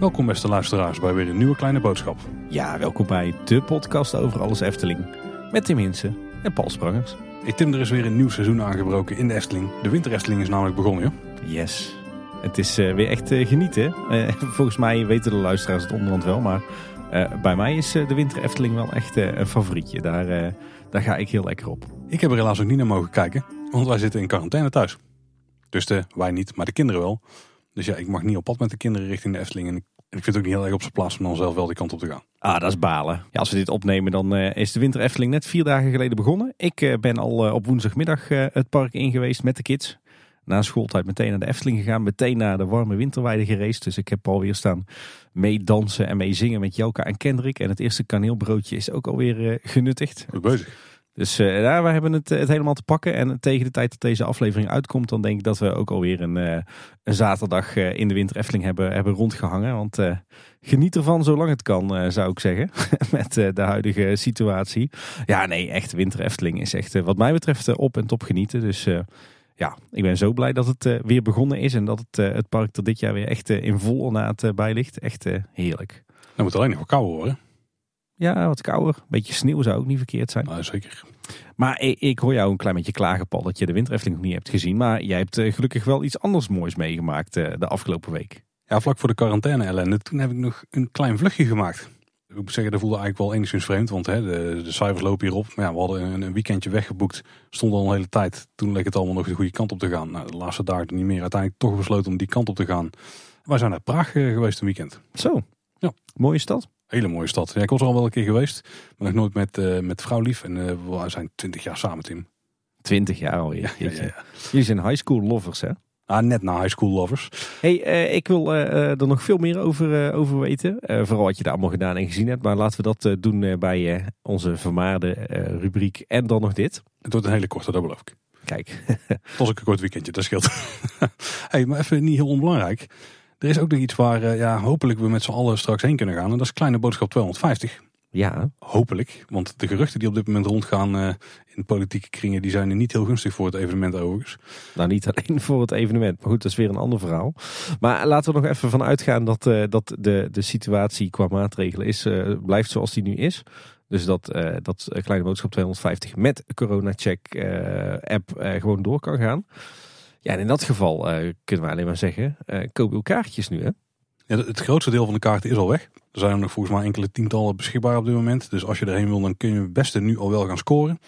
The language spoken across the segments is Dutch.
Welkom beste luisteraars bij weer een nieuwe kleine boodschap. Ja, welkom bij de podcast over alles Efteling. Met Tim Hinsen en Paul Sprangers. Hey Tim, er is weer een nieuw seizoen aangebroken in de Efteling. De winter Efteling is namelijk begonnen, ja? Yes. Het is uh, weer echt uh, genieten. Uh, volgens mij weten de luisteraars het onderhand wel, maar bij mij is de winter Efteling wel echt een favorietje. Daar, daar ga ik heel lekker op. Ik heb er helaas ook niet naar mogen kijken, want wij zitten in quarantaine thuis. Dus de, wij niet, maar de kinderen wel. Dus ja, ik mag niet op pad met de kinderen richting de Efteling. En ik, en ik vind het ook niet heel erg op zijn plaats om dan zelf wel die kant op te gaan. Ah, dat is balen. Ja, als we dit opnemen, dan uh, is de winter Efteling net vier dagen geleden begonnen. Ik uh, ben al uh, op woensdagmiddag het park in geweest met de kids. Na schooltijd meteen naar de Efteling gegaan. Meteen naar de warme winterweide gereisd. Dus ik heb alweer staan meedansen en meezingen met Jelka en Kendrick. En het eerste kaneelbroodje is ook alweer genuttigd. Goed bezig. Dus uh, ja, we hebben het, het helemaal te pakken. En tegen de tijd dat deze aflevering uitkomt, dan denk ik dat we ook alweer een, uh, een zaterdag uh, in de winter Efteling hebben, hebben rondgehangen. Want geniet ervan zolang het kan, zou ik zeggen. Met de huidige situatie. Ja, nee, echt winter Efteling is echt wat mij betreft op en top genieten. Dus ja, ik ben zo blij dat het weer begonnen is. En dat het, het park er dit jaar weer echt in vol ornaat bij ligt. Echt heerlijk. Dan moet alleen nog wel kouder worden. Ja, wat kouder. Een beetje sneeuw zou ook niet verkeerd zijn. Nou, zeker. Maar ik, ik, hoor jou een klein beetje klagen, Paul, dat je de winterefteling nog niet hebt gezien. Maar jij hebt uh, gelukkig wel iets anders moois meegemaakt uh, de afgelopen week. Ja, vlak voor de quarantaine ellende. Toen heb ik nog een klein vluchtje gemaakt. Ik moet zeggen, dat voelde eigenlijk wel enigszins vreemd. Want hè, de, de cijfers lopen hierop. Maar ja, we hadden een, een weekendje weggeboekt. Stond al een hele tijd. Toen leek het allemaal nog de goede kant op te gaan. Nou, de laatste dagen niet meer. Uiteindelijk toch besloten om die kant op te gaan. Wij zijn naar Praag uh, geweest een weekend. Zo. Ja. Mooie stad. Hele mooie stad. Ja, ik was er al wel een keer geweest. Maar nog nooit met, uh, met vrouw lief. En uh, we zijn twintig jaar samen, Tim. Twintig jaar alweer. Ja, ja, ja. Jullie zijn high school lovers, hè? Ah, net na high school lovers. Hey, uh, ik wil er nog veel meer over, over weten. vooral wat je daar allemaal gedaan en gezien hebt. Maar laten we dat doen bij onze vermaarde rubriek. En dan nog dit. Het wordt een hele korte, dat beloof ik. Kijk. Het was ook een kort weekendje, dat scheelt. hey, maar even niet heel onbelangrijk. Er is ook nog iets waar uh, ja, hopelijk we met z'n allen straks heen kunnen gaan. En dat is Kleine Boodschap 250. Ja. Hopelijk. Want de geruchten die op dit moment rondgaan uh, in politieke kringen, die zijn er niet heel gunstig voor het evenement overigens. Nou, niet alleen voor het evenement. Maar goed, dat is weer een ander verhaal. Maar laten we nog even van uitgaan dat, uh, dat de, de situatie qua maatregelen is, blijft zoals die nu is. Dus dat, dat Kleine Boodschap 250 met corona-check app gewoon door kan gaan. Ja, in dat geval uh, kunnen we alleen maar zeggen, uh, koop uw kaartjes nu hè. Ja, het grootste deel van de kaarten is al weg. Er zijn nog volgens mij enkele tientallen beschikbaar op dit moment. Dus als je erheen wil, dan kun je het beste nu al wel gaan scoren.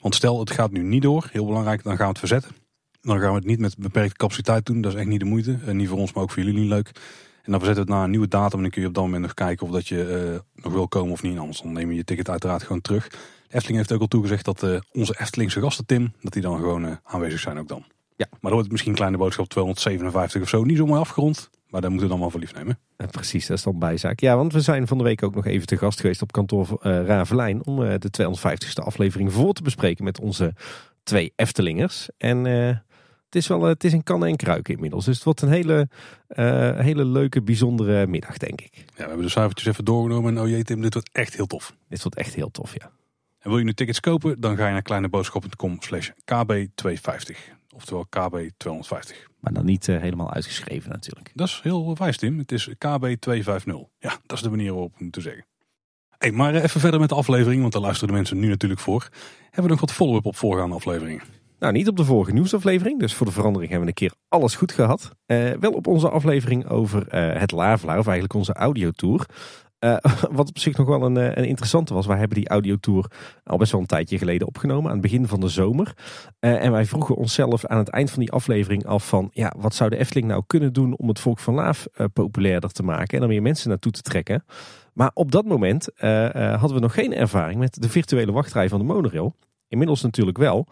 Want stel, het gaat nu niet door, heel belangrijk, dan gaan we het verzetten. Dan gaan we het niet met beperkte capaciteit doen, dat is echt niet de moeite. En niet voor ons, maar ook voor jullie niet leuk. En dan verzetten we het naar een nieuwe datum en dan kun je op dat moment nog kijken of dat je nog wil komen of niet. Anders dan neem je je ticket uiteraard gewoon terug. De Efteling heeft ook al toegezegd dat onze Eftelingse gasten Tim, dat die dan gewoon aanwezig zijn ook dan. Ja, maar dan wordt misschien kleine boodschap 257 of zo niet zomaar afgerond. Maar daar moeten we dan wel voor lief nemen. Precies, dat is dan bijzaak. Ja, want we zijn van de week ook nog even te gast geweest op kantoor uh, Ravelijn. om eh, de 250ste aflevering voor te bespreken met onze twee Eftelingers. En eh, het, is wel, het is een kan en kruiken inmiddels. Dus het wordt een hele, hele leuke, bijzondere middag, denk ik. Ja, we hebben de cijfertjes even doorgenomen. En oh jee, Tim, dit wordt echt heel tof. Dit wordt echt heel tof, ja. En wil je nu tickets kopen, dan ga je naar kleineboodschap.com/kb250 oftewel KB250. Maar dan niet eh, helemaal uitgeschreven natuurlijk. Dat is heel wijs Tim, het is KB250. Ja, dat is de manier waarop we moeten zeggen. Maar eh, even verder met de aflevering, want daar luisteren de mensen nu natuurlijk voor. Hebben we nog wat follow-up op voorgaande afleveringen? Nou, niet op de vorige nieuwsaflevering, dus voor de verandering hebben we een keer alles goed gehad. Eh, wel op onze aflevering over uh, het Lavelaar, of eigenlijk onze audiotour. Uh, wat op zich nog wel een, een interessante was. Wij hebben die audiotour al best wel een tijdje geleden opgenomen. Aan het begin van de zomer. Uh, en wij vroegen onszelf aan het eind van die aflevering af van... Ja, wat zou de Efteling nou kunnen doen om het Volk van Laaf populairder te maken. En dan meer mensen naartoe te trekken. Maar op dat moment hadden we nog geen ervaring met de virtuele wachtrij van de monorail. Inmiddels natuurlijk wel.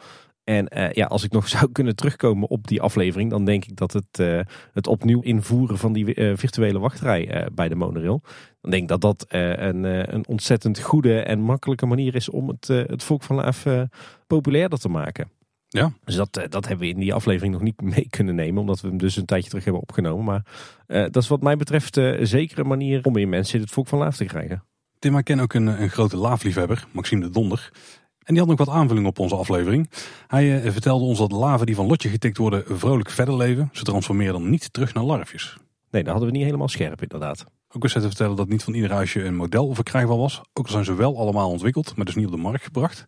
En uh, ja, als ik nog zou kunnen terugkomen op die aflevering, dan denk ik dat het, uh, het opnieuw invoeren van die uh, virtuele wachtrij bij de monorail, dan denk ik dat dat een, een ontzettend goede en makkelijke manier is om het, het volk van Laaf populairder te maken. Ja. Dus dat, dat hebben we in die aflevering nog niet mee kunnen nemen, omdat we hem dus een tijdje terug hebben opgenomen. Maar dat is wat mij betreft zeker een manier om meer mensen in het volk van Laaf te krijgen. Tim, ik ken ook een, een grote laafliefhebber, Maxime de Donder. En die had nog wat aanvulling op onze aflevering. Hij uh, vertelde ons dat laven die van lotje getikt worden vrolijk verder leven. Ze transformeren dan niet terug naar larfjes. Nee, dat hadden we niet helemaal scherp inderdaad. Ook eens te vertellen dat niet van ieder huisje een model verkrijgbaar was. Ook al zijn ze wel allemaal ontwikkeld, maar dus niet op de markt gebracht.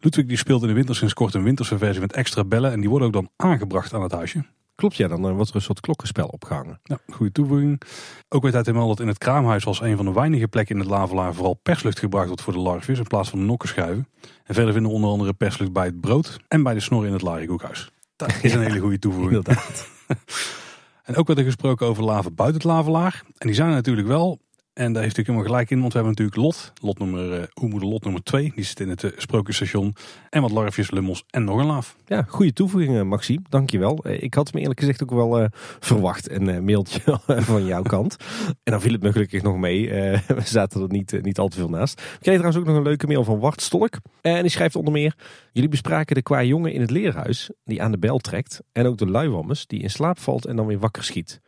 Ludwig die speelt in de winter sinds kort een winterse versie met extra bellen. En die worden ook dan aangebracht aan het huisje. Klopt, ja, dan wordt er een soort klokkenspel opgehangen. Ja, goede toevoeging. Ook weet hij te melden dat in het kraamhuis als een van de weinige plekken in het lavelaar vooral perslucht gebruikt wordt voor de larfjes in plaats van de nokkenschuiven. En verder vinden we onder andere perslucht bij het brood en bij de snor in het larikoekhuis. Dat is een hele goede toevoeging. Inderdaad. en ook werd er gesproken over laven buiten het lavelaar. En die zijn er natuurlijk wel, en daar heeft natuurlijk helemaal gelijk in, want we hebben natuurlijk Lot. Lot nummer, uh, Lot nummer 2. Die zit in het uh, sprookjesstation. En wat larfjes, lummels en nog een laaf. Ja, goede toevoeging Maxime. Dankjewel. Ik had me eerlijk gezegd ook wel verwacht. Een mailtje van jouw kant. En dan viel het me gelukkig nog mee. we zaten er niet, niet al te veel naast. We kregen trouwens ook nog een leuke mail van Wart Stolk. En die schrijft onder meer. Jullie bespraken de qua jongen in het leerhuis. Die aan de bel trekt. En ook de luiwammes die in slaap valt en dan weer wakker schiet.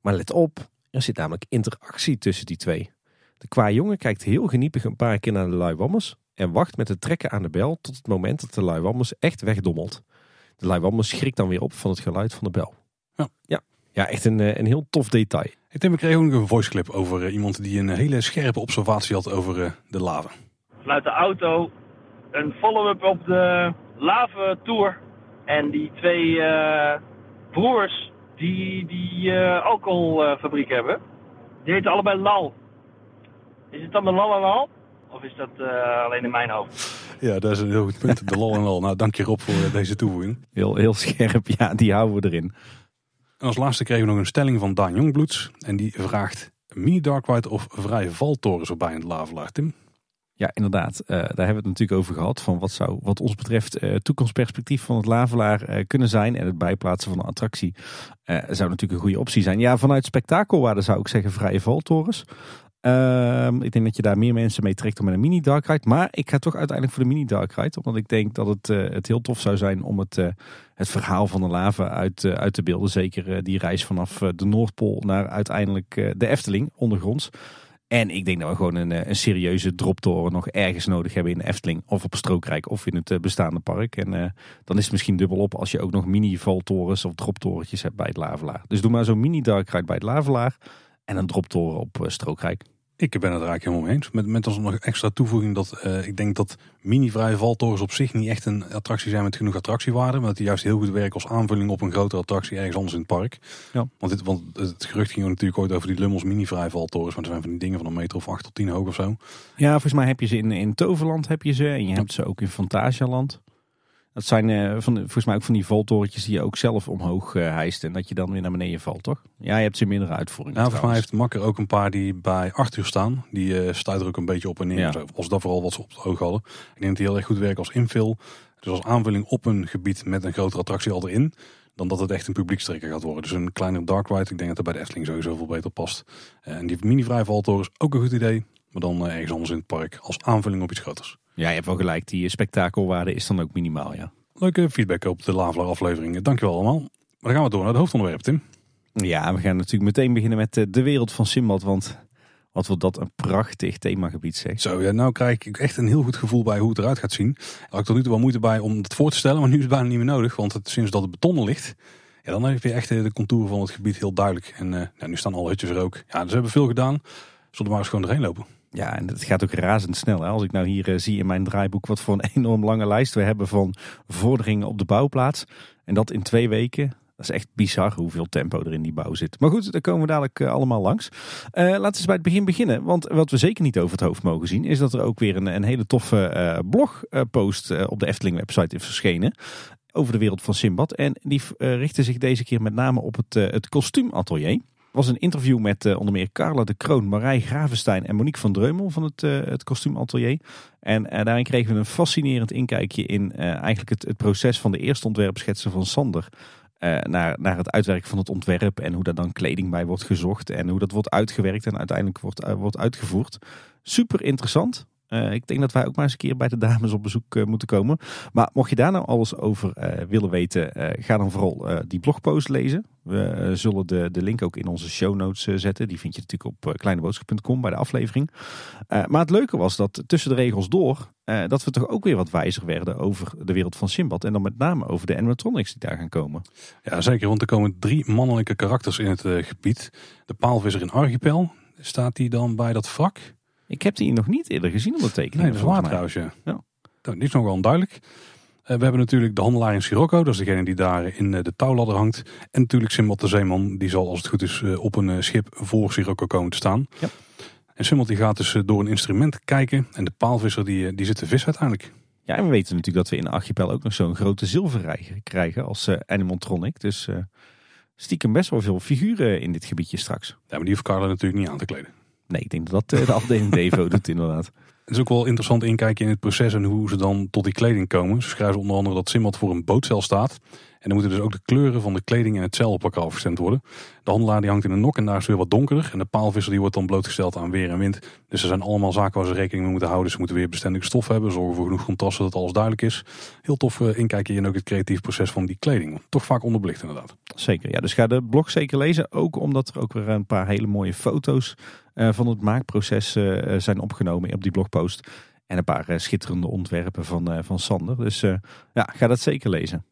Maar let op, er zit namelijk interactie tussen die twee. De qua jongen kijkt heel geniepig een paar keer naar de luiwammers en wacht met het trekken aan de bel tot het moment dat de luiwammers echt wegdommelt. De luiwammers schrikt dan weer op van het geluid van de bel. Ja, ja. ja echt een, eh, een heel tof detail. Ik denk, we kregen ook een voiceclip over uh, iemand die een hele scherpe observatie had over de lava. Vanuit de auto een follow-up op de lava tour. En die twee uh, broers die die uh, alcoholfabriek hebben. Die heten allebei Lal. Is het dan de Lal en Lal? Of is dat uh, alleen in mijn hoofd? Ja, dat is een heel goed punt. De Lal en Lal. Nou, dank je Rob voor deze toevoeging. Heel, heel scherp, ja, die houden we erin. En als laatste kregen we nog een stelling van Daan Jongbloeds. En die vraagt mini dark white of vrije valtorens erbij in het lavelaar, Tim? Ja, inderdaad. Uh, daar hebben we het natuurlijk over gehad. Van wat zou, wat ons betreft, uh, toekomstperspectief van het Lavelaar uh, kunnen zijn. En het bijplaatsen van een attractie zou natuurlijk een goede optie zijn. Ja, vanuit spektakelwaarde zou ik zeggen vrije valtorens. Ehm, ik denk dat je daar meer mensen mee trekt dan met een mini dark ride. Maar ik ga toch uiteindelijk voor de mini dark ride. Omdat ik denk dat het, het heel tof zou zijn om het, het verhaal van de lava uit, uit te beelden. Zeker die reis vanaf de Noordpool naar uiteindelijk de Efteling ondergronds. En ik denk dat we gewoon een, eh, een serieuze droptoren nog ergens nodig hebben in de Efteling. Of op Strookrijk of in het eh, bestaande park. En uh, dan is het misschien dubbel op als je ook nog mini-valtorens of droptorentjes hebt bij het Lavelaar. Dus doe maar zo'n mini-dark ride bij het Lavelaar. En een droptoren op Strookrijk. Ik ben het er eigenlijk helemaal mee eens. Met, met als nog extra toevoeging dat uh, ik denk dat mini-vrije valtorens op zich niet echt een attractie zijn met genoeg attractiewaarde. Maar dat die juist heel goed werken als aanvulling op een grotere attractie ergens anders in het park. Ja. Want, dit, want het gerucht ging natuurlijk ooit over die Lummels mini-vrije valtorens. Maar dat zijn van die dingen van een meter of acht tot tien hoog of zo. Ja, volgens mij heb je ze in, in Toverland heb je ze. En je hebt ze ook in Fantasialand. Dat zijn uh, van, volgens mij ook van die valtorentjes die je ook zelf omhoog uh, hijst. En dat je dan weer naar beneden valt, toch? Ja, je hebt ze in mindere uitvoering. Ja, volgens mij heeft Makker ook een paar die bij Arthur staan. Die uh, stuiten er ook een beetje op en neer. Ja. Als dat vooral wat ze op het oog hadden. Ik denk dat die heel erg goed werken als invul. Dus als aanvulling op een gebied met een grotere attractie al erin. Dan dat het echt een publiekstrekker gaat worden. Dus een kleiner dark ride. Ik denk dat er bij de Efteling sowieso veel beter past. en die mini-vrij valtoren is ook een goed idee. Maar dan ergens anders in het park. Als aanvulling op iets groters. Ja, je hebt wel gelijk. Die spektakelwaarde is dan ook minimaal, ja. Leuke feedback op de Lavelaar afleveringen. Dankjewel allemaal. Maar dan gaan we door naar het hoofdonderwerp, Tim. Ja, we gaan natuurlijk meteen beginnen met de wereld van Simbad. Want wat wil dat een prachtig themagebied zeg. Zo, ja, nou krijg ik echt een heel goed gevoel bij hoe het eruit gaat zien. Had ik tot nu toe wel moeite bij om het voor te stellen. Maar nu is het bijna niet meer nodig. Want het, sinds dat het beton ligt, ja, dan heb je echt de contouren van het gebied heel duidelijk. En uh, ja, nu staan alle hutjes er ook. Ja, dus we hebben veel gedaan. Zullen we maar eens gewoon erheen lopen. Ja, en het gaat ook razendsnel. Hè? Als ik nou hier uh, zie in mijn draaiboek wat voor een enorm lange lijst we hebben van vorderingen op de bouwplaats. En dat in twee weken. Dat is echt bizar hoeveel tempo er in die bouw zit. Maar goed, daar komen we dadelijk uh, allemaal langs. Uh, laten we eens bij het begin beginnen. Want wat we zeker niet over het hoofd mogen zien... is dat er ook weer een, een hele toffe blogpost op de Efteling website is verschenen. Over de wereld van Simbad. En die richtte zich deze keer met name op het, het kostuumatelier was een interview met uh, onder meer Carla de Kroon, Marij Gravenstein en Monique van Dreumel van het, uh, het kostuumatelier. En uh, daarin kregen we een fascinerend inkijkje in eigenlijk het, het, proces van de eerste ontwerpschetsen van Sander. naar, naar het uitwerken van het ontwerp en hoe daar dan kleding bij wordt gezocht en hoe dat wordt uitgewerkt en uiteindelijk wordt, wordt uitgevoerd. Super interessant. ik denk dat wij ook maar eens een keer bij de dames op bezoek moeten komen. Maar mocht je daar nou alles over willen weten, ga dan vooral die blogpost lezen. We eh, zullen de, de link ook in onze show notes eh, zetten. Die vind je natuurlijk op eh, kleineboodschap.com bij de aflevering. Maar het leuke was dat tussen de regels door, dat we toch ook weer wat wijzer werden over de wereld van Simbad. En dan met name over de animatronics die daar gaan komen. Ja, zeker, want er komen drie mannelijke karakters in het gebied. De paalvisser in Archipel, staat die dan bij dat wrak? Ik heb die nog niet eerder gezien onder tekening. Nee, dat is waar trouwens, ja. Ja. Nou, die is nog wel onduidelijk. Eh, we hebben natuurlijk de handelaar in Sirocco, dat is degene die daar in eh, de touwladder hangt. En natuurlijk Simbad de Zeeman, die zal als het goed is eh, op een schip voor Sirocco komen te staan. Ja. En Simbad die gaat dus door een instrument kijken en de paalvisser die, die zit te vis uiteindelijk. Ja, en we weten natuurlijk dat we in Archipel ook nog zo'n grote zilverrij krijgen als eh, animatronic. Dus stiekem best wel veel figuren in dit gebiedje straks. Ja, maar die hoeft Carla natuurlijk niet aan te kleden. Nee, ik denk dat dat de afdeling Devo doet inderdaad. Het is ook wel interessant inkijken in het proces en hoe ze dan tot die kleding komen. Ze schrijven onder andere dat Simbad voor een bootcel staat. En dan moeten dus ook de kleuren van de kleding en het zeil op elkaar afgestemd worden. De handelaar die hangt in een nok en daar is weer wat donkerder. En de paalvisser die wordt dan blootgesteld aan weer en wind. Dus er zijn allemaal zaken waar ze rekening mee moeten houden. Ze moeten weer bestendige stof hebben, zorgen voor genoeg contrast zodat alles duidelijk is. Heel tof eh, inkijken in ook het creatief proces van die kleding. Toch vaak onderbelicht inderdaad. Zeker, ja. Dus ga de blog zeker lezen. Ook omdat er ook weer een paar hele mooie foto's eh, van het maakproces eh, zijn opgenomen op die blogpost. En een paar schitterende ontwerpen van, van Sander. Dus ja, ga dat zeker lezen.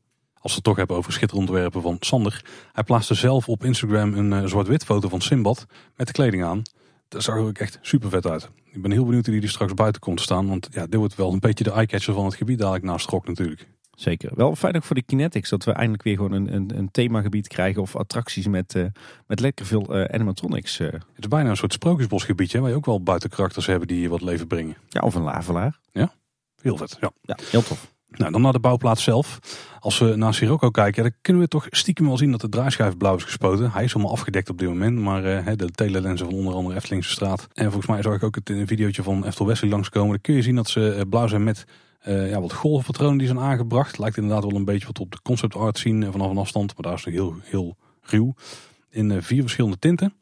Als we het toch hebben over schitterende ontwerpen van Sander. Hij plaatste zelf op Instagram een eh, zwart-wit foto van Simbad met de kleding aan. Dat zag er ook echt super vet uit. Ik ben heel benieuwd hoe die er straks buiten komt te staan. Want ja, dit wordt wel een beetje de eye-catcher van het gebied dadelijk naast Trok natuurlijk. Zeker. Wel fijn ook voor de Kinetics dat we eindelijk weer gewoon een, een, een themagebied krijgen. Of attracties met, eh, met lekker veel eh, animatronics. Het is bijna een soort sprookjesbosgebiedje waar je ook wel buiten karakters hebben die wat leven brengen. ja, of een lavelaar. Heel vet, ja. Ja, heel tof. Nou, dan naar de bouwplaats zelf. Als we naar Sirocco kijken, dan kunnen we toch stiekem wel zien dat de draaischijf blauw is gespoten. Hij is allemaal afgedekt op dit moment, maar eh, de telelensen van onder andere Eftelingse straat. En volgens mij zag ik ook het in een videootje van Eftel Wesley langskomen. Dan kun je zien dat ze eh, blauw zijn met eh, ja, wat golfpatronen die zijn aangebracht. Lijkt inderdaad wel een beetje wat op de concept art zien eh, vanaf een afstand, maar daar is het heel, heel ruw. In eh, vier verschillende tinten.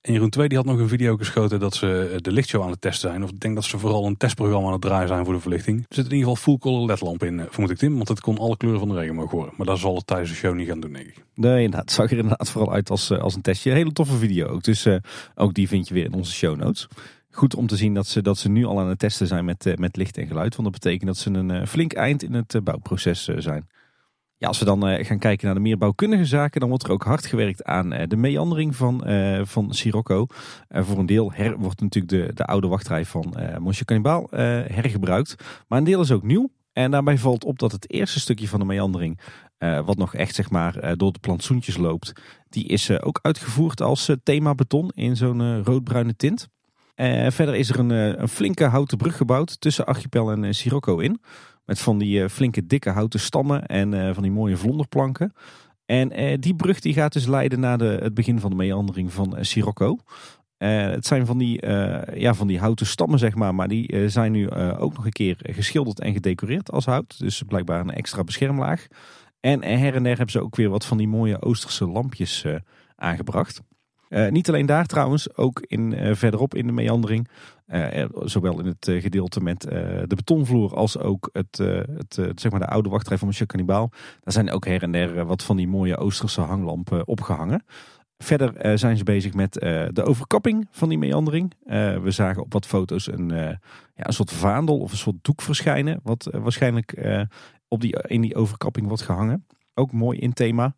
En Jeroen 2 die had nog een video geschoten dat ze eh, de lichtshow aan het testen zijn. Of ik denk dat ze vooral een testprogramma aan het draaien zijn voor de verlichting. Er zit in ieder geval full color ledlamp in, eh, vermoed ik Tim. Want het kon alle kleuren van de regenboog worden. Maar dat zal het tijdens de show niet gaan doen, denk ik. Nee, inderdaad. Het zag er inderdaad vooral uit als, eh, als een testje. Een hele toffe video ook. Dus ook die vind je weer in onze show notes. Goed om te zien dat ze, dat ze nu al aan het testen zijn met, met licht en geluid. Want dat betekent dat ze een flink eind in het bouwproces zijn. Ja, als we dan eh, gaan kijken naar de meer bouwkundige zaken, dan wordt er ook hard gewerkt aan eh, de meandering van, eh, van Sirocco. Voor een deel wordt natuurlijk de, de oude wachtrij van eh Monsieur Cannibal hergebruikt. Maar een deel is ook nieuw. En daarbij valt op dat het eerste stukje van de meandering, wat nog echt zeg maar door de plantsoentjes loopt, die is ook uitgevoerd als thema beton in zo'n roodbruine tint. Verder is er een, een flinke houten brug gebouwd tussen Archipel en Sirocco in. Met van die eh, flinke dikke houten stammen en eh, van die mooie vlonderplanken. En eh, die brug die gaat dus leiden naar de, het begin van de meandering van Sirocco. Het zijn van die, ja, van die houten stammen, zeg maar. Maar die zijn nu ook nog een keer geschilderd en gedecoreerd als hout. Dus blijkbaar een extra beschermlaag. En her en der hebben ze ook weer wat van die mooie Oosterse lampjes aangebracht. Eh, niet alleen daar trouwens, ook in, eh, verderop in de meandering. eh, zowel in het gedeelte met de betonvloer als ook het, het, zeg maar de oude wachtrij van Monsieur Cannibal. Daar zijn ook her en der wat van die mooie Oosterse hanglampen opgehangen. Verder zijn ze bezig met de overkapping van die meandering. We zagen op wat foto's een, ja, een soort vaandel of een soort doek verschijnen. Wat waarschijnlijk op die, in die overkapping wordt gehangen. Ook mooi in thema.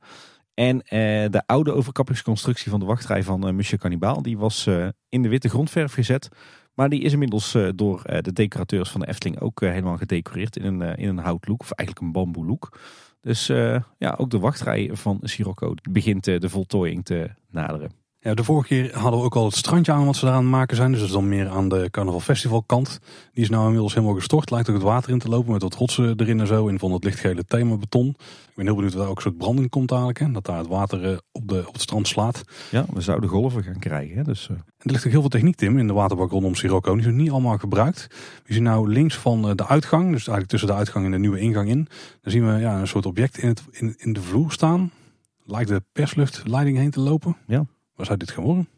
En eh, de oude overkappingsconstructie van de wachtrij van eh, Monsieur Cannibal, die was eh, in de witte grondverf gezet. Maar die is inmiddels door de decorateurs van de Efteling ook helemaal gedecoreerd in een, in een houtlook, of eigenlijk een bamboelook. Dus eh, ja, ook de wachtrij van Sirocco begint de voltooiing te naderen. Ja, de vorige keer hadden we ook al het strandje aan wat ze daar aan het maken zijn. Dus dat is dan meer aan de Carnaval Festival kant. Die is nou inmiddels helemaal gestort. Lijkt ook het water in te lopen met wat rotsen erin en zo. In van het lichtgele thema beton. Ik ben heel benieuwd of daar ook een soort branding komt dadelijk. Hè? Dat daar het water eh, op, de, op het strand slaat. Ja, we zouden golven gaan krijgen. Hè? Dus, eh, En er ligt ook heel veel techniek, Tim, in de waterbak rondom Sirocco. Die is nog niet allemaal gebruikt. We zien nou links van eh, de uitgang, dus eigenlijk tussen de uitgang en de nieuwe ingang in. Dan zien we ja, een soort object in, het, in, in de vloer staan. Lijkt de persluchtleiding heen te lopen. Ja. Waar zou dit gaan worden?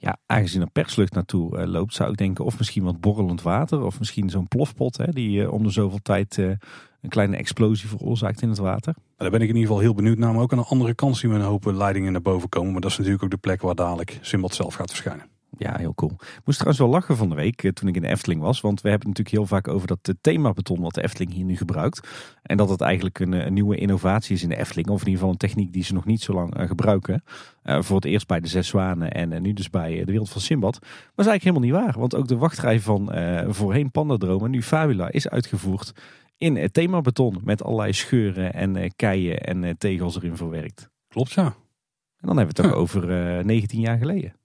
ja, aangezien er perslucht naartoe eh, loopt, zou ik denken of misschien wat borrelend water. Of misschien zo'n plofpot hè, die eh, om de zoveel tijd eh, een kleine explosie veroorzaakt in het water. Daar ben ik in ieder geval heel benieuwd naar. Maar ook aan de andere kant zien we een hoop leidingen naar boven komen. Maar dat is natuurlijk ook de plek waar dadelijk Simbad zelf gaat verschijnen. Ja, heel cool. Ik moest trouwens wel lachen van de week eh, toen ik in de Efteling was. Want we hebben het natuurlijk heel vaak over dat eh, themabeton wat de Efteling hier nu gebruikt. En dat het eigenlijk een, een, nieuwe innovatie is in de Efteling. Of in ieder geval een techniek die ze nog niet zo lang gebruiken. voor het eerst bij de Zes Zwanen en nu dus bij de Wereld van Simbad. Maar dat is eigenlijk helemaal niet waar. Want ook de wachtrij van voorheen Pandadroom en nu Fabula is uitgevoerd in het themabeton. Met allerlei scheuren en keien en tegels erin verwerkt. Klopt ja. En dan hebben we het toch over 19 jaar geleden.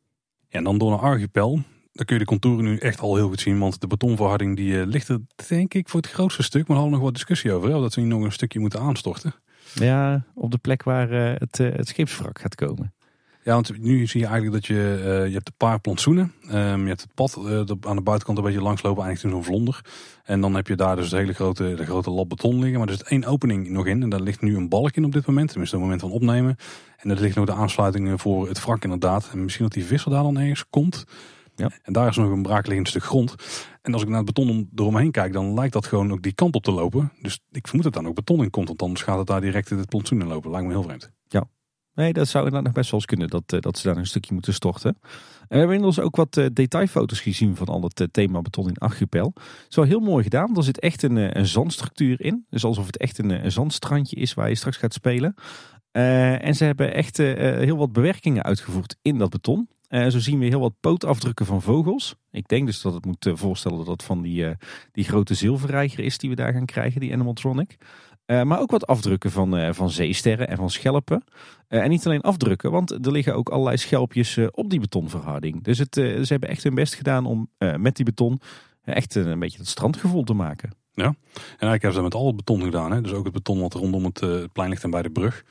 En dan door naar Archipel. Dan kun je de contouren nu echt al heel goed zien. Want de betonverharding die uh, ligt er denk ik voor het grootste stuk. Maar daar hadden we nog wat discussie over. Dat we niet nog een stukje moeten aanstorten. Ja, op de plek waar uh, het, uh, het scheepswrak gaat komen. Ja, want nu zie je eigenlijk dat je, je hebt een paar plantsoenen. Um, je hebt het pad aan de buitenkant een beetje langslopen, eigenlijk in zo'n vlonder. En dan heb je daar dus de hele grote, de grote lab beton liggen. Maar er zit één opening nog in. En daar ligt nu een balk in op dit moment. Tenminste, op het moment van opnemen. En er ligt nog de aansluiting voor het wrak inderdaad. En misschien dat die visser daar dan ergens komt. Ja. En daar is nog een braakliggend stuk grond. En als ik naar het beton eromheen kijk, dan lijkt dat gewoon ook die kant op te lopen. Dus ik vermoed dat daar ook beton in komt. Want anders gaat het daar direct in het plantsoen in lopen. Lijkt me heel vreemd. Ja, Nee, dat zou inderdaad nog best wel eens kunnen, dat, eh, dat ze daar een stukje moeten storten. En we hebben inmiddels ook wat uh, detailfoto's gezien van al het uh, thema beton in Archipel. Het is wel heel mooi gedaan, er zit echt een, een zandstructuur in. Dus alsof het echt een, een zandstrandje is waar je straks gaat spelen. en ze hebben echt heel wat bewerkingen uitgevoerd in dat beton. zo zien we heel wat pootafdrukken van vogels. Ik denk dus dat het moet voorstellen dat dat van die, die grote zilverreiger is die we daar gaan krijgen, die animatronic. Uh, maar ook wat afdrukken van, uh, van zeesterren en van schelpen. Uh, en niet alleen afdrukken, want er liggen ook allerlei schelpjes op die betonverharding. Dus het, ze hebben echt hun best gedaan om met die beton echt een beetje het strandgevoel te maken. Ja, en eigenlijk hebben ze met al het beton gedaan. Hè? Dus ook het beton wat rondom het plein ligt en bij de brug.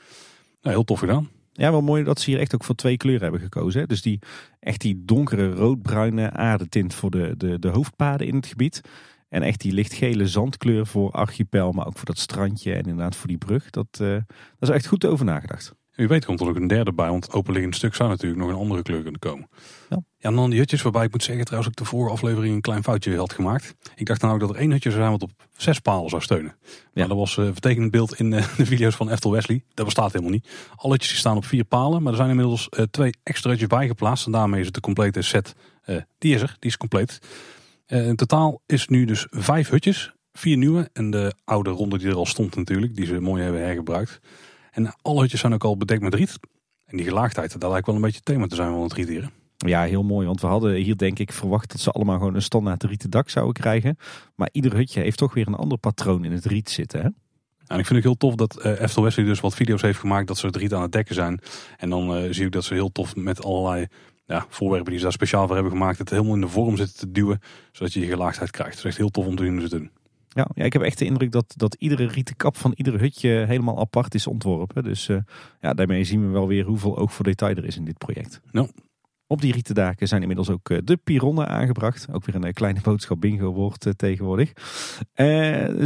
Ja, heel tof gedaan. Ja, wel mooi dat ze hier echt ook voor twee kleuren hebben gekozen. Hè? Dus die echt die donkere roodbruine aardetint voor de, de, de hoofdpaden in het gebied. En echt die lichtgele zandkleur voor archipel, maar ook voor dat strandje en inderdaad voor die brug. Dat, uh, daar is echt goed over nagedacht. U weet komt er ook een derde bij, want openliggend stuk zou natuurlijk nog een andere kleur kunnen komen. Ja. ja, en dan die hutjes waarbij ik moet zeggen trouwens ook de vorige aflevering een klein foutje had gemaakt. Ik dacht dan ook dat er één hutje zou zijn wat op zes palen zou steunen. Ja. dat was uh, vertekend beeld in uh, de video's van Eftel Wesley. Dat bestaat helemaal niet. Alle hutjes staan op vier palen, maar er zijn inmiddels uh, twee extra hutjes bijgeplaatst. En daarmee is het de complete set, die is er, die is compleet. Uh, in totaal is nu dus vijf hutjes. Vier nieuwe en de oude ronde die er al stond natuurlijk. Die ze mooi hebben hergebruikt. En alle hutjes zijn ook al bedekt met riet. En die gelaagdheid, dat lijkt wel een beetje het thema te zijn van het rieteren. Ja, heel mooi. Want we hadden hier denk ik verwacht dat ze allemaal gewoon een standaard rieten dak zouden krijgen. Maar ieder hutje heeft toch weer een ander patroon in het riet zitten. Hè? En ik vind het heel tof dat uh, Eftel Wesley dus wat video's heeft gemaakt dat ze het riet aan het dekken zijn. En dan uh, zie ik dat ze heel tof met allerlei ja, voorwerpen die ze daar speciaal voor hebben gemaakt, het helemaal in de vorm zitten te duwen, zodat je die gelaagdheid krijgt. Het is echt heel tof om te zien hoe ze doen. Ja, ja, ik heb echt de indruk dat, dat iedere rieten kap van ieder hutje helemaal apart is ontworpen. Dus uh, ja, daarmee zien we wel weer hoeveel oog voor detail er is in dit project. Ja. Op die rieten daken zijn inmiddels ook uh, de pironnen aangebracht. Ook weer een uh, kleine boodschap bingo wordt tegenwoordig.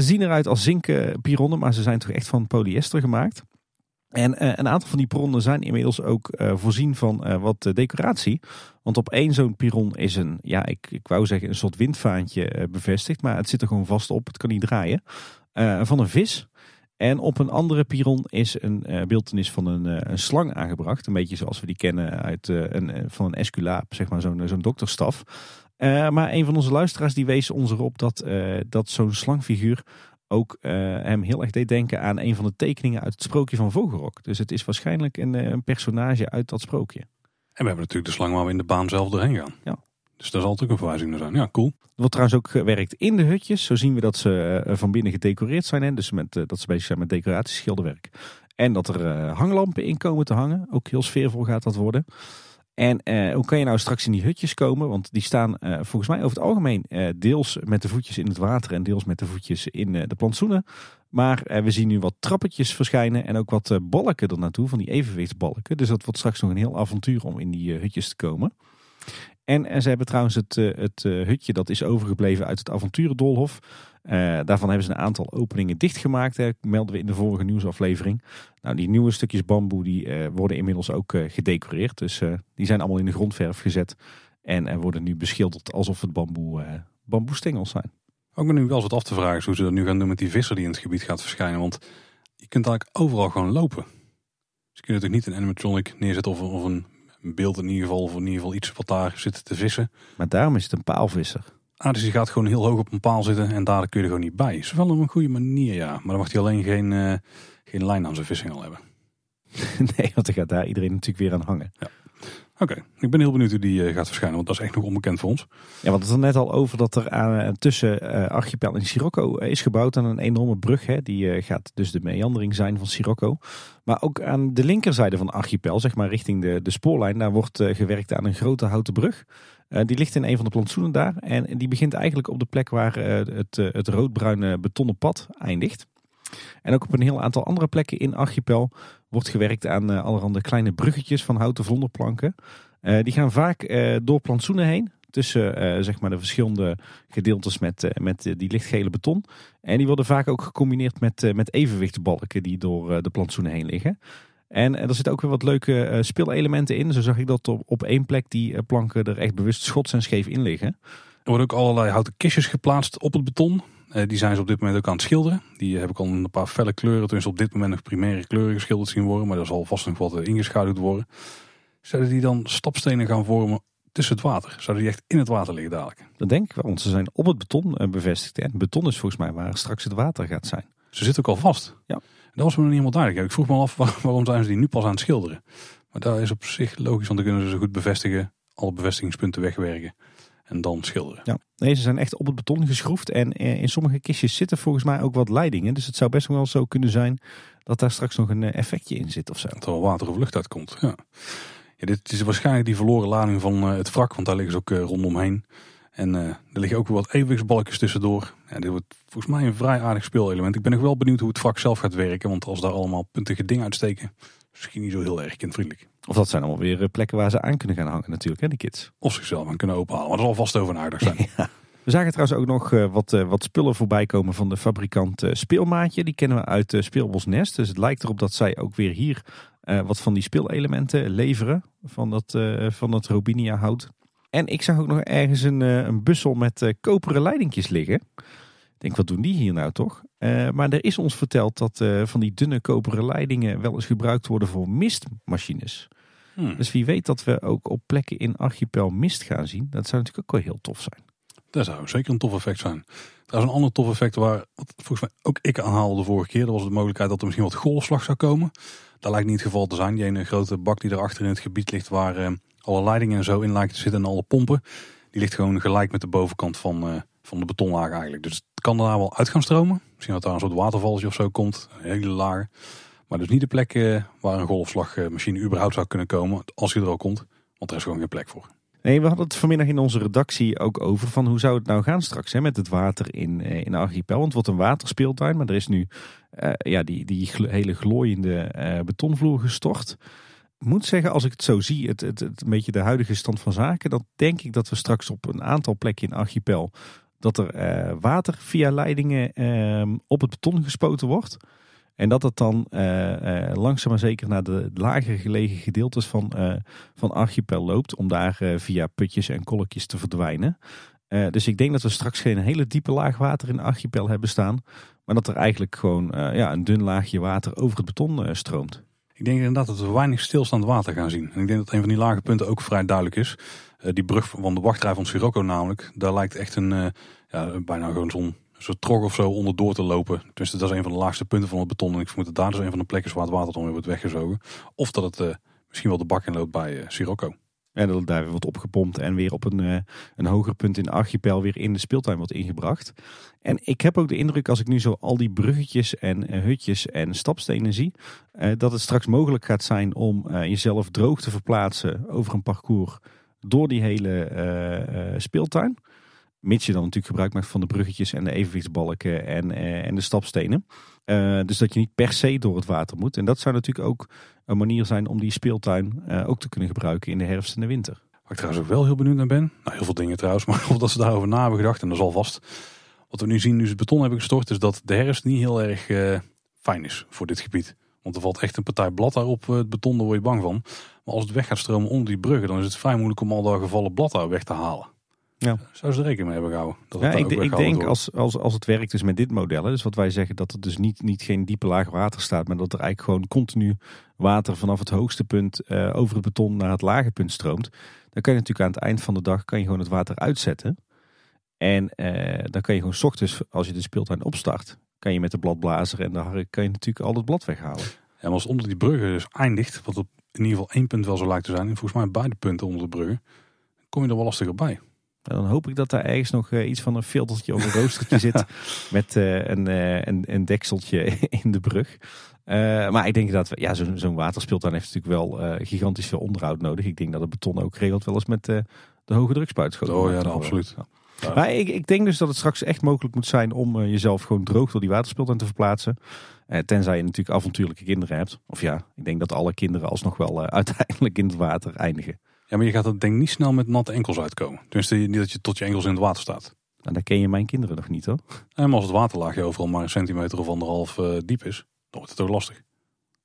zien eruit als zinken pironnen, maar ze zijn toch echt van polyester gemaakt. En uh, een aantal van die pironnen zijn inmiddels ook uh, voorzien van uh, wat decoratie. Want op één zo'n piron is een, ja, ik, ik wou zeggen een soort windvaantje bevestigd. Maar het zit er gewoon vast op, het kan niet draaien. van een vis. En op een andere piron is een beeldenis van een, een, slang aangebracht. Een beetje zoals we die kennen uit, een, van een esculaap, zeg maar zo'n zo'n dokterstaf. maar een van onze luisteraars die wees ons erop dat, dat zo'n slangfiguur ook uh, hem heel erg deed denken aan een van de tekeningen uit het sprookje van Vogelrok. Dus het is waarschijnlijk een, eh, een personage uit dat sprookje. En we hebben natuurlijk de slang waar we in de baan zelf doorheen gaan. Ja. Dus daar zal natuurlijk een verwijzing naar zijn. Ja, cool. Wordt trouwens ook gewerkt in de hutjes. Zo zien we dat ze uh, van binnen gedecoreerd zijn. Hè? Dus met, dat ze bezig zijn met decoratieschilderwerk. En dat er hanglampen in komen te hangen. Ook heel sfeervol gaat dat worden. En uh, hoe kan je nou straks in die hutjes komen? Want die staan uh, volgens mij over het algemeen uh, deels met de voetjes in het water en deels met de voetjes in de plantsoenen. Maar we zien nu wat trappetjes verschijnen en ook wat balken er naartoe, van die evenwichtsbalken. Dus dat wordt straks nog een heel avontuur om in die hutjes te komen. En, en ze hebben trouwens het, het hutje dat is overgebleven uit het avonturendolhof. Uh, daarvan hebben ze een aantal openingen dichtgemaakt. Hè, melden we in de vorige nieuwsaflevering. Nou, die nieuwe stukjes bamboe die, uh, worden inmiddels ook uh, gedecoreerd. Dus die zijn allemaal in de grondverf gezet. En worden nu beschilderd alsof het bamboe, bamboestengels zijn. Ook ben nu wel eens wat af te vragen is hoe ze dat nu gaan doen met die visser die in het gebied gaat verschijnen. Want je kunt eigenlijk overal gewoon lopen. Dus je kunt natuurlijk niet een animatronic neerzetten of, of een beeld in ieder geval. Of in ieder geval iets wat daar zit te vissen. Maar daarom is het een paalvisser. Ah, dus die gaat gewoon heel hoog op een paal zitten en daar kun je er gewoon niet bij. Is wel een goede manier, ja. Maar dan mag hij alleen geen, eh, geen lijn aan zijn vissingel hebben. nee, want dan gaat daar iedereen natuurlijk weer aan hangen. Oké, ik ben heel benieuwd hoe die eh, gaat verschijnen, want dat is echt nog onbekend voor ons. Ja, want het er net al over dat er aan, eh, tussen Archipel en Sirocco is gebouwd aan een enorme brug. Hè. Die gaat dus de meandering zijn van Sirocco. Maar ook aan de linkerzijde van Archipel, zeg maar richting de, de spoorlijn, daar wordt gewerkt aan een grote houten brug. Eh, die ligt in een van de plantsoenen daar. En die begint eigenlijk op de plek waar eh, het, eh, het roodbruine betonnen pad eindigt. En ook op een heel aantal andere plekken in Archipel wordt gewerkt aan allerhande kleine bruggetjes van houten vlonderplanken. Die gaan vaak door plantsoenen heen. Tussen zeg maar de verschillende gedeeltes met, met die lichtgele beton. En die worden vaak ook gecombineerd met, met evenwichtsbalken die door de plantsoenen heen liggen. En er zitten ook weer wat leuke eh, speelelementen in. Zo zag ik dat op, op één plek die eh, planken er echt bewust schots en scheef in liggen. Er worden ook allerlei houten kistjes geplaatst op het beton. Eh, die zijn ze op dit moment ook aan het schilderen. Die heb ik al in een paar felle kleuren, tenminste op dit moment nog primaire kleuren geschilderd zien worden. Maar daar zal vast nog wat ingeschaduwd worden. Zouden die dan stapstenen gaan vormen tussen het water? Zouden die echt in het water liggen dadelijk? Dat denk ik wel, want ze zijn op het beton bevestigd. En beton is volgens mij waar straks het water gaat zijn. Ze zitten ook al vast. Ja. Dat was me nog niet helemaal duidelijk. Ik vroeg me af waar- waarom zijn ze die nu pas aan het schilderen. Maar dat is op zich logisch, want dan kunnen ze goed bevestigen. Alle bevestigingspunten wegwerken. En dan schilderen. Ja. Nee, ze zijn echt op het beton geschroefd. En eh, in sommige kistjes zitten volgens mij ook wat leidingen. Dus het zou best wel zo kunnen zijn dat daar straks nog een eh, effectje in zit of zo. Dat er wel water of lucht uitkomt. Ja. Ja, dit is waarschijnlijk die verloren lading van eh, het wrak. Want daar liggen ze ook rondomheen. En eh, er liggen ook weer wat evenwichtsbalkjes tussendoor. Ja, dit wordt volgens mij een vrij aardig speelelement. Ik ben nog wel benieuwd hoe het wrak zelf gaat werken. Want als daar allemaal puntige dingen uitsteken. Misschien niet zo heel erg kindvriendelijk. Of dat zijn allemaal weer eh, plekken waar ze aan kunnen gaan hangen natuurlijk, hè, die kids. Of zichzelf aan kunnen openhalen. Maar dat zal vast over nagedacht zijn. We zagen trouwens ook nog eh, wat, wat spullen voorbij komen van de fabrikant Speelmaatje. Die kennen we uit uh, Speelbos Nest. Dus het lijkt erop dat zij ook weer hier wat van die speelelementen leveren. Van dat, van dat Robinia hout. En ik zag ook nog ergens een, eh, een bussel met eh, koperen leidingjes liggen. Ik denk, wat doen die hier nou toch? Eh, maar er is ons verteld dat van die dunne koperen leidingen wel eens gebruikt worden voor mistmachines. Hmm. Dus wie weet dat we ook op plekken in Archipel mist gaan zien. Dat zou natuurlijk ook wel heel tof zijn. Dat zou zeker een tof effect zijn. Trouwens, een ander tof effect waar wat volgens mij ook ik aanhaalde de vorige keer. Dat was de mogelijkheid dat er misschien wat golfslag zou komen. Dat lijkt niet het geval te zijn. Die ene grote bak die erachter in het gebied ligt waar alle leidingen en zo in lijken te zitten en alle pompen. Die ligt gewoon gelijk met de bovenkant van, eh, van de betonlaag eigenlijk. Dus het kan daar wel uit gaan stromen. Misschien dat daar een soort watervalsje of zo komt. Hele laag. Maar dus niet de plek eh, waar een golfslagmachine überhaupt zou kunnen komen. Als die er al komt. Want er is gewoon geen plek voor. Nee, we hadden het vanmiddag in onze redactie ook over van hoe zou het nou gaan straks hè, met het water in, eh, in Archipel. Want wordt een waterspeeltuin, maar er is nu ja, die, die hele glooiende betonvloer gestort. Moet zeggen, als ik het zo zie, het, het, het beetje de huidige stand van zaken, dan denk ik dat we straks op een aantal plekken in Archipel dat er eh, water via leidingen eh, op het beton gespoten wordt. En dat het dan eh, eh, langzaam maar zeker naar de lager gelegen gedeeltes van, eh, van Archipel loopt. Om daar eh, via putjes en kolkjes te verdwijnen. Dus ik denk dat we straks geen hele diepe laag water in Archipel hebben staan. Maar dat er eigenlijk gewoon ja, een dun laagje water over het beton stroomt. Ik denk inderdaad dat we weinig stilstaand water gaan zien. En ik denk dat een van die lage punten ook vrij duidelijk is. Eh, die brug van de wachtrij van Sirocco namelijk. Daar lijkt echt een, eh, ja, bijna gewoon zo'n soort trog of zo onderdoor te lopen. Dus dat is een van de laagste punten van het beton. En ik vermoed dat daar dus een van de plekken is waar het water dan weer wordt weggezogen. Of dat het eh, misschien wel de bak in loopt bij Sirocco. En dat het daar weer wordt opgepompt en weer op een, eh, een hoger punt in Archipel weer in de speeltuin wordt ingebracht. En ik heb ook de indruk als ik nu zo al die bruggetjes en eh, hutjes en stapstenen zie, eh, dat het straks mogelijk gaat zijn om jezelf droog te verplaatsen over een parcours door die hele speeltuin. Mits je dan natuurlijk gebruik maakt van de bruggetjes en de evenwichtsbalken en, en de stapstenen. Dus dat je niet per se door het water moet. En dat zou natuurlijk ook een manier zijn om die speeltuin eh, ook te kunnen gebruiken in de herfst en de winter. Waar ik trouwens ook wel heel benieuwd naar ben. Nou, heel veel dingen trouwens. Maar of dat ze daarover na hebben gedacht. En dat is alvast. Wat we nu zien, nu ze het beton hebben gestort. Is dat de herfst niet heel erg eh, fijn is voor dit gebied. Want er valt echt een partij blad daar op eh, het beton. Daar word je bang van. Maar als het weg gaat stromen onder die bruggen. Dan is het vrij moeilijk om al dat gevallen blad daar weg te halen. Ja. Zou ze er rekening mee hebben gehouden? Dat Ja, ik, ik denk wordt? als, als, als het werkt dus met dit model, hè, dus wat wij zeggen dat er dus niet, niet geen diepe laag water staat, maar dat er eigenlijk gewoon continu water vanaf het hoogste punt eh, over het beton naar het lage punt stroomt, dan kan je natuurlijk aan het eind van de dag kan je gewoon het water uitzetten. En eh, dan kan je gewoon 's ochtends, als je de speeltuin opstart, kan je met de bladblazer en de hark kan je natuurlijk al het blad weghalen. Ja, maar als onder die bruggen dus eindigt, wat op in ieder geval één punt wel zo lijkt te zijn, en volgens mij beide punten onder de bruggen, kom je er wel lastiger bij. En dan hoop ik dat daar ergens nog eh, iets van een filtertje of een roostertje zit. Met eh, een, eh, een, een dekseltje in de brug. Maar ik denk dat ja, zo'n waterspeeltuin heeft natuurlijk wel gigantisch veel onderhoud nodig. Ik denk dat het beton ook regelt wel eens met de hoge drukspuit. Oh ja, worden. absoluut. Ja. Maar ik, ik denk dus dat het straks echt mogelijk moet zijn om jezelf gewoon droog door die waterspeeltuin te verplaatsen. Tenzij je natuurlijk avontuurlijke kinderen hebt. Of ja, ik denk dat alle kinderen alsnog wel uiteindelijk in het water eindigen. Ja, maar je gaat er denk niet snel met natte enkels uitkomen. Tenminste, niet dat je tot je enkels in het water staat. Nou, dan ken je mijn kinderen nog niet hoor. En als het waterlaagje overal maar een centimeter of anderhalf eh, diep is, dan wordt het ook lastig.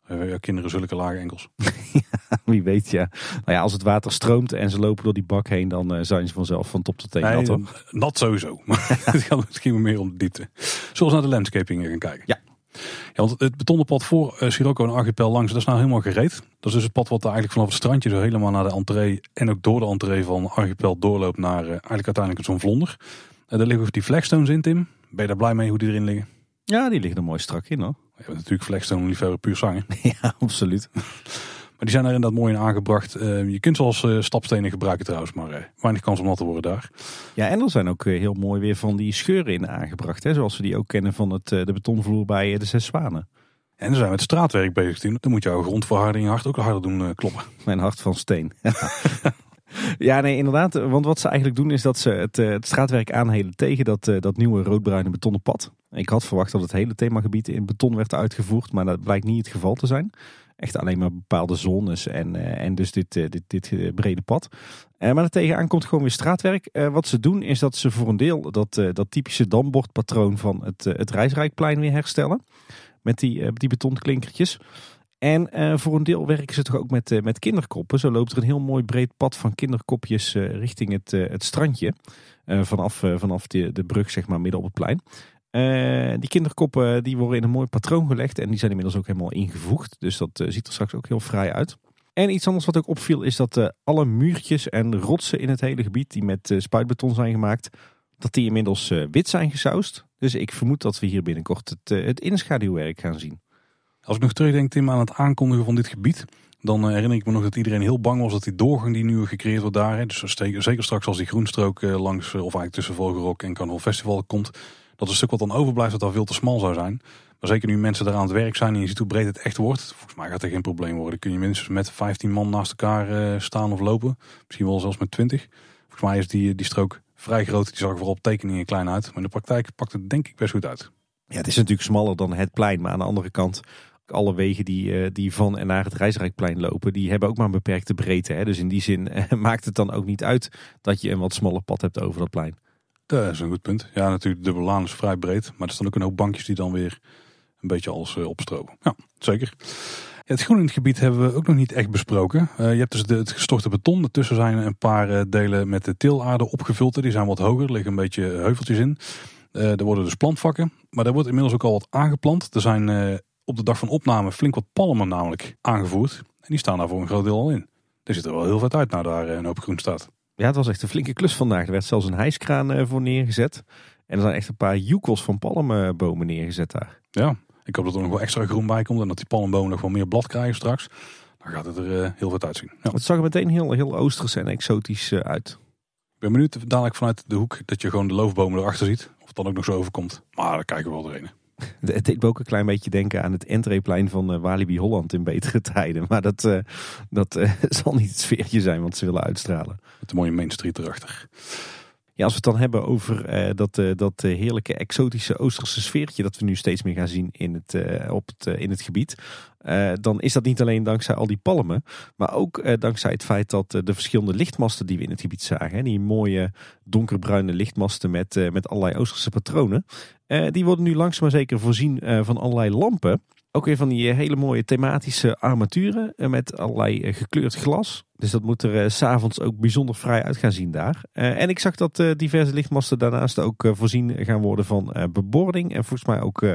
Eh, ja, kinderen zulke lage enkels. Wie weet ja. Nou ja, als het water stroomt en ze lopen door die bak heen, dan eh, zijn ze vanzelf van top tot teen Nee, nat. sowieso. Maar het gaat misschien meer om de diepte. We naar de landscaping gaan kijken? Ja. Ja, want het betonnen pad voor eh, Sirocco en Archipel langs, dat is nou helemaal gereed. Dat is dus het pad wat eigenlijk vanaf het strandje zo helemaal naar de entree en ook door de entree van Archipel doorloopt naar eh, eigenlijk uiteindelijk zo'n vlonder. Eh, daar liggen ook die flagstones in, Tim. Ben je daar blij mee hoe die erin liggen? Ja, die liggen er mooi strak in hoor. Je bent natuurlijk flagstone liefhebber puur zangen. Ja, absoluut. Maar die zijn er inderdaad mooi in aangebracht. Eh, je kunt ze als eh, stapstenen gebruiken trouwens, maar eh, weinig kans om nat te worden daar. Ja, en er zijn ook eh, heel mooi weer van die scheuren in aangebracht. Hè, zoals we die ook kennen van het, de betonvloer bij de Zes Zwanen. En dan zijn we met straatwerk bezig. Dan moet jouw grondverharding hard ook harder doen kloppen. Mijn hart van steen. ja, nee, inderdaad. Want wat ze eigenlijk doen is dat ze het, het straatwerk aanhelen tegen dat, dat nieuwe roodbruine betonnen pad. Ik had verwacht dat het hele themagebied in beton werd uitgevoerd, maar dat blijkt niet het geval te zijn. Echt alleen maar bepaalde zones en, eh, en dus dit, eh, dit, dit eh, brede pad. Maar tegenaan komt gewoon weer straatwerk. Wat ze doen is dat ze voor een deel dat, dat typische dambordpatroon van het, het Rijsrijkplein weer herstellen. Met die, die betonklinkertjes. En voor een deel werken ze toch ook met, met kinderkoppen. Zo loopt er een heel mooi breed pad van kinderkopjes richting het, het strandje. Vanaf vanaf de, de brug, zeg maar, midden op het plein. Eh, die kinderkoppen die worden in een mooi patroon gelegd. En die zijn inmiddels ook helemaal ingevoegd. Dus dat eh, ziet er straks ook heel vrij uit. En iets anders wat ook opviel is dat eh, alle muurtjes en rotsen in het hele gebied die met spuitbeton zijn gemaakt, dat die inmiddels wit zijn gesausd. Dus ik vermoed dat we hier binnenkort het, het inschaduwwerk gaan zien. Als ik nog terugdenk, Tim, aan het aankondigen van dit gebied. Dan herinner ik me nog dat iedereen heel bang was dat die doorgang die nu gecreëerd wordt daar. Dus zeker, straks als die groenstrook langs, of eigenlijk tussen Vogelrok en Carnival Festival komt. Dat een stuk wat dan overblijft dat daar veel te smal zou zijn. Maar zeker nu mensen daar aan het werk zijn en je ziet hoe breed het echt wordt. Volgens mij gaat er geen probleem worden. Kun je minstens met 15 man naast elkaar eh, staan of lopen. Misschien wel zelfs met 20. Volgens mij is die, die strook vrij groot. Die zag er vooral op tekeningen klein uit. Maar in de praktijk pakt het denk ik best goed uit. Ja, het is natuurlijk smaller dan het plein, maar aan de andere kant, alle wegen die, eh, die van en naar het Rijsrijkplein lopen, die hebben ook maar een beperkte breedte. Hè? Dus in die zin eh, maakt het dan ook niet uit dat je een wat smaller pad hebt over dat plein. Dat is een goed punt. Ja, natuurlijk, de dubbele laan is vrij breed. Maar er staan ook een hoop bankjes die dan weer een beetje als uh, opstropen. Ja, zeker. Het groen in het gebied hebben we ook nog niet echt besproken. Uh, je hebt dus het gestorte beton. Daartussen zijn een paar delen met de tilaarde opgevuld. Die zijn wat hoger. Er liggen een beetje heuveltjes in. Er worden dus plantvakken. Maar er wordt inmiddels ook al wat aangeplant. Er zijn op de dag van opname flink wat palmen namelijk aangevoerd. En die staan daar voor een groot deel al in. Er ziet er wel heel vet uit nou daar een hoop groen staat. Ja, het was echt een flinke klus vandaag. Er werd zelfs een hijskraan uh, voor neergezet. En er zijn echt een paar joekels van palmbomen neergezet daar. Ja, ik hoop dat er nog wel extra groen bij komt. En dat die palmbomen nog wel meer blad krijgen straks. Dan gaat het er uh, heel vet uitzien. Ja. Het zag er meteen heel, heel oosters en exotisch uh, uit. Ik ben benieuwd dadelijk vanuit de hoek dat je gewoon de loofbomen erachter ziet. Of het dan ook nog zo overkomt. Maar daar kijken we wel doorheen. Het deed ook een klein beetje denken aan het entreeplein van uh, Walibi Holland in betere tijden. Maar dat, uh, dat uh, zal niet het sfeertje zijn wat ze willen uitstralen. Met een mooie Main Street erachter. Ja, als we het dan hebben over uh, dat, uh, dat uh, heerlijke exotische Oosterse sfeertje dat we nu steeds meer gaan zien in het, op het, in het gebied. dan is dat niet alleen dankzij al die palmen, maar ook dankzij het feit dat de verschillende lichtmasten die we in het gebied zagen, hè, die mooie donkerbruine lichtmasten met, met allerlei Oosterse patronen, die worden nu langzaam maar zeker voorzien van allerlei lampen. Ook weer van die hele mooie thematische armaturen met allerlei gekleurd glas. Dus dat moet er s s'avonds ook bijzonder vrij uit gaan zien daar. en ik zag dat diverse lichtmasten daarnaast ook voorzien gaan worden van bebording. En volgens mij ook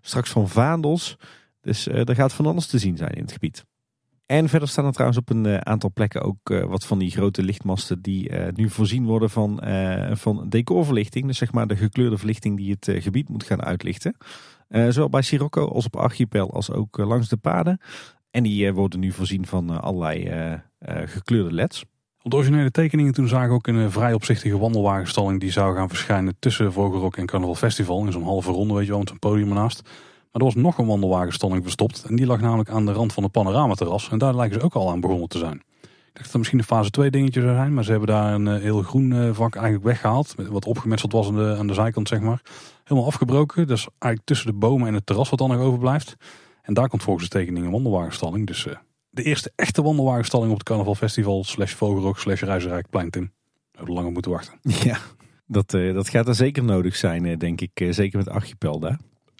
straks van vaandels. Dus er gaat van alles te zien zijn in het gebied. En verder staan er trouwens op een eh, aantal plekken ook eh, wat van die grote lichtmasten die eh, nu voorzien worden van, van decorverlichting. Dus zeg maar de gekleurde verlichting die het gebied moet gaan uitlichten. Zowel bij Sirocco als op Archipel als ook langs de paden. En die worden nu voorzien van allerlei gekleurde leds. Op de originele tekeningen toen zagen we ook een vrij opzichtige wandelwagenstalling die zou gaan verschijnen tussen Vogelrok en Carnaval Festival. In zo'n halve ronde weet je wel, met een podium ernaast. Maar er was nog een wandelwagenstalling verstopt. En die lag namelijk aan de rand van het panoramaterras. En daar lijken ze ook al aan begonnen te zijn. Ik dacht dat het misschien een fase 2 dingetje zou zijn. Maar ze hebben daar een eh, heel groen eh, vak eigenlijk weggehaald. Wat opgemetseld was aan de zijkant zeg maar. Helemaal afgebroken. Dus eigenlijk tussen de bomen en het terras wat dan nog overblijft. En daar komt volgens de tekening een wandelwagenstalling. Dus uh, de eerste echte wandelwagenstalling op het Carnaval Festival. Slash Vogelrok slash Reizenrijkplein Tim. We hebben langer moeten wachten. Ja, dat, dat gaat er zeker nodig zijn denk ik. zeker met Archipel daar.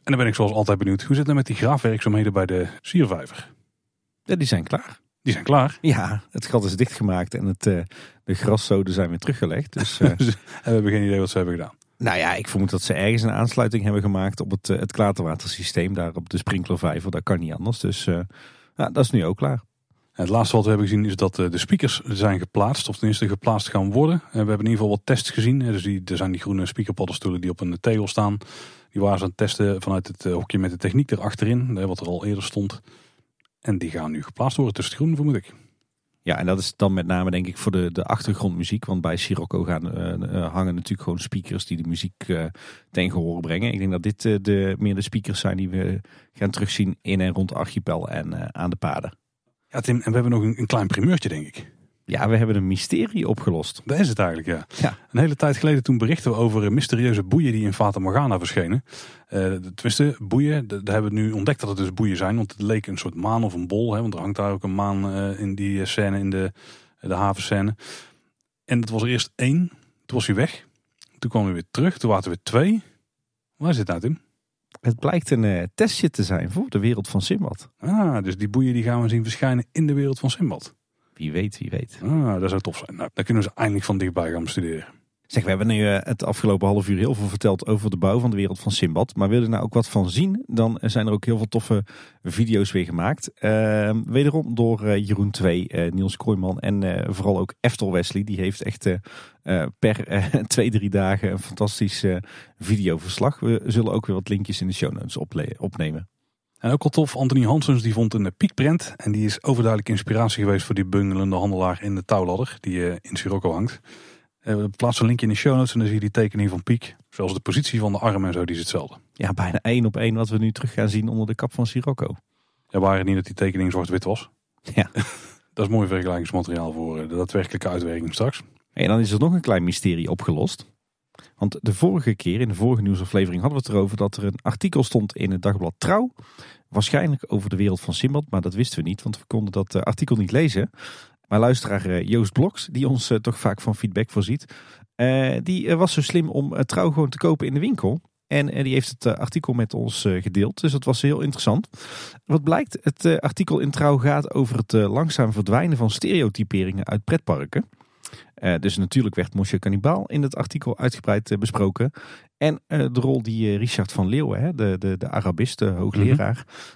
En dan ben ik zoals altijd benieuwd, hoe zit het met die graafwerkzaamheden bij de siervijver? Ja, die zijn klaar. Die zijn klaar? Ja, het gat is dichtgemaakt en het, uh, de graszoden zijn weer teruggelegd. Dus, uh, we hebben geen idee wat ze hebben gedaan. Nou ja, ik vermoed dat ze ergens een aansluiting hebben gemaakt op het, uh, het klaterwatersysteem. Daar op de sprinklervijver, dat kan niet anders. Dus nou, dat is nu ook klaar. het laatste wat we hebben gezien is dat de speakers zijn geplaatst. Of tenminste geplaatst gaan worden. we hebben in ieder geval wat tests gezien. Dus die, er zijn die groene speakerpaddenstoelen die op een tegel staan. Die waren ze aan het testen vanuit het eh, hokje met de techniek erachterin, wat er al eerder stond. En die gaan nu geplaatst worden tussen het groen, vermoed ik. Ja, en dat is dan met name denk ik voor de, de achtergrondmuziek. Want bij Sirocco gaan, uh, hangen natuurlijk gewoon speakers die de muziek uh, ten gehoor brengen. Ik denk dat dit de, meer de speakers zijn die we gaan terugzien in en rond archipel en aan de paden. Ja Tim, en we hebben nog een, een klein primeurtje denk ik. Ja, we hebben een mysterie opgelost. Dat is het eigenlijk, ja. ja. Een hele tijd geleden toen berichten we over mysterieuze boeien die in Fata Morgana verschenen. Uh, tenminste, boeien, daar hebben we nu ontdekt dat het dus boeien zijn. Want het leek een soort maan of een bol. Hè, want er hangt daar ook een maan uh, in die scène, in de, de havenscène. En het was er eerst één, toen was hij weg. Toen kwam hij weer terug, toen waren er weer twee. Waar zit nou, Tim? Het blijkt een uh, testje te zijn voor de wereld van Simbad. Ah, dus die boeien die gaan we zien verschijnen in de wereld van Simbad. Wie weet, wie weet. Ah, dat zou tof zijn. Nou, dan kunnen we ze eindelijk van dichtbij gaan bestuderen. Zeg, we hebben nu uh, het afgelopen half uur heel veel verteld over de bouw van de wereld van Simbad. Maar wil je nou ook wat van zien, dan zijn er ook heel veel toffe video's weer gemaakt. Uh, wederom door uh, Jeroen 2, Niels Kooijman en vooral ook Eftel Wesley. Die heeft echt per twee, drie dagen een fantastisch videoverslag. We zullen ook weer wat linkjes in de show notes opnemen. En ook al tof, Anthony Hansens die vond een piekprent. En die is overduidelijk inspiratie geweest voor die bungelende handelaar in de touwladder. Die uh, in Sirocco hangt. Uh, we plaatsen een linkje in de show notes en dan zie je die tekening van Piek. Zoals de positie van de arm en zo, die is hetzelfde. Ja, bijna één op één wat we nu terug gaan zien onder de kap van Sirocco. Ja, waren niet dat die tekening zwart-wit was. Ja. dat is mooi vergelijkingsmateriaal voor eh, de daadwerkelijke uitwerking straks. En dan is er nog een klein mysterie opgelost. Want de vorige keer, in de vorige nieuwsaflevering, hadden we het erover dat er een artikel stond in het dagblad Trouw. Waarschijnlijk over de wereld van Simbad, maar dat wisten we niet, want we konden dat eh, artikel niet lezen. Maar luisteraar eh, Joost Bloks, die ons eh, toch vaak van feedback voorziet, die was zo slim om Trouw gewoon te kopen in de winkel. En die heeft het artikel met ons gedeeld. Dus dat was heel interessant. Wat blijkt, het artikel in Trouw gaat over het langzaam verdwijnen van stereotyperingen uit pretparken. Uh, dus natuurlijk werd Mosje Cannibaal in het artikel uitgebreid uh, besproken. En uh, de rol die Richard van Leeuwen, hè, de, de, de Arabist, de hoogleraar, mm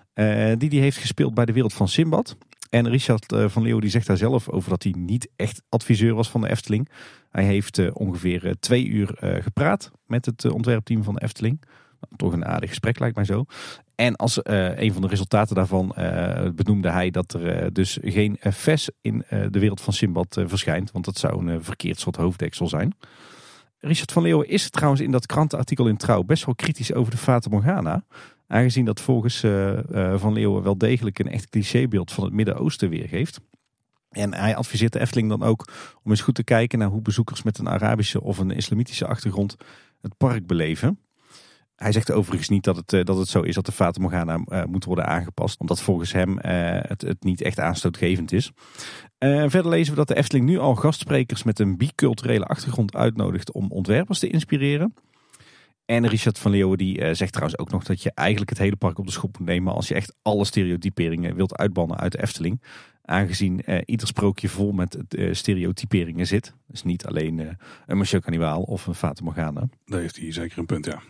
die die heeft gespeeld bij de wereld van Simbad. En Richard van Leeuwen die zegt daar zelf over dat hij niet echt adviseur was van de Efteling. Hij heeft ongeveer twee uur gepraat met het ontwerpteam van de Efteling. Nou, toch een aardig gesprek lijkt mij zo. En als uh, een van de resultaten daarvan uh, benoemde hij dat er uh, dus geen VES in de wereld van Simbad verschijnt. Want dat zou een verkeerd soort hoofddeksel zijn. Richard van Leeuwen is trouwens in dat krantenartikel in Trouw best wel kritisch over de Fata Morgana. Aangezien dat volgens Van Leeuwen wel degelijk een echt clichébeeld van het Midden-Oosten weergeeft. En hij adviseert de Efteling dan ook om eens goed te kijken naar hoe bezoekers met een Arabische of een islamitische achtergrond het park beleven. Hij zegt overigens niet dat het, eh, dat het zo is dat de Fata Morgana uh, moet worden aangepast. Omdat volgens hem uh, het, het niet echt aanstootgevend is. Uh, verder lezen we dat de Efteling nu al gastsprekers met een biculturele achtergrond uitnodigt om ontwerpers te inspireren. En Richard van Leeuwen die eh, zegt trouwens ook nog dat je eigenlijk het hele park op de schop moet nemen als je echt alle stereotyperingen wilt uitbannen uit de Efteling. Aangezien eh, ieder sprookje vol met eh, stereotyperingen zit. Dus niet alleen eh, een Monsieur Cannibal of een Fata Morgana. Daar heeft hij zeker een punt, ja.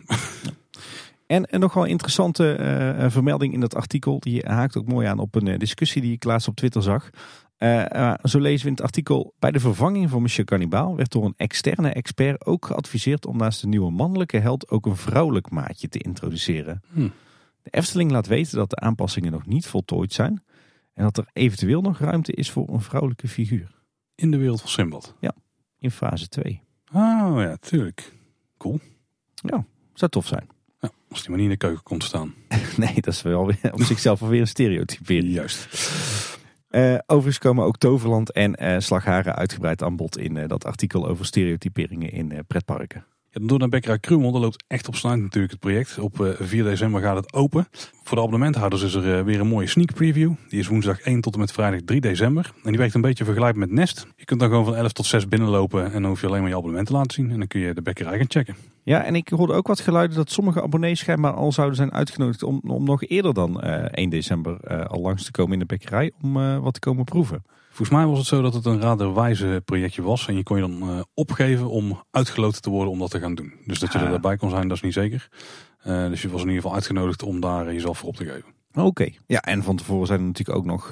En een nog wel interessante eh, vermelding in dat artikel. Die haakt ook mooi aan op een eh, discussie die ik laatst op Twitter zag. Eh, zo lezen we in het artikel. Bij de vervanging van Monsieur Cannibal werd door een externe expert ook geadviseerd om naast de nieuwe mannelijke held ook een vrouwelijk maatje te introduceren. Hm. De Efteling laat weten dat de aanpassingen nog niet voltooid zijn. En dat er eventueel nog ruimte is voor een vrouwelijke figuur. In de wereld van Simbad. In fase 2. Oh ja, tuurlijk. Zou tof zijn. Als die maar niet in de keuken komt staan. Nee, dat is wel weer op zichzelf alweer een stereotypering. Juist. Eh, overigens komen ook Toverland en eh Slagharen uitgebreid aan bod in eh, dat artikel over stereotyperingen in pretparken. Ja, door naar Bekkerij Krumel. Dat loopt echt op snelheid natuurlijk het project. Op eh, 4 december gaat het open. Voor de abonnementhouders is er weer een mooie sneak preview. Die is woensdag 1 tot en met vrijdag 3 december. En die werkt een beetje vergelijkbaar met Nest. Je kunt dan gewoon van 11 tot 6 binnenlopen. En dan hoef je alleen maar je abonnement te laten zien. En dan kun je de bekkerij gaan checken. Ja, en ik hoorde ook wat geluiden dat sommige abonnees schijnbaar al zouden zijn uitgenodigd om, om nog eerder dan eh 1 december eh, al langs te komen in de bekkerij om eh, wat te komen proeven. Volgens mij was het zo dat het een raderwijze projectje was. En je kon je dan opgeven om uitgeloten te worden om dat te gaan doen. Dus dat je Ah. er daarbij kon zijn, dat is niet zeker. Dus je was in ieder geval uitgenodigd om daar jezelf voor op te geven. Oké. Ja, en van tevoren zijn er natuurlijk ook nog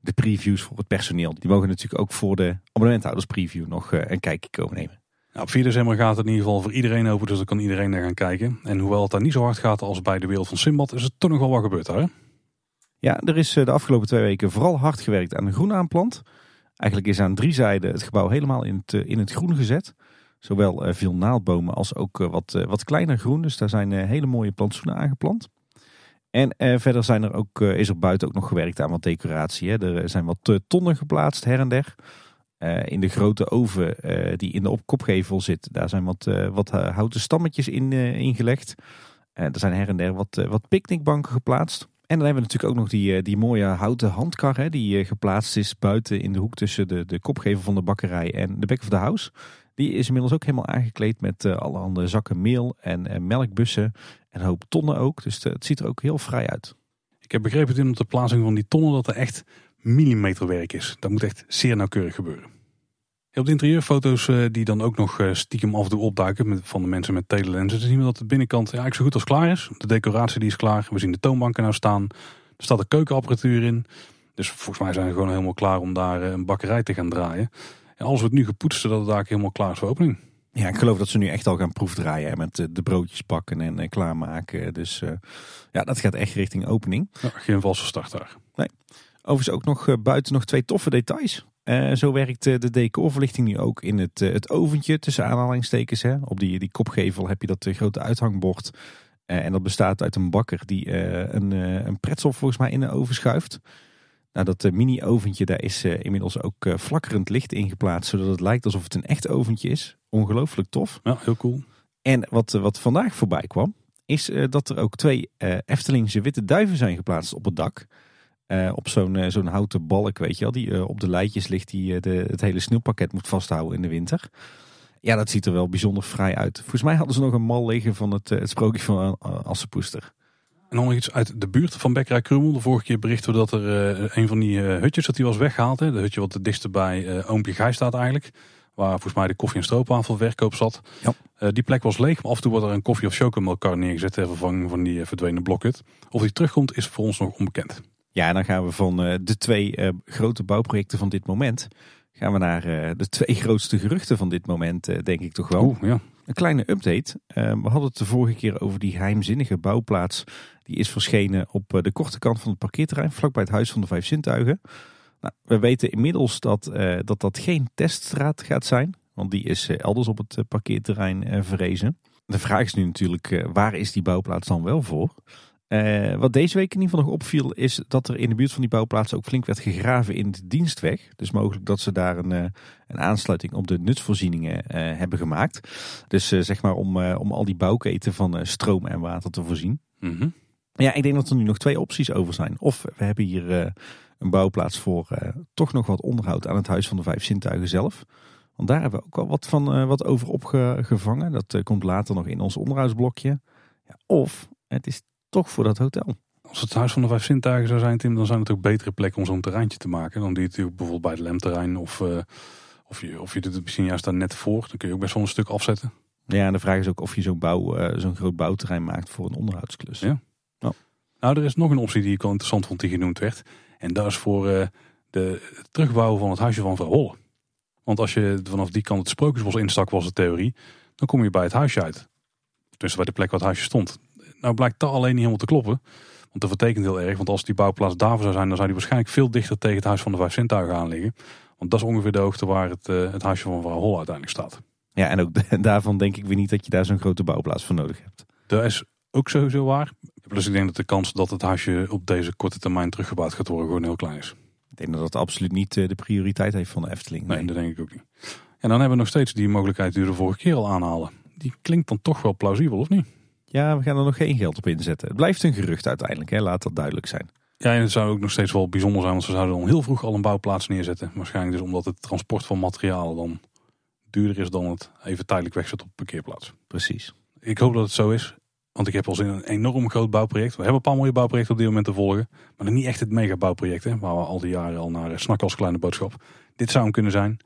de previews voor het personeel. Die mogen natuurlijk ook voor de abonnementhouders preview nog een kijkje komen nemen. Nou, op 4 december gaat het in ieder geval voor iedereen open. Dus dan kan iedereen daar gaan kijken. En hoewel het daar niet zo hard gaat als bij de wereld van Simbad. Is het toch nog wel wat gebeurd. Hè? Ja, er is eh, de afgelopen twee weken vooral hard gewerkt aan de groenaanplant. Eigenlijk is aan drie zijden het gebouw helemaal in het, eh, in het groen gezet. Zowel eh, veel naaldbomen als ook wat, wat kleiner groen. Dus daar zijn hele mooie plantsoenen aangeplant. En eh, verder zijn er ook, is er buiten ook nog gewerkt aan wat decoratie. Hè. Er zijn wat tonnen geplaatst her en der. Eh, in de grote oven eh, die in de op- kopgevel zit, daar zijn wat, eh, wat houten stammetjes in ingelegd. Er zijn her en der wat, wat picknickbanken geplaatst. En dan hebben we natuurlijk ook nog die, die mooie houten handkar hè, die geplaatst is buiten in de hoek tussen de, de kopgevel van de bakkerij en de back of the house. Die is inmiddels ook helemaal aangekleed met allerhande zakken meel en melkbussen en een hoop tonnen ook. Dus het ziet er ook heel vrij uit. Ik heb begrepen op de plaatsing van die tonnen dat er echt millimeterwerk is. Dat moet echt zeer nauwkeurig gebeuren. Op de interieurfoto's eh, die dan ook nog eh, stiekem af en toe opduiken met, van de mensen met telelenzen. Dan zien we dat de binnenkant ja, eigenlijk zo goed als klaar is. De decoratie die is klaar. We zien de toonbanken nou staan. Er staat een keukenapparatuur in. Dus volgens mij zijn we gewoon helemaal klaar om daar eh, een bakkerij te gaan draaien. En alles wordt nu gepoetst zodat het eigenlijk helemaal klaar is voor opening. Ja, ik geloof dat ze nu echt al gaan proefdraaien hè, met de broodjes pakken en klaarmaken. Dus eh, ja, dat gaat echt richting opening. Ja, geen valse start daar. Overigens ook nog eh, buiten nog twee toffe details. Eh, zo werkt eh, de decorverlichting nu ook in het, het oventje tussen aanhalingstekens. Hè. Op die, die kopgevel heb je dat grote uithangbord. En dat bestaat uit een bakker die een, een pretzel volgens mij in de oven schuift. Nou, dat mini-oventje, daar is inmiddels ook flakkerend licht in geplaatst. Zodat het lijkt alsof het een echt oventje is. Ongelooflijk tof. Ja, heel cool. En wat, wat vandaag voorbij kwam, is dat er ook twee Eftelingse witte duiven zijn geplaatst op het dak. Eh, op zo'n eh, zo'n houten balk, weet je wel, die eh, op de leidjes ligt, die de, het hele sneeuwpakket moet vasthouden in de winter. Ja, dat ziet er wel bijzonder vrij uit. Volgens mij hadden ze nog een mal liggen van het, het sprookje van Assepoester. En dan nog iets uit de buurt van Bekkerij Krummel. De vorige keer berichten we dat er een van die hutjes dat die was weggehaald. Hè. De hutje wat het dichtste bij Oompje Gijs staat eigenlijk. Waar volgens mij de koffie- en stroopwafel verkoop zat. Ja. Die plek was leeg. Maar af en toe wordt er een koffie- of chocomelkar neergezet. Ter vervanging van die verdwenen blokhut. Of die terugkomt is voor ons nog onbekend. Ja, en dan gaan we van eh, de twee eh, grote bouwprojecten van dit moment... gaan we naar eh, de twee grootste geruchten van dit moment, denk ik toch wel. Oeh, ja. Een kleine update. We hadden het de vorige keer over die geheimzinnige bouwplaats. Die is verschenen op de korte kant van het parkeerterrein, vlakbij het Huis van de Vijf Zintuigen. Nou, we weten inmiddels dat, dat dat geen teststraat gaat zijn, want die is elders op het parkeerterrein verrezen. De vraag is nu natuurlijk, waar is die bouwplaats dan wel voor? Eh, wat deze week in ieder geval nog opviel, is dat er in de buurt van die bouwplaats ook flink werd gegraven in de dienstweg. Dus mogelijk dat ze daar een, eh, een aansluiting op de nutsvoorzieningen eh, hebben gemaakt. Dus zeg maar om, om al die bouwketen van stroom en water te voorzien. Mhm. Ja, ik denk dat er nu nog twee opties over zijn. Of we hebben hier een bouwplaats voor toch nog wat onderhoud aan het Huis van de Vijf Zintuigen zelf. Want daar hebben we ook al wat, van, wat over opgevangen. Dat komt later nog in ons onderhoudsblokje. Ja, of het is toch voor dat hotel. Als het huis van de vijf zintuigen zou zijn, Tim, dan zijn het ook betere plekken om zo'n terreintje te maken. Dan die natuurlijk bijvoorbeeld bij het Lemterrein of, eh, of, je, of je doet het misschien juist daar net voor. Dan kun je ook best wel een stuk afzetten. Ja, en de vraag is ook of je zo'n bouw, eh, zo'n groot bouwterrein maakt voor een onderhoudsklus. Ja. Nou, er is nog een optie die ik wel interessant vond die genoemd werd. En dat is voor eh, de, het terugbouwen van het huisje van vrouw Holle. Want als je vanaf die kant het Sprookjesbos instak, was de theorie, dan kom je bij het huisje uit. Dus bij de plek waar het huisje stond. Nou blijkt dat alleen niet helemaal te kloppen. Want dat vertekent heel erg. Want als die bouwplaats daarvoor zou zijn, dan zou die waarschijnlijk veel dichter tegen het huis van de vijf zintuigen aan liggen. Want dat is ongeveer de hoogte waar het, eh, het huisje van vrouw Holle uiteindelijk staat. Ja, en ook daarvan denk ik weer niet dat je daar zo'n grote bouwplaats voor nodig hebt. Dat is ook sowieso waar. Plus ik denk dat de kans dat het huisje op deze korte termijn teruggebouwd gaat worden gewoon heel klein is. Ik denk dat dat absoluut niet eh, de prioriteit heeft van de Efteling. Nee, dat denk ik ook niet. En dan hebben we nog steeds die mogelijkheid die we de vorige keer al aanhalen. Die klinkt dan toch wel plausibel, of niet? Ja, we gaan er nog geen geld op inzetten. Het blijft een gerucht uiteindelijk, hè? laat dat duidelijk zijn. Ja, en het zou ook nog steeds wel bijzonder zijn, want ze zouden dan heel vroeg al een bouwplaats neerzetten. Waarschijnlijk dus omdat het transport van materialen dan duurder is dan het even tijdelijk wegzetten op een parkeerplaats. Precies. Ik hoop dat het zo is, want ik heb al zin in een enorm groot bouwproject. We hebben een paar mooie bouwprojecten op dit moment te volgen, maar nog niet echt het mega bouwproject, hè, waar we al die jaren al naar snakken als kleine boodschap. Dit zou hem kunnen zijn.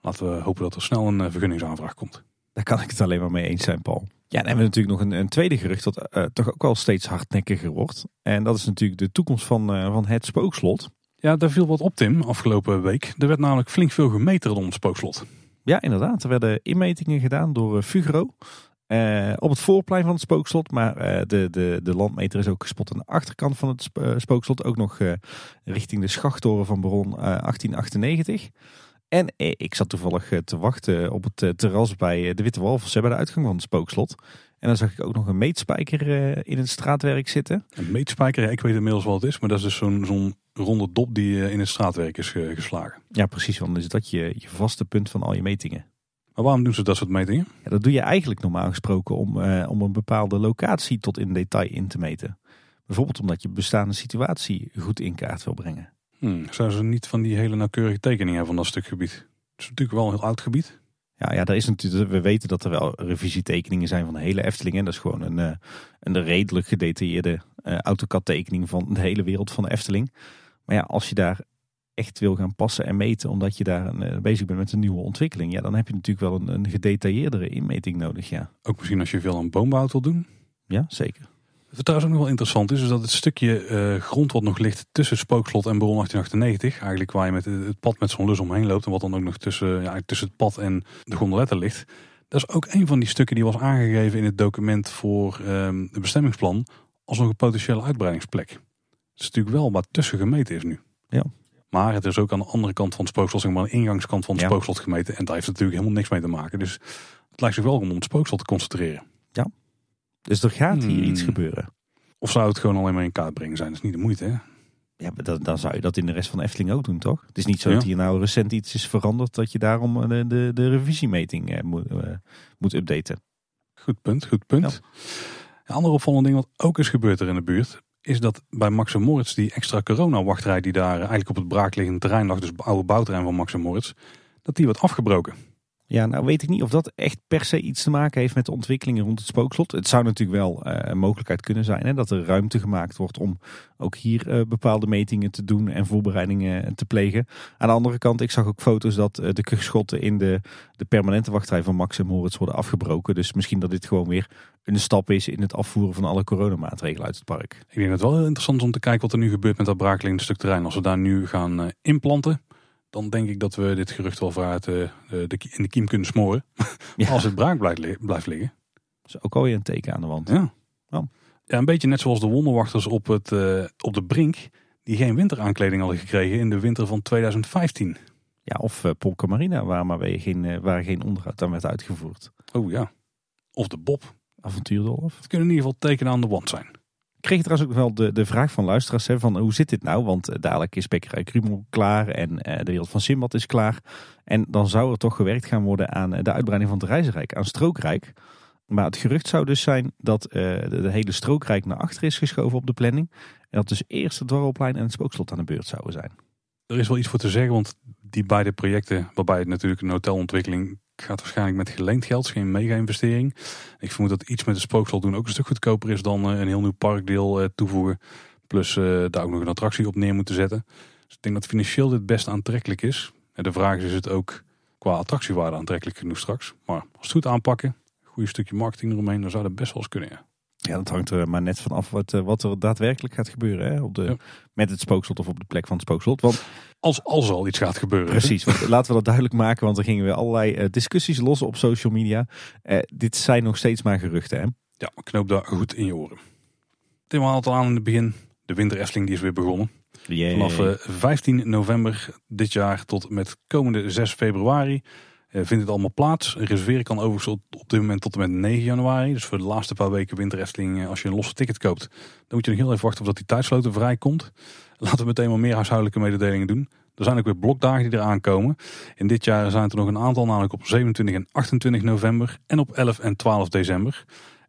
Laten we hopen dat er snel een eh, vergunningsaanvraag komt. Daar kan ik het alleen maar mee eens zijn, Paul. Ja, dan hebben we natuurlijk nog een, een tweede gerucht dat eh, toch ook wel steeds hardnekkiger wordt. En dat is natuurlijk de toekomst van, eh, van het spookslot. Ja, daar viel wat op, Tim, afgelopen week. Er werd namelijk flink veel gemeten rondom het spookslot. Ja, inderdaad. Er werden inmetingen gedaan door eh, Fugro. op het voorplein van het spookslot. Maar de, de, de landmeter is ook gespot aan de achterkant van het sp- spookslot. Ook nog richting de schachttoren van Baron eh, 1898. En eh, ik zat toevallig eh, te wachten op het eh, terras bij de Witte Walvers bij de uitgang van het spookslot. En dan zag ik ook nog een meetspijker in het straatwerk zitten. Een meetspijker, ja, ik weet inmiddels wat het is, maar dat is dus zo'n zo'n ronde dop die in het straatwerk is geslagen. Ja, precies. Want dan is dat je, je vaste punt van al je metingen. Maar waarom doen ze dat soort metingen? Ja, dat doe je eigenlijk normaal gesproken om, eh, om een bepaalde locatie tot in detail in te meten. Bijvoorbeeld omdat je bestaande situatie goed in kaart wil brengen. Hmm, zouden ze niet van die hele nauwkeurige tekeningen hebben van dat stuk gebied? Het is natuurlijk wel een heel oud gebied. Ja, ja daar is natuurlijk, we weten dat er wel revisietekeningen zijn van de hele Efteling. En dat is gewoon een, eh, een redelijk gedetailleerde eh AutoCAD tekening van de hele wereld van de Efteling. Maar ja, als je daar echt wil gaan passen en meten, omdat je daar eh, bezig bent met een nieuwe ontwikkeling. Ja, dan heb je natuurlijk wel een, een gedetailleerdere inmeting nodig, ja. Ook misschien als je veel aan boombouw wil doen. Ja, zeker. Wat trouwens ook nog wel interessant is, is dat het stukje eh, grond wat nog ligt tussen Spookslot en Baron 1898, eigenlijk waar je met het pad met zo'n lus omheen loopt en wat dan ook nog tussen, ja, tussen het pad en de gondeletten ligt. Dat is ook een van die stukken die was aangegeven in het document voor ehm het bestemmingsplan als nog een potentiële uitbreidingsplek. Het is natuurlijk wel wat tussen gemeten is nu. Ja. Maar het is ook aan de andere kant van het spookslot, zeg maar aan de ingangskant van het Ja. spookslot gemeten. En daar heeft natuurlijk helemaal niks mee te maken. Dus het lijkt zich wel om het spookslot te concentreren. Dus er gaat hier Hmm. iets gebeuren. Of zou het gewoon alleen maar in kaart brengen zijn? Dat is niet de moeite, hè? Ja, maar dan, dan zou je dat in de rest van de Efteling ook doen, toch? Het is niet zo Ja. dat hier nou recent iets is veranderd dat je daarom eh, de, de, de revisiemeting eh, moet, eh, moet updaten. Goed punt, goed punt. Een ander opvallend ding wat ook is gebeurd er in de buurt... is dat bij Max en Moritz die extra corona-wachtrij... die daar eigenlijk op het braakliggende terrein lag... dus het oude bouwterrein van Max en Moritz... dat die wordt afgebroken. Ja, nou weet ik niet of dat echt per se iets te maken heeft met de ontwikkelingen rond het spookslot. Het zou natuurlijk wel eh, een mogelijkheid kunnen zijn hè, dat er ruimte gemaakt wordt om ook hier eh, bepaalde metingen te doen en voorbereidingen te plegen. Aan de andere kant, ik zag ook foto's dat eh, de kuchschotten in de, de permanente wachtrij van Max en Moritz worden afgebroken. Dus misschien dat dit gewoon weer een stap is in het afvoeren van alle coronamaatregelen uit het park. Ik denk het wel heel interessant om te kijken wat er nu gebeurt met dat braakliggende stuk terrein. Als we daar nu gaan eh, inplanten... dan denk ik dat we dit gerucht wel vooruit eh, de, in de kiem kunnen smoren. Ja, Als het braak blijft, li- blijft liggen. dat is ook alweer een teken aan de wand. Ja. Oh. ja, een beetje net zoals de wonderwachters op, het, eh, op de brink... die geen winteraankleding hadden gekregen in de winter van 2015. Ja, of uh, Polka Marina, waar maar weer geen, waar geen onderhoud aan werd uitgevoerd. Oh ja. Of de Bob. Avontuurdolf. Het kunnen in ieder geval tekenen aan de wand zijn. Kreeg trouwens ook wel de, de vraag van luisteraars hè, van hoe zit dit nou? Want eh, dadelijk is Bekkerij Krumel klaar en eh, de wereld van Simbad is klaar. En dan zou er toch gewerkt gaan worden aan eh, de uitbreiding van het Reizenrijk, aan Strookrijk. Maar het gerucht zou dus zijn dat de, de hele Strookrijk naar achter is geschoven op de planning. En dat dus eerst het Dwarrelplein en het Spookslot aan de beurt zouden zijn. Er is wel iets voor te zeggen, want die beide projecten, waarbij het natuurlijk een hotelontwikkeling gaat waarschijnlijk met geleend geld, geen mega-investering. Ik vermoed dat iets met de spookslot doen ook een stuk goedkoper is dan eh, een heel nieuw parkdeel eh, toevoegen. Plus eh, daar ook nog een attractie op neer moeten zetten. Dus ik denk dat financieel dit best aantrekkelijk is. En de vraag is, is het ook qua attractiewaarde aantrekkelijk genoeg straks? Maar als het goed aanpakken, een goed stukje marketing eromheen, dan zou dat best wel eens kunnen. Ja. Ja, dat hangt er maar net van af wat, wat er daadwerkelijk gaat gebeuren. Hè? Op de, Ja. Met het spookslot of op de plek van het spookslot. Want Als, als al iets gaat gebeuren. Precies, want laten we dat duidelijk maken, want er gingen weer allerlei eh, discussies los op social media. Eh, dit zijn nog steeds maar geruchten. Hè? Ja, knoop daar goed in je oren. Tim had het al aan in het begin. De winter Efteling die is weer begonnen. Vanaf eh, 15 november dit jaar tot met komende 6 februari eh, vindt het allemaal plaats. Reserveren kan overigens op, op dit moment tot en met 9 januari. Dus voor de laatste paar weken winter eh, als je een losse ticket koopt, dan moet je nog heel even wachten of dat die tijdsloten vrijkomt. Laten we meteen maar meer huishoudelijke mededelingen doen. Er zijn ook weer blokdagen die eraan komen. In dit jaar zijn er nog een aantal, namelijk op 27 en 28 november en op 11 en 12 december.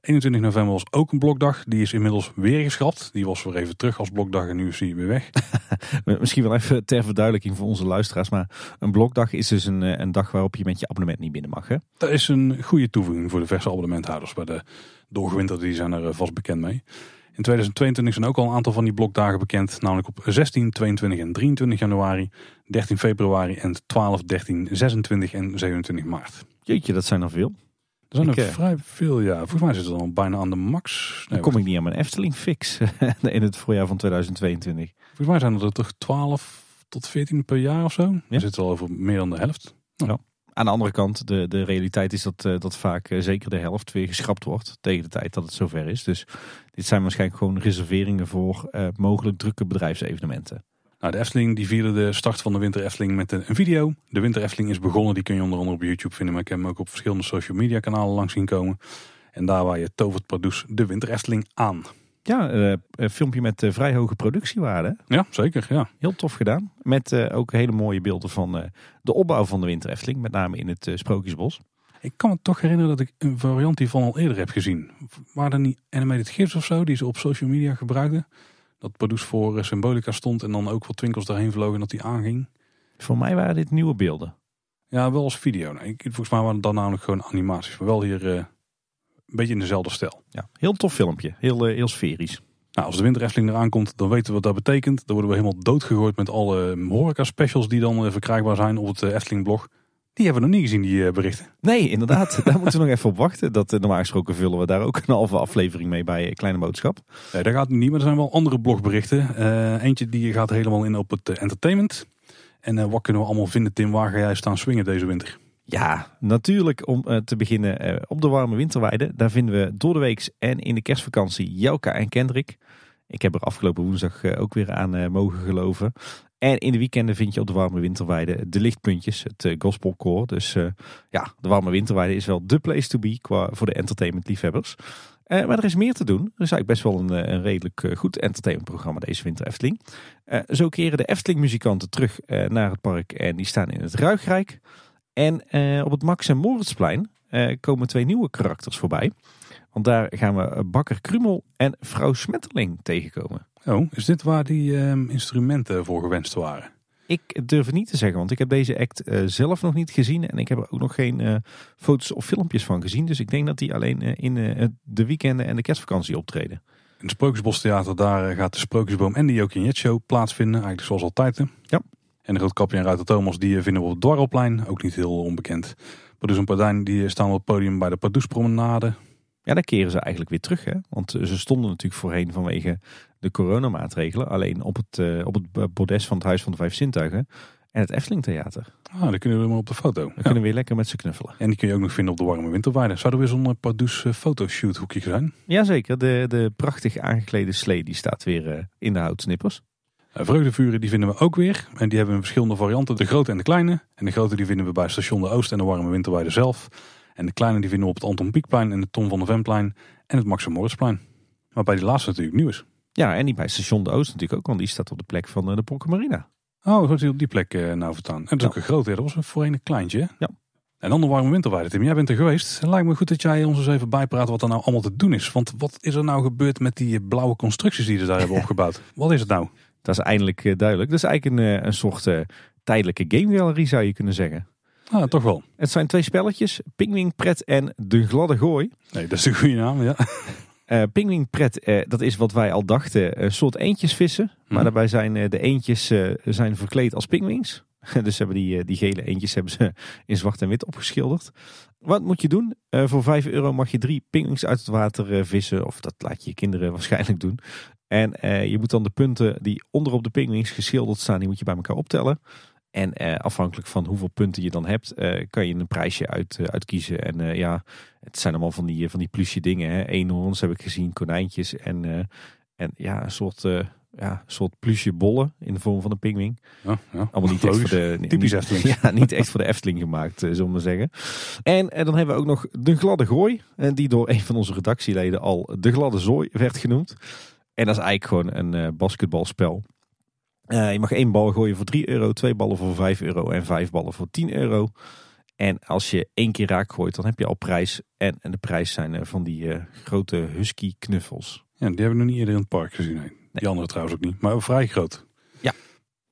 21 november was ook een blokdag. Die is inmiddels weer geschrapt. Die was weer even terug als blokdag en nu is die weer weg. Misschien wel even ter verduidelijking voor onze luisteraars. Maar een blokdag is dus een, eh, een dag waarop je met je abonnement niet binnen mag. Hè? Dat is een goede toevoeging voor de verse abonnementhouders. Bij de doorgewinterde die zijn er eh, vast bekend mee. In 2022 zijn ook al een aantal van die blokdagen bekend. Namelijk op 16, 22 en 23 januari, 13 februari en 12, 13, 26 en 27 maart. Jeetje, dat zijn er veel. Er zijn Ik, er eh, vrij veel, ja. Volgens mij zitten we dan bijna aan de max. Dan kom ik niet aan mijn Efteling fix in het voorjaar van 2022. Volgens mij zijn er toch 12 tot 14 per jaar of zo. Ja. We zitten al over meer dan de helft. Aan de andere kant, de, de realiteit is dat, eh, dat vaak eh, zeker de helft weer geschrapt wordt tegen de tijd dat het zover is. Dus dit zijn waarschijnlijk gewoon reserveringen voor mogelijk drukke bedrijfsevenementen. Nou, de Efteling die vierde de start van de Winter Efteling met een video. De Winter Efteling is begonnen, die kun je onder andere op YouTube vinden. Maar ik heb hem ook op verschillende social media kanalen langs zien komen. En daar waar je tovert Pardoes de Winter Efteling aan. Ja, eh, een filmpje met eh, vrij hoge productiewaarde. Ja, zeker. Ja. Heel tof gedaan. Met eh, ook hele mooie beelden van de opbouw van de Winter Efteling. Met name in het Sprookjesbos. Ik kan me toch herinneren dat ik een variant hiervan al eerder heb gezien. Waren er niet animated gifs of zo die ze op social media gebruikten? Dat Pardoes voor eh, Symbolica stond en dan ook wat twinkels daarheen vlogen en dat die aanging. Voor mij waren dit nieuwe beelden. Ja, wel als video. Nee, volgens mij waren het dan namelijk gewoon animaties. Maar wel hier eh, een beetje in dezelfde stijl. Ja, heel tof filmpje. Heel, eh, heel sferisch. Nou, als de Winter Efteling eraan komt, dan weten we wat dat betekent. Dan worden we helemaal doodgegooid met alle horeca specials die dan verkrijgbaar zijn op het Efteling blog. Die hebben we nog niet gezien, die eh, berichten. Nee, inderdaad. daar moeten we nog even op wachten. Dat, eh, normaal gesproken vullen we daar ook een halve aflevering mee bij eh, Kleine Boodschap. Nee, dat gaat niet, maar er zijn wel andere blogberichten. Eentje die gaat helemaal in op het entertainment. En wat kunnen we allemaal vinden, Tim? Waar ga jij staan swingen deze winter? Ja, natuurlijk om te beginnen op de warme winterweide. Daar vinden we door de weeks en in de kerstvakantie Jelka en Kendrick. Ik heb er afgelopen woensdag ook weer aan mogen geloven. En in de weekenden vind je op de warme winterweide de lichtpuntjes, het eh, gospelkoor. Dus eh, ja, de warme winterweide is wel de place to be qua, voor de entertainmentliefhebbers. Eh, maar er is meer te doen. Er is eigenlijk best wel een, een redelijk goed entertainmentprogramma deze winter Efteling. Zo keren de Efteling muzikanten terug naar het park en die staan in het Ruigrijk. En op het Max en Moritzplein komen twee nieuwe karakters voorbij. Want daar gaan we Bakker Krumel en vrouw Smetterling tegenkomen. Oh, is dit waar die eh, instrumenten voor gewenst waren? Ik durf het niet te zeggen, want ik heb deze act eh, zelf nog niet gezien. En ik heb er ook nog geen eh, foto's of filmpjes van gezien. Dus ik denk dat die alleen eh, in de weekenden en de kerstvakantie optreden. In het Sprookjesbostheater, daar gaat de Sprookjesboom en de Jokie Show plaatsvinden. Eigenlijk zoals altijd. hè. Ja. En de Roodkapje en Ruiter Thomas, die vinden we op het Dwarrelplein. Ook niet heel onbekend. Pardoes en Pardijn, die staan op het podium bij de Pardoespromenade. Ja, daar keren ze eigenlijk weer terug. Hè? Want ze stonden natuurlijk voorheen vanwege de coronamaatregelen. Alleen op het, eh, op het bordes van het Huis van de Vijf Zintuigen en het Efteling Theater. Ah, dan kunnen we maar op de foto. Dan Ja. kunnen we weer lekker met ze knuffelen. En die kun je ook nog vinden op de Warme Winterweide. Zou er weer zo'n eh, Pardoes eh, fotoshoot hoekje zijn? Jazeker, de, de prachtig aangeklede slee die staat weer in de houtsnippers. Vreugdevuren die vinden we ook weer. En die hebben in verschillende varianten. De grote en de kleine. En de grote die vinden we bij station de Oost en de Warme Winterweide zelf. En de kleine die vinden we op het Anton Pieckplein en het Tom van de Venplein en het Max Moritzplein. Waarbij die laatste natuurlijk nieuw is. Ja, en die bij station de Oost natuurlijk ook, want die staat op de plek van eh, de Pokken Marina. Oh, gaat hij op die plek eh, nou vertaan. En dat is Ja. ook een grote. hè? Dat was voorheen een kleintje. hè? Ja. En dan de Warme Winterweide. Tim, jij bent er geweest. Het lijkt me goed dat jij ons eens even bijpraat wat er nou allemaal te doen is. Want wat is er nou gebeurd met die blauwe constructies die ze daar hebben opgebouwd? Wat is het nou? Dat is eindelijk eh, duidelijk. Dat is eigenlijk een, eh, een soort eh, tijdelijke gamegalerie zou je kunnen zeggen. Ah, toch wel. Het zijn twee spelletjes, Pingwing Pret en De Gladde Gooi. Nee, dat is een goede naam, ja. Eh Pingwing Pret, eh, dat is wat wij al dachten, een soort eentjes vissen. Maar Mhm. daarbij zijn eh, de eentjes eh, zijn verkleed als pingwings. dus hebben die, eh, die gele eentjes hebben ze in zwart en wit opgeschilderd. Wat moet je doen? Eh, voor 5 euro mag je drie pingwings uit het water eh, vissen. Of dat laat je je kinderen waarschijnlijk doen. En eh, je moet dan de punten die onderop de pingwings geschilderd staan, die moet je bij elkaar optellen. En eh, afhankelijk van hoeveel punten je dan hebt, eh, kan je een prijsje uit, eh, uitkiezen. En ja, het zijn allemaal van die, van die plusje dingen. Hè. Eenhoorns heb ik gezien, konijntjes en, en ja, een soort, ja, soort plusje bollen in de vorm van een pingwing. ja, ja. Allemaal niet echt voor de... Typisch niet- Efteling. Ja, niet echt voor de Efteling gemaakt, zullen we maar zeggen. En, dan hebben we ook nog de gladde gooi. En die door een van onze redactieleden al de gladde zooi werd genoemd. En dat is eigenlijk gewoon een basketbalspel. Eh, je mag één bal gooien voor 3 euro, twee ballen voor 5 euro en vijf ballen voor 10 euro. En als je één keer raak gooit, dan heb je al prijs. En, en de prijs zijn eh, van die eh, grote husky knuffels. Ja, die hebben we nog niet eerder in het park gezien. Nee. Die andere trouwens ook niet, maar vrij groot.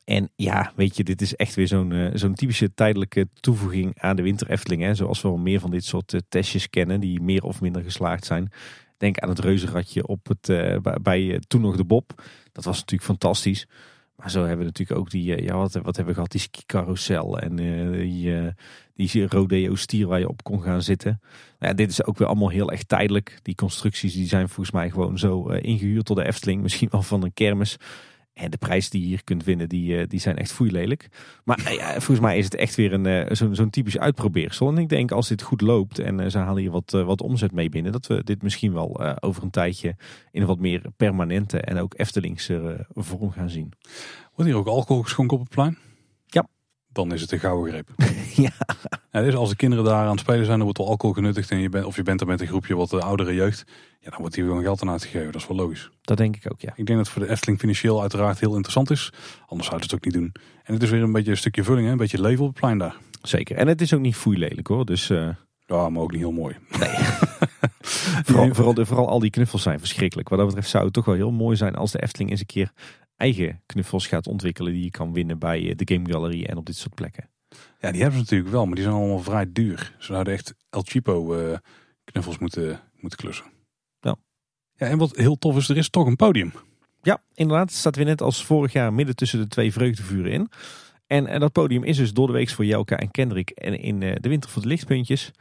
En ja, weet je, dit is echt weer zo'n zo'n typische tijdelijke toevoeging aan de winter Efteling. Hè? Zoals we wel meer van dit soort testjes kennen, die meer of minder geslaagd zijn. Denk aan het reuzenradje op het, bij, toen nog de Bob. Dat was natuurlijk fantastisch. Maar zo hebben we natuurlijk ook die, eh, ja, wat, wat hebben we gehad? Die ski-carousel en eh, die, eh, die rodeo stier waar je op kon gaan zitten. Nou ja, dit is ook weer allemaal heel erg tijdelijk. Die constructies die zijn volgens mij gewoon zo eh, ingehuurd door de Efteling. Misschien wel van een kermis. En de prijs die je hier kunt winnen, die, eh, die zijn echt foeilelijk. Maar eh, volgens mij is het echt weer een, eh, zo'n zo'n typisch uitprobeersel. En ik denk als dit goed loopt en ze halen hier wat, wat omzet mee binnen, dat we dit misschien wel over een tijdje in een wat meer permanente en ook Eftelingse vorm gaan zien. Wordt hier ook alcohol geschonken op het plein? Dan is het een gouden greep. Ja. Ja, dus als de kinderen daar aan het spelen zijn, dan wordt er alcohol genuttigd. En je bent, of je bent er met een groepje wat de oudere jeugd. Ja, dan wordt hier gewoon geld aan uitgegeven. Dat is wel logisch. Dat denk ik ook, ja. Ik denk dat het voor de Efteling financieel uiteraard heel interessant is. Anders zouden ze het ook niet doen. En het is weer een beetje een stukje vulling, hè? een beetje leven op het plein daar. Zeker. En het is ook niet foeilelijk hoor. Dus eh, Ja, maar ook niet heel mooi. vooral, vooral, vooral al die knuffels zijn verschrikkelijk. Wat dat betreft zou het toch wel heel mooi zijn als de Efteling eens een keer eigen knuffels gaat ontwikkelen die je kan winnen bij eh, de Game Gallery en op dit soort plekken. Ja, die hebben ze natuurlijk wel, maar die zijn allemaal vrij duur. Ze zouden echt El Chipo eh, knuffels moeten, moeten klussen. Ja. ja. En wat heel tof is, er is toch een podium. Ja, inderdaad. Het staat weer net als vorig jaar midden tussen de twee vreugdevuren in. En, en dat podium is dus door de week voor Jelka en Kendrick. En in eh, de winter voor de lichtpuntjes.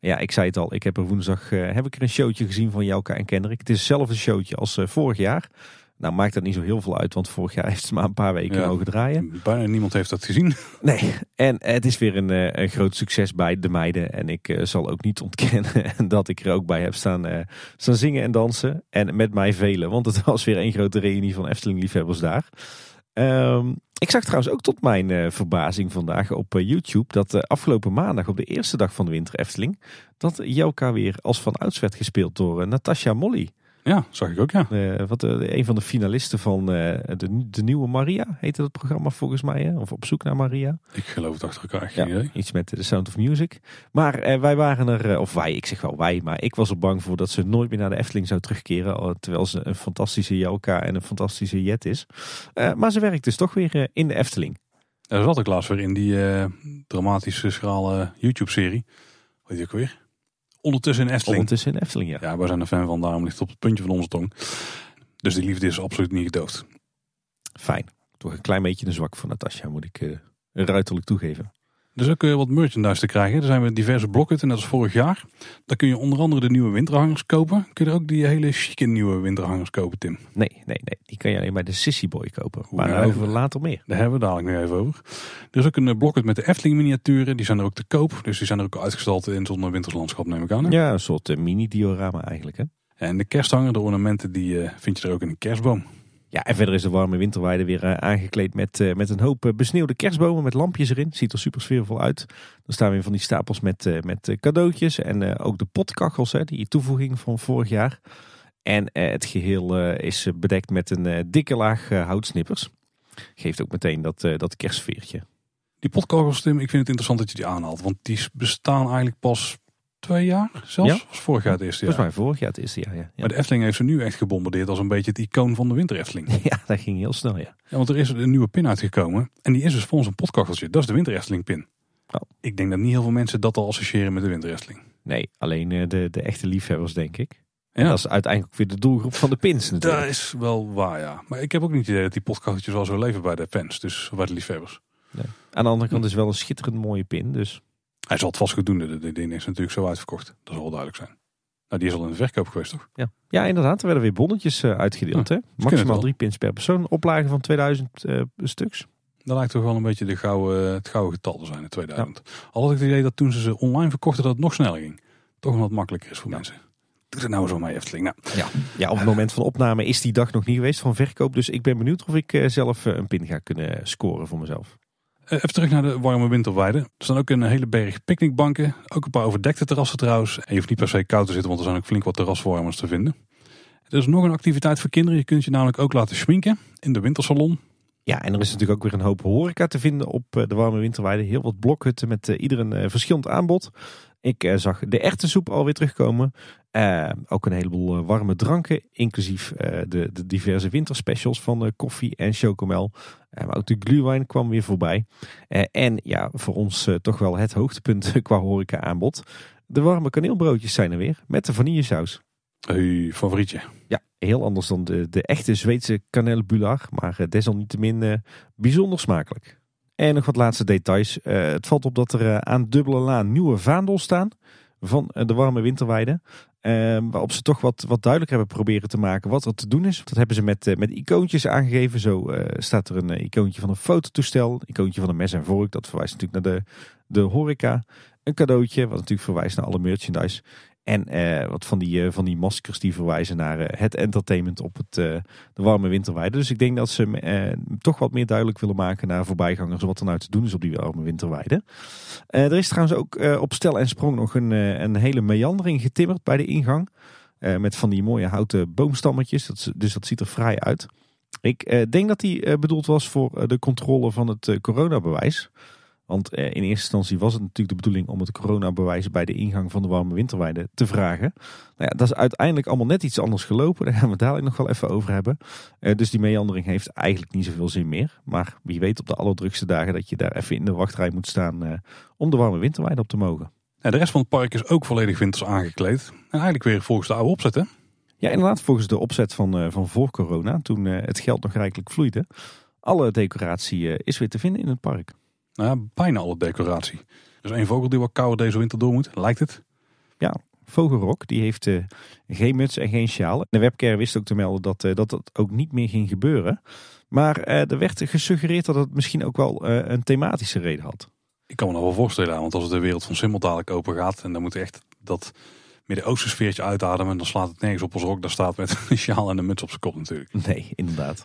Ja, ik zei het al. Ik heb er woensdag eh, heb ik er een showtje gezien van Jelka en Kendrick. Het is hetzelfde showtje als eh, vorig jaar. Nou maakt dat niet zo heel veel uit. Want vorig jaar heeft ze maar een paar weken Ja. mogen draaien. Bijna niemand heeft dat gezien. Nee, en het is weer een, eh, een groot succes bij de meiden. En ik eh, zal ook niet ontkennen dat ik er ook bij heb staan, eh, staan zingen en dansen. En met mij velen, want het was weer een grote reunie van Efteling-liefhebbers daar. Ehm, ik zag trouwens ook tot mijn verbazing vandaag op YouTube dat eh, afgelopen maandag op de eerste dag van de winter Efteling dat Jelka weer als van ouds werd gespeeld door Natasha Molly. Ja, zag ik ook, ja. Eh, wat, eh, een van de finalisten van eh, de, de Nieuwe Maria heette dat programma volgens mij. Hè? Of Op zoek naar Maria. Ik geloof het achter elkaar, geen idee. Iets met de Sound of Music. Maar wij waren er, of wij, ik zeg wel wij, maar ik was er bang voor dat ze nooit meer naar de Efteling zou terugkeren. Terwijl ze een fantastische Jelka en een fantastische Jet is. Maar ze werkt dus toch weer in de Efteling. Er zat ik laatst weer in die dramatische schrale YouTube-serie. Heet die ook weer? Ondertussen in Efteling. Ondertussen in de Efteling, ja. Ja, wij zijn er fan van, daarom ligt het op het puntje van onze tong. Dus die liefde is absoluut niet gedoofd. Fijn. Toch een klein beetje een zwak voor Natasja, moet ik eh, ruiterlijk toegeven. Is ook wat merchandise te krijgen. Er zijn weer diverse blokken, net als vorig jaar. Daar kun je onder andere de nieuwe winterhangers kopen. Kun je er ook die hele chique nieuwe winterhangers kopen, Tim. Nee, nee, nee. Die kan je alleen bij de Sissy Boy kopen. Oeh, Maar daarover later meer. Daar hebben we dadelijk nog even over. Er is ook een eh, blokket met de Efteling miniaturen. Die zijn er ook te koop. Dus die zijn er ook uitgestald in zo'n winterslandschap, neem ik aan. hè? Ja, een soort eh, mini-diorama eigenlijk, hè. En de kersthanger, de ornamenten, die eh, vind je er ook in een kerstboom. Ja, en verder is de warme winterweide weer eh, aangekleed met, eh, met een hoop eh, besneeuwde kerstbomen met lampjes erin. Ziet er super sfeervol uit. Er staan weer van die stapels met, met cadeautjes en ook de potkachels, hè, die toevoeging van vorig jaar. En het geheel eh, is bedekt met een dikke laag houtsnippers. Geeft ook meteen dat, dat kerstsfeertje. Die potkogels, Tim, ik vind het interessant dat je die aanhaalt. Want die bestaan eigenlijk pas twee jaar zelfs. Ja. Was vorig jaar het eerste jaar. Volgens mij vorig jaar het eerste jaar, ja. Ja, Maar de Efteling heeft ze nu echt gebombardeerd als een beetje het icoon van de winter Efteling. ja dat ging heel snel, ja. Ja, want er is een nieuwe pin uitgekomen. En die is dus voor ons een potkacheltje. Dat is de winter Efteling pin. Oh. Ik denk dat niet heel veel mensen dat al associëren met de winter Efteling. Nee, alleen eh, de, de echte liefhebbers, denk ik. Ja. En dat is uiteindelijk weer de doelgroep van de pins natuurlijk. Dat is wel waar, ja. Maar ik heb ook niet het idee dat die potkacheltjes wel zo leven bij de fans. Dus bij de liefhebbers. Aan de andere kant is wel een schitterend mooie pin, dus... Hij zal het vast goed doen. De, ding is natuurlijk zo uitverkocht. Dat zal wel duidelijk zijn. Nou, die is al in de verkoop geweest, toch? Ja, ja inderdaad. Er werden weer bonnetjes eh, uitgedeeld. hè? Maximaal drie pins per persoon. Oplage van 2000 eh, stuks. Dat lijkt toch wel een beetje de gouden, het gouden getal te zijn in 2000. Al had ik het idee dat toen ze ze online verkochten dat het nog sneller ging. Toch omdat het makkelijker is voor mensen. Doe er nou zo mee Efteling. Nou, Ja. ja, op het moment van opname is die dag nog niet geweest van verkoop. Dus ik ben benieuwd of ik eh, zelf een pin ga kunnen scoren voor mezelf. Eh, Even terug naar de warme winterweide. Er staan ook een hele berg picknickbanken. Ook een paar overdekte terrassen trouwens. En je hoeft niet per se koud te zitten, want er zijn ook flink wat terrasverwarmers te vinden. Er is nog een activiteit voor kinderen. Je kunt je namelijk ook laten schminken in de wintersalon. Ja, en er is natuurlijk ook weer een hoop horeca te vinden op eh, de warme winterweide. Heel wat blokhutten met eh, ieder een verschillend aanbod. Ik zag de erwtensoep alweer terugkomen. Eh, ook een heleboel eh, warme dranken, inclusief eh, de, de diverse winterspecials van koffie en chocomel. Maar ook de glühwein kwam weer voorbij. En ja, voor ons toch wel het hoogtepunt qua horeca aanbod. De warme kaneelbroodjes zijn er weer, met de vanillesaus. Hey, favorietje. Ja, heel anders dan de, de echte Zweedse kanelbular, maar desalniettemin bijzonder smakelijk. En nog wat laatste details. Het valt op dat er aan Dubbele Laan nieuwe vaandels staan van de warme winterweide. Eh, waarop ze toch wat, wat duidelijker hebben proberen te maken wat er te doen is. Dat hebben ze met, eh, met icoontjes aangegeven. Zo eh, staat er een eh, icoontje van een fototoestel, een icoontje van een mes en vork. Dat verwijst natuurlijk naar de, de horeca. Een cadeautje, wat natuurlijk verwijst naar alle merchandise. En eh, wat van die, eh, van die maskers die verwijzen naar eh, het entertainment op het, de warme winterweide. Dus ik denk dat ze toch wat meer duidelijk willen maken naar voorbijgangers wat er nou te doen is op die warme winterweide. Er is trouwens ook op stel en sprong nog een, een hele meandering getimmerd bij de ingang. Met van die mooie houten boomstammetjes. Dat, dus dat ziet er fraai uit. Ik denk dat die bedoeld was voor de controle van het coronabewijs. Want eh, in eerste instantie was het natuurlijk de bedoeling om het coronabewijs bij de ingang van de warme winterweide te vragen. Nou ja, dat is uiteindelijk allemaal net iets anders gelopen. Daar gaan we het dadelijk nog wel even over hebben. Eh, dus die meandering heeft eigenlijk niet zoveel zin meer. Maar wie weet op de allerdrukste dagen dat je daar even in de wachtrij moet staan eh, om de warme winterweide op te mogen. Ja, de rest van het park is ook volledig winters aangekleed. En eigenlijk weer volgens de oude opzet, hè? Ja, inderdaad, volgens de opzet van, van voor corona, toen het geld nog rijkelijk vloeide. Alle decoratie is weer te vinden in het park. Nou ja, bijna alle decoratie. Dus één vogel die wat kouder deze winter door moet, lijkt het. Vogelrok, die heeft eh, geen muts en geen sjaal. De webcare wist ook te melden dat, eh, dat dat ook niet meer ging gebeuren. Maar eh, er werd gesuggereerd dat het misschien ook wel een thematische reden had. Ik kan me nog wel voorstellen, want als de wereld van Simmel dadelijk open gaat... en dan moet echt dat Midden-Oosten sfeertje uitademen... dan slaat het nergens op als Rok daar staat met een sjaal en een muts op zijn kop natuurlijk. Nee, inderdaad.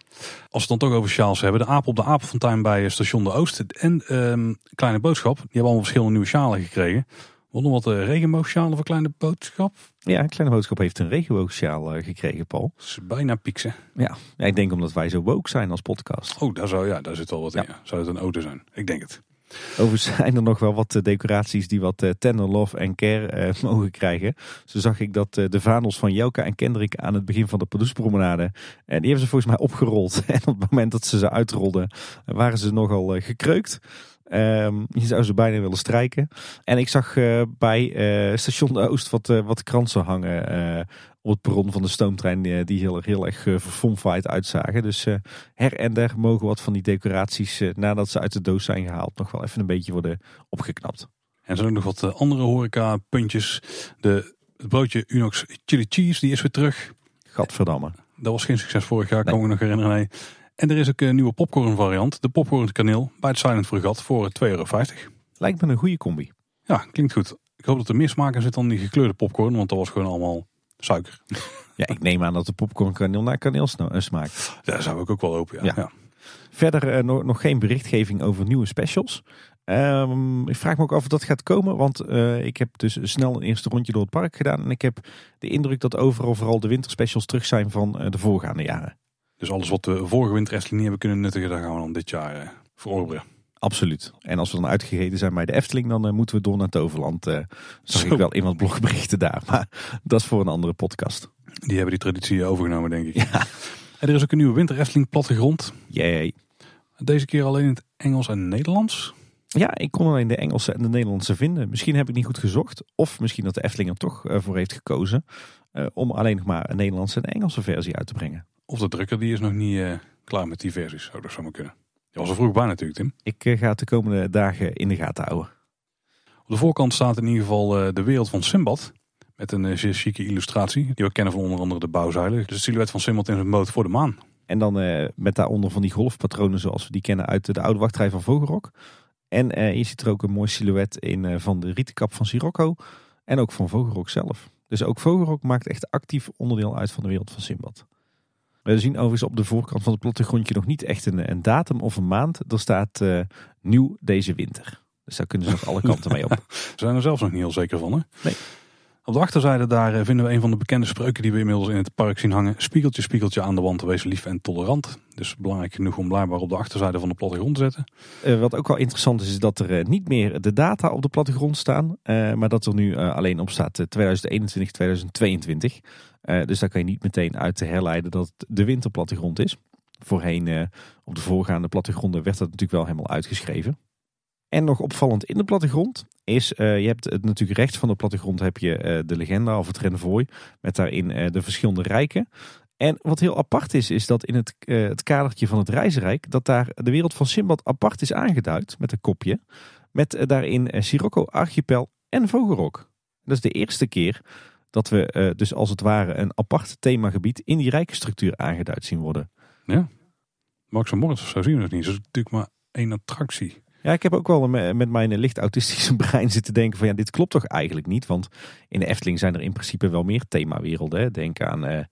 Als we het dan toch over sjaals hebben. De aap op de apenfontein bij station De Oost en ehm, Kleine Boodschap... die hebben allemaal verschillende nieuwe sjalen gekregen. Wat nog wat uh, regenboogsjalen voor Kleine Boodschap. Ja, Kleine Boodschap heeft een regenboogsjaal uh, gekregen, Paul. Dat is bijna pieksen. Ja. ja, ik denk omdat wij zo woke zijn als podcast. Oh, daar, zou, ja, daar zit wel wat Ja. in. ja. Zou het een auto zijn? Ik denk het. Overigens zijn er nog wel wat eh, decoraties die wat eh, tender love en care eh, mogen krijgen. Zo zag ik dat de vaandels van Jelka en Kendrick aan het begin van de Padoespromenade. En die hebben ze volgens mij opgerold. En op het moment dat ze ze uitrolden, waren ze nogal gekreukt. Ehm, je zou ze bijna willen strijken. En ik zag bij station Oost wat, wat kransen hangen op het perron van de stoomtrein. eh, die heel, erg- heel erg uh, verfomfaaid uitzagen. Dus eh, her en der mogen wat van die decoraties, eh, nadat ze uit de doos zijn gehaald, nog wel even een beetje worden opgeknapt. En zijn ook nog wat eh, andere horeca puntjes. De, het broodje Unox Chili Cheese, die is weer terug. Gadverdamme. Dat was geen succes vorig jaar, kan Nee. ik me nog herinneren. Nee. En er is ook een nieuwe popcorn variant. De popcorn kaneel bij het Silent Fregat voor 2,50 euro. Lijkt me een goede combi. Ja, klinkt goed. Ik hoop dat er meer smaak in zit dan die gekleurde popcorn. Want dat was gewoon allemaal suiker. Ja, ik neem aan dat de popcorn kaneel naar kaneel eh, smaakt. Daar zou ik ook wel hopen. Ja. Ja. Ja. Verder eh, nog, nog geen berichtgeving over nieuwe specials. Ehm, ik vraag me ook af of dat gaat komen, want eh, ik heb dus snel een eerste rondje door het park gedaan. En ik heb de indruk dat overal vooral de winterspecials terug zijn van de voorgaande jaren. Dus alles wat we vorige winter Efteling niet hebben kunnen nuttigen, daar gaan we dan dit jaar verorberen. Absoluut. En als we dan uitgegeten zijn bij de Efteling, dan eh, moeten we door naar Toverland. eh zag Zo. ik wel wat blogberichten daar. Maar dat is voor een andere podcast. Die hebben die traditie overgenomen, denk ik. En er is ook een nieuwe winter Efteling plattegrond. Jee. Deze keer alleen in het Engels en Nederlands. Ja, ik kon alleen de Engelse en de Nederlandse vinden. Misschien heb ik niet goed gezocht. Of misschien dat de Efteling er toch eh, voor heeft gekozen. om alleen nog maar een Nederlandse en Engelse versie uit te brengen. Of de drukker, die is nog niet klaar met die versies. Zou dat zomaar kunnen. Je was er vroeg bij natuurlijk, Tim. Ik eh, ga het de komende dagen in de gaten houden. Op de voorkant staat in ieder geval eh, de wereld van Simbad. Met een eh, zeer chique illustratie. Die we kennen van onder andere de bouwzuilen. Dus het silhouet van Simbad in zijn boot voor de maan. En dan met daaronder van die golfpatronen zoals we die kennen uit de oude wachtrij van Vogelrok. En je ziet er ook een mooi silhouet in van de rietenkap van Sirocco. En ook van Vogelrok zelf. Dus ook Vogelrok maakt echt actief onderdeel uit van de wereld van Simbad. We zien overigens op de voorkant van het plattegrondje nog niet echt een, een datum of een maand. Er staat eh, nieuw deze winter. Dus daar kunnen ze nog alle kanten mee op. We zijn er zelfs nog niet heel zeker van. Hè? Nee. Op de achterzijde daar eh, vinden we een van de bekende spreuken die we inmiddels in het park zien hangen. Spiegeltje, spiegeltje aan de wand, wees lief en tolerant. Dus belangrijk genoeg om blijkbaar op de achterzijde van de plattegrond te zetten. Eh, wat ook wel interessant is, is dat er niet meer de data op de plattegrond staan. maar dat er nu alleen op staat eh, 2021, 2022. Eh, dus daar kan je niet meteen uit te herleiden dat het de winterplattegrond is. Voorheen eh, op de voorgaande plattegronden werd dat natuurlijk wel helemaal uitgeschreven. En nog opvallend in de plattegrond is, eh, je hebt het natuurlijk rechts van de plattegrond heb je de legenda of het renvooi. Met daarin de verschillende rijken. En wat heel apart is, is dat in het, het kadertje van het reizenrijk, dat daar de wereld van Simbad apart is aangeduid met een kopje. Met daarin Sirocco, Archipel en Vogelrok. Dat is de eerste keer dat we eh, dus als het ware een apart themagebied in die rijkenstructuur aangeduid zien worden. Max en Moritz of zo zien we het niet. Het is natuurlijk maar één attractie. Ja, ik heb ook wel me- met mijn licht autistische brein zitten denken van ja, dit klopt toch eigenlijk niet? Want in de Efteling zijn er in principe wel meer themawerelden. Hè? Denk aan eh,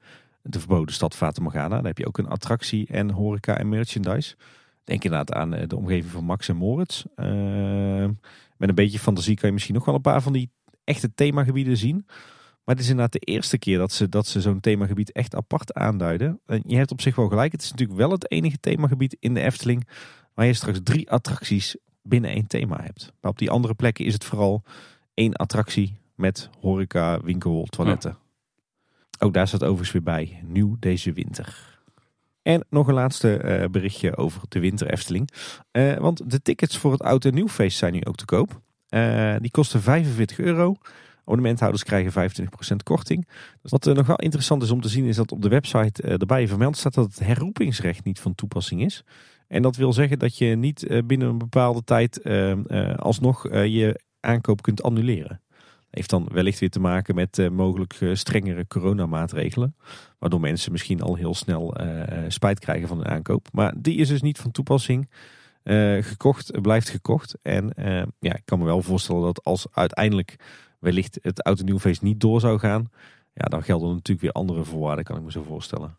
de verboden stad Fata Morgana. Daar heb je ook een attractie en horeca en merchandise. Denk inderdaad aan eh, de omgeving van Max en Moritz. Eh, met een beetje fantasie kan je misschien nog wel een paar van die echte themagebieden zien. Maar het is inderdaad de eerste keer dat ze, dat ze zo'n themagebied echt apart aanduiden. En je hebt op zich wel gelijk. Het is natuurlijk wel het enige themagebied in de Efteling waar je straks drie attracties binnen één thema hebt. Maar op die andere plekken is het vooral één attractie met horeca, winkel, toiletten. Ook daar staat overigens weer bij, nieuw deze winter. En nog een laatste eh, berichtje over de winter Efteling. Eh, want de tickets voor het oud en nieuwfeest zijn nu ook te koop. Eh, die kosten 45 euro. Abonnementhouders krijgen 25% korting. Wat eh, nog wel interessant is om te zien is dat op de website eh, erbij vermeld staat dat het herroepingsrecht niet van toepassing is. En dat wil zeggen dat je niet eh, binnen een bepaalde tijd eh, eh, alsnog je aankoop kunt annuleren. Heeft dan wellicht weer te maken met mogelijk strengere coronamaatregelen. Waardoor mensen misschien al heel snel spijt krijgen van hun aankoop. Maar die is dus niet van toepassing. Gekocht blijft gekocht. En ja, ik kan me wel voorstellen dat als uiteindelijk wellicht het oud nieuwfeest niet door zou gaan. Ja, dan gelden natuurlijk weer andere voorwaarden, kan ik me zo voorstellen.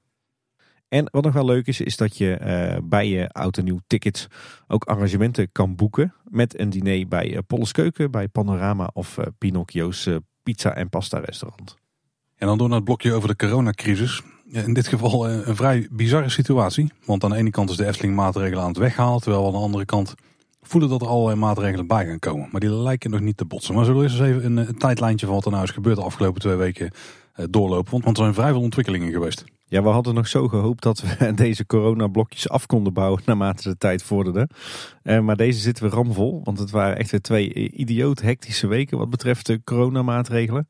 En wat nog wel leuk is, is dat je eh, bij je oud nieuw tickets ook arrangementen kan boeken. Met een diner bij uh, Keuken, bij Panorama of eh, Pinocchio's Pizza en Pasta Restaurant. En dan door naar het blokje over de coronacrisis. In dit geval een vrij bizarre situatie. Want aan de ene kant is de Efteling maatregelen aan het weghalen. Terwijl aan de andere kant voelen dat er allerlei maatregelen bij gaan komen. Maar die lijken nog niet te botsen. Maar zullen we eerst eens even een, een tijdlijntje van wat er nou is gebeurd de afgelopen twee weken eh, doorlopen. Want, want er zijn vrij veel ontwikkelingen geweest. Ja, we hadden nog zo gehoopt dat we deze coronablokjes af konden bouwen naarmate de tijd vorderde. Eh, maar deze zitten we ramvol, want het waren echt twee idioot hectische weken wat betreft de coronamaatregelen.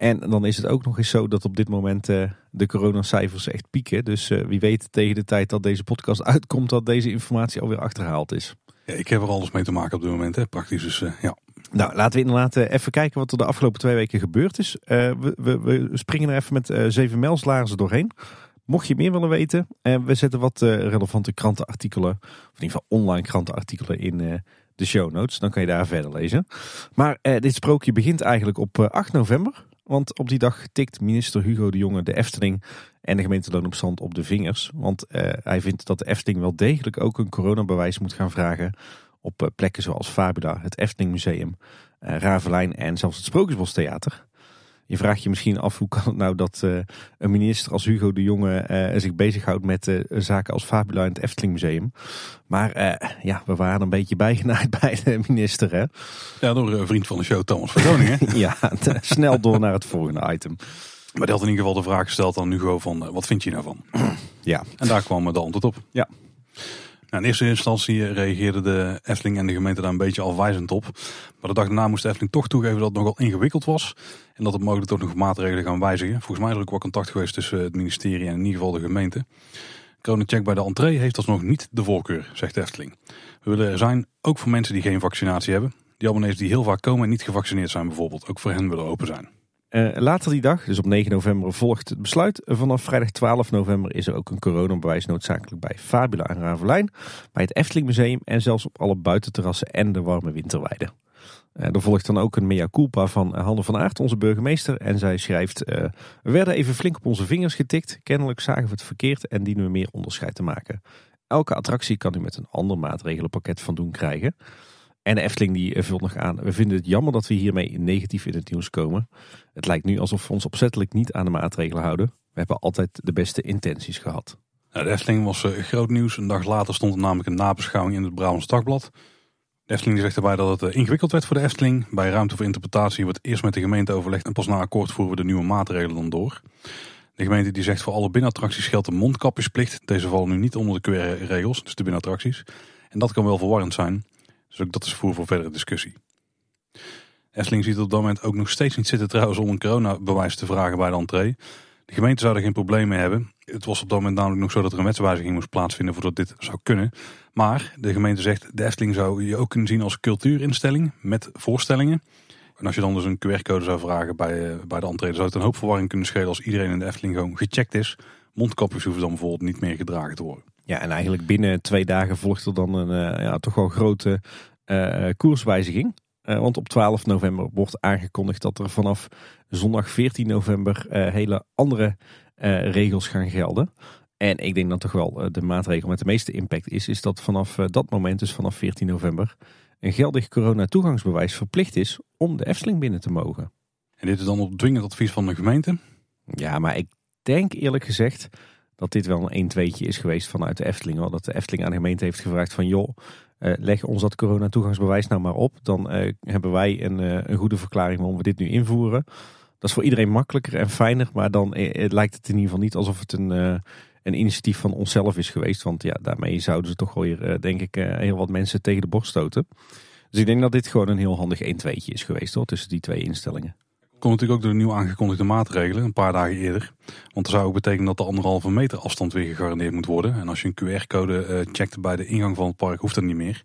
En dan is het ook nog eens zo dat op dit moment eh, de coronacijfers echt pieken. Dus eh, wie weet tegen de tijd dat deze podcast uitkomt dat deze informatie alweer achterhaald is. Ik heb er alles mee te maken op dit moment, hè, praktisch. Dus ja, Nou, laten we inderdaad eh, even kijken wat er de afgelopen twee weken gebeurd is. Eh, we, we, springen er even met eh, zeven mijlslaarzen doorheen. Mocht je meer willen weten, we zetten wat relevante krantenartikelen, of in ieder geval online krantenartikelen in de show notes. Dan kan je daar verder lezen. Maar dit sprookje begint eigenlijk op eh, 8 november. Want op die dag tikt minister Hugo de Jonge de Efteling en de gemeente Loon op Zand op de vingers. Want eh, hij vindt dat de Efteling wel degelijk ook een coronabewijs moet gaan vragen op eh, plekken zoals Fabula, het Efteling Museum, eh, Ravelijn en zelfs het Sprookjesbostheater. Je vraagt je misschien af hoe kan het nou dat uh, een minister als Hugo de Jonge uh, zich bezighoudt met uh, zaken als Fabula in het Efteling Museum. Maar ja, we waren een beetje bijgenaaid bij de minister. Hè? Ja, door een vriend van de show Thomas van Groningen. ja, snel door naar het volgende item. Maar die had in ieder geval de vraag gesteld aan Hugo van wat vind je nou van? ja. En daar kwam de antwoord op. Ja. Nou, in eerste instantie reageerde de Efteling en de gemeente daar een beetje afwijzend op. Maar de dag daarna moest de Efteling toch toegeven dat het nogal ingewikkeld was. En dat het mogelijk toch nog maatregelen gaan wijzigen. Volgens mij is er ook wel contact geweest tussen het ministerie en in ieder geval de gemeente. Coronacheck bij de entree heeft alsnog niet de voorkeur, zegt de Efteling. We willen er zijn, ook voor mensen die geen vaccinatie hebben. Die abonnees die heel vaak komen en niet gevaccineerd zijn bijvoorbeeld. Ook voor hen willen open zijn. Uh, later die dag, dus op 9 november, volgt het besluit. Vanaf vrijdag 12 november is er ook een coronabewijs noodzakelijk bij Fabula en Ravelijn, bij het Efteling Museum en zelfs op alle buitenterrassen en de warme winterweiden. Uh, er volgt dan ook een mea culpa van Hanne van Aert, onze burgemeester. En zij schrijft, uh, we werden even flink op onze vingers getikt. Kennelijk zagen we het verkeerd en dienen we meer onderscheid te maken. Elke attractie kan u met een ander maatregelenpakket van doen krijgen. En de Efteling die vult nog aan. We vinden het jammer dat we hiermee negatief in het nieuws komen. Het lijkt nu alsof we ons opzettelijk niet aan de maatregelen houden. We hebben altijd de beste intenties gehad. Nou, de Efteling was uh, groot nieuws. Een dag later stond er namelijk een nabeschouwing in het Brabants Dagblad. De Efteling zegt erbij dat het uh, ingewikkeld werd voor de Efteling. Bij ruimte voor interpretatie wordt eerst met de gemeente overlegd en pas na akkoord voeren we de nieuwe maatregelen dan door. De gemeente die zegt voor alle binnenattracties geldt een mondkapjesplicht. Deze vallen nu niet onder de QR-regels, dus de binnenattracties. En dat kan wel verwarrend zijn. Dus ook dat is voer voor verdere discussie. Efteling ziet op dat moment ook nog steeds niet zitten trouwens om een coronabewijs te vragen bij de entree. De gemeente zou er geen probleem mee hebben. Het was op dat moment namelijk nog zo dat er een wetswijziging moest plaatsvinden voordat dit zou kunnen. Maar de gemeente zegt, de Efteling zou je ook kunnen zien als cultuurinstelling met voorstellingen. En als je dan dus een QR-code zou vragen bij, bij de entree, zou het een hoop verwarring kunnen schelen als iedereen in de Efteling gewoon gecheckt is. Mondkapjes hoeven dan bijvoorbeeld niet meer gedragen te worden. Ja, en eigenlijk binnen twee dagen volgt er dan een uh, ja, toch wel grote uh, koerswijziging. Uh, want op 12 november wordt aangekondigd dat er vanaf zondag 14 november hele andere regels gaan gelden. En ik denk dat toch wel de maatregel met de meeste impact is, is dat vanaf dat moment, dus vanaf 14 november, een geldig corona-toegangsbewijs verplicht is om de Efteling binnen te mogen. En dit is dan op dwingend advies van de gemeente? Ja, maar ik denk eerlijk gezegd dat dit wel een 1-2'tje is geweest vanuit de Efteling. Dat de Efteling aan de gemeente heeft gevraagd van joh, uh, leg ons dat corona-toegangsbewijs nou maar op. Dan uh, hebben wij een, uh, een goede verklaring waarom we dit nu invoeren. Dat is voor iedereen makkelijker en fijner, maar dan lijkt het in ieder geval niet alsof het een, een initiatief van onszelf is geweest. Want ja, daarmee zouden ze toch weer, denk ik, heel wat mensen tegen de borst stoten. Dus ik denk dat dit gewoon een heel handig 1-2'tje is geweest hoor, tussen die twee instellingen komt natuurlijk ook door de nieuw aangekondigde maatregelen, een paar dagen eerder. Want dat zou ook betekenen dat de anderhalve meter afstand weer gegarandeerd moet worden. En als je een QR-code uh, checkt bij de ingang van het park, hoeft dat niet meer.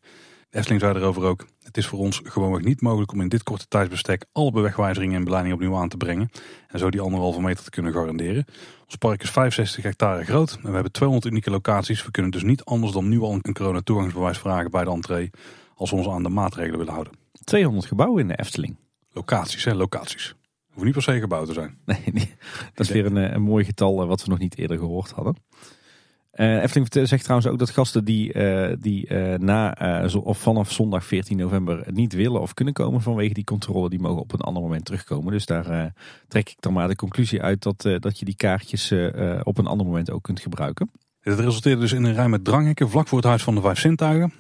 De Efteling zei erover ook, het is voor ons gewoonweg niet mogelijk om in dit korte tijdsbestek alle bewegwijzeringen en beleidingen opnieuw aan te brengen. En zo die anderhalve meter te kunnen garanderen. Ons park is 65 hectare groot en we hebben 200 unieke locaties. We kunnen dus niet anders dan nu al een corona toegangsbewijs vragen bij de entree als we ons aan de maatregelen willen houden. 200 gebouwen in de Efteling. Locaties, hè, locaties. Hoeft niet per se gebouwd te zijn. Nee, dat is weer een, eh, een mooi getal eh, wat we nog niet eerder gehoord hadden. Uh, Efteling zegt trouwens ook dat gasten die, uh, die uh, na of vanaf zondag 14 november niet willen of kunnen komen vanwege die controle, die mogen op een ander moment terugkomen. Dus daar trek ik dan maar de conclusie uit dat, dat je die kaartjes op een ander moment ook kunt gebruiken. Het resulteerde dus in een rij met dranghekken vlak voor het Huis van de Vijf Zintuigen.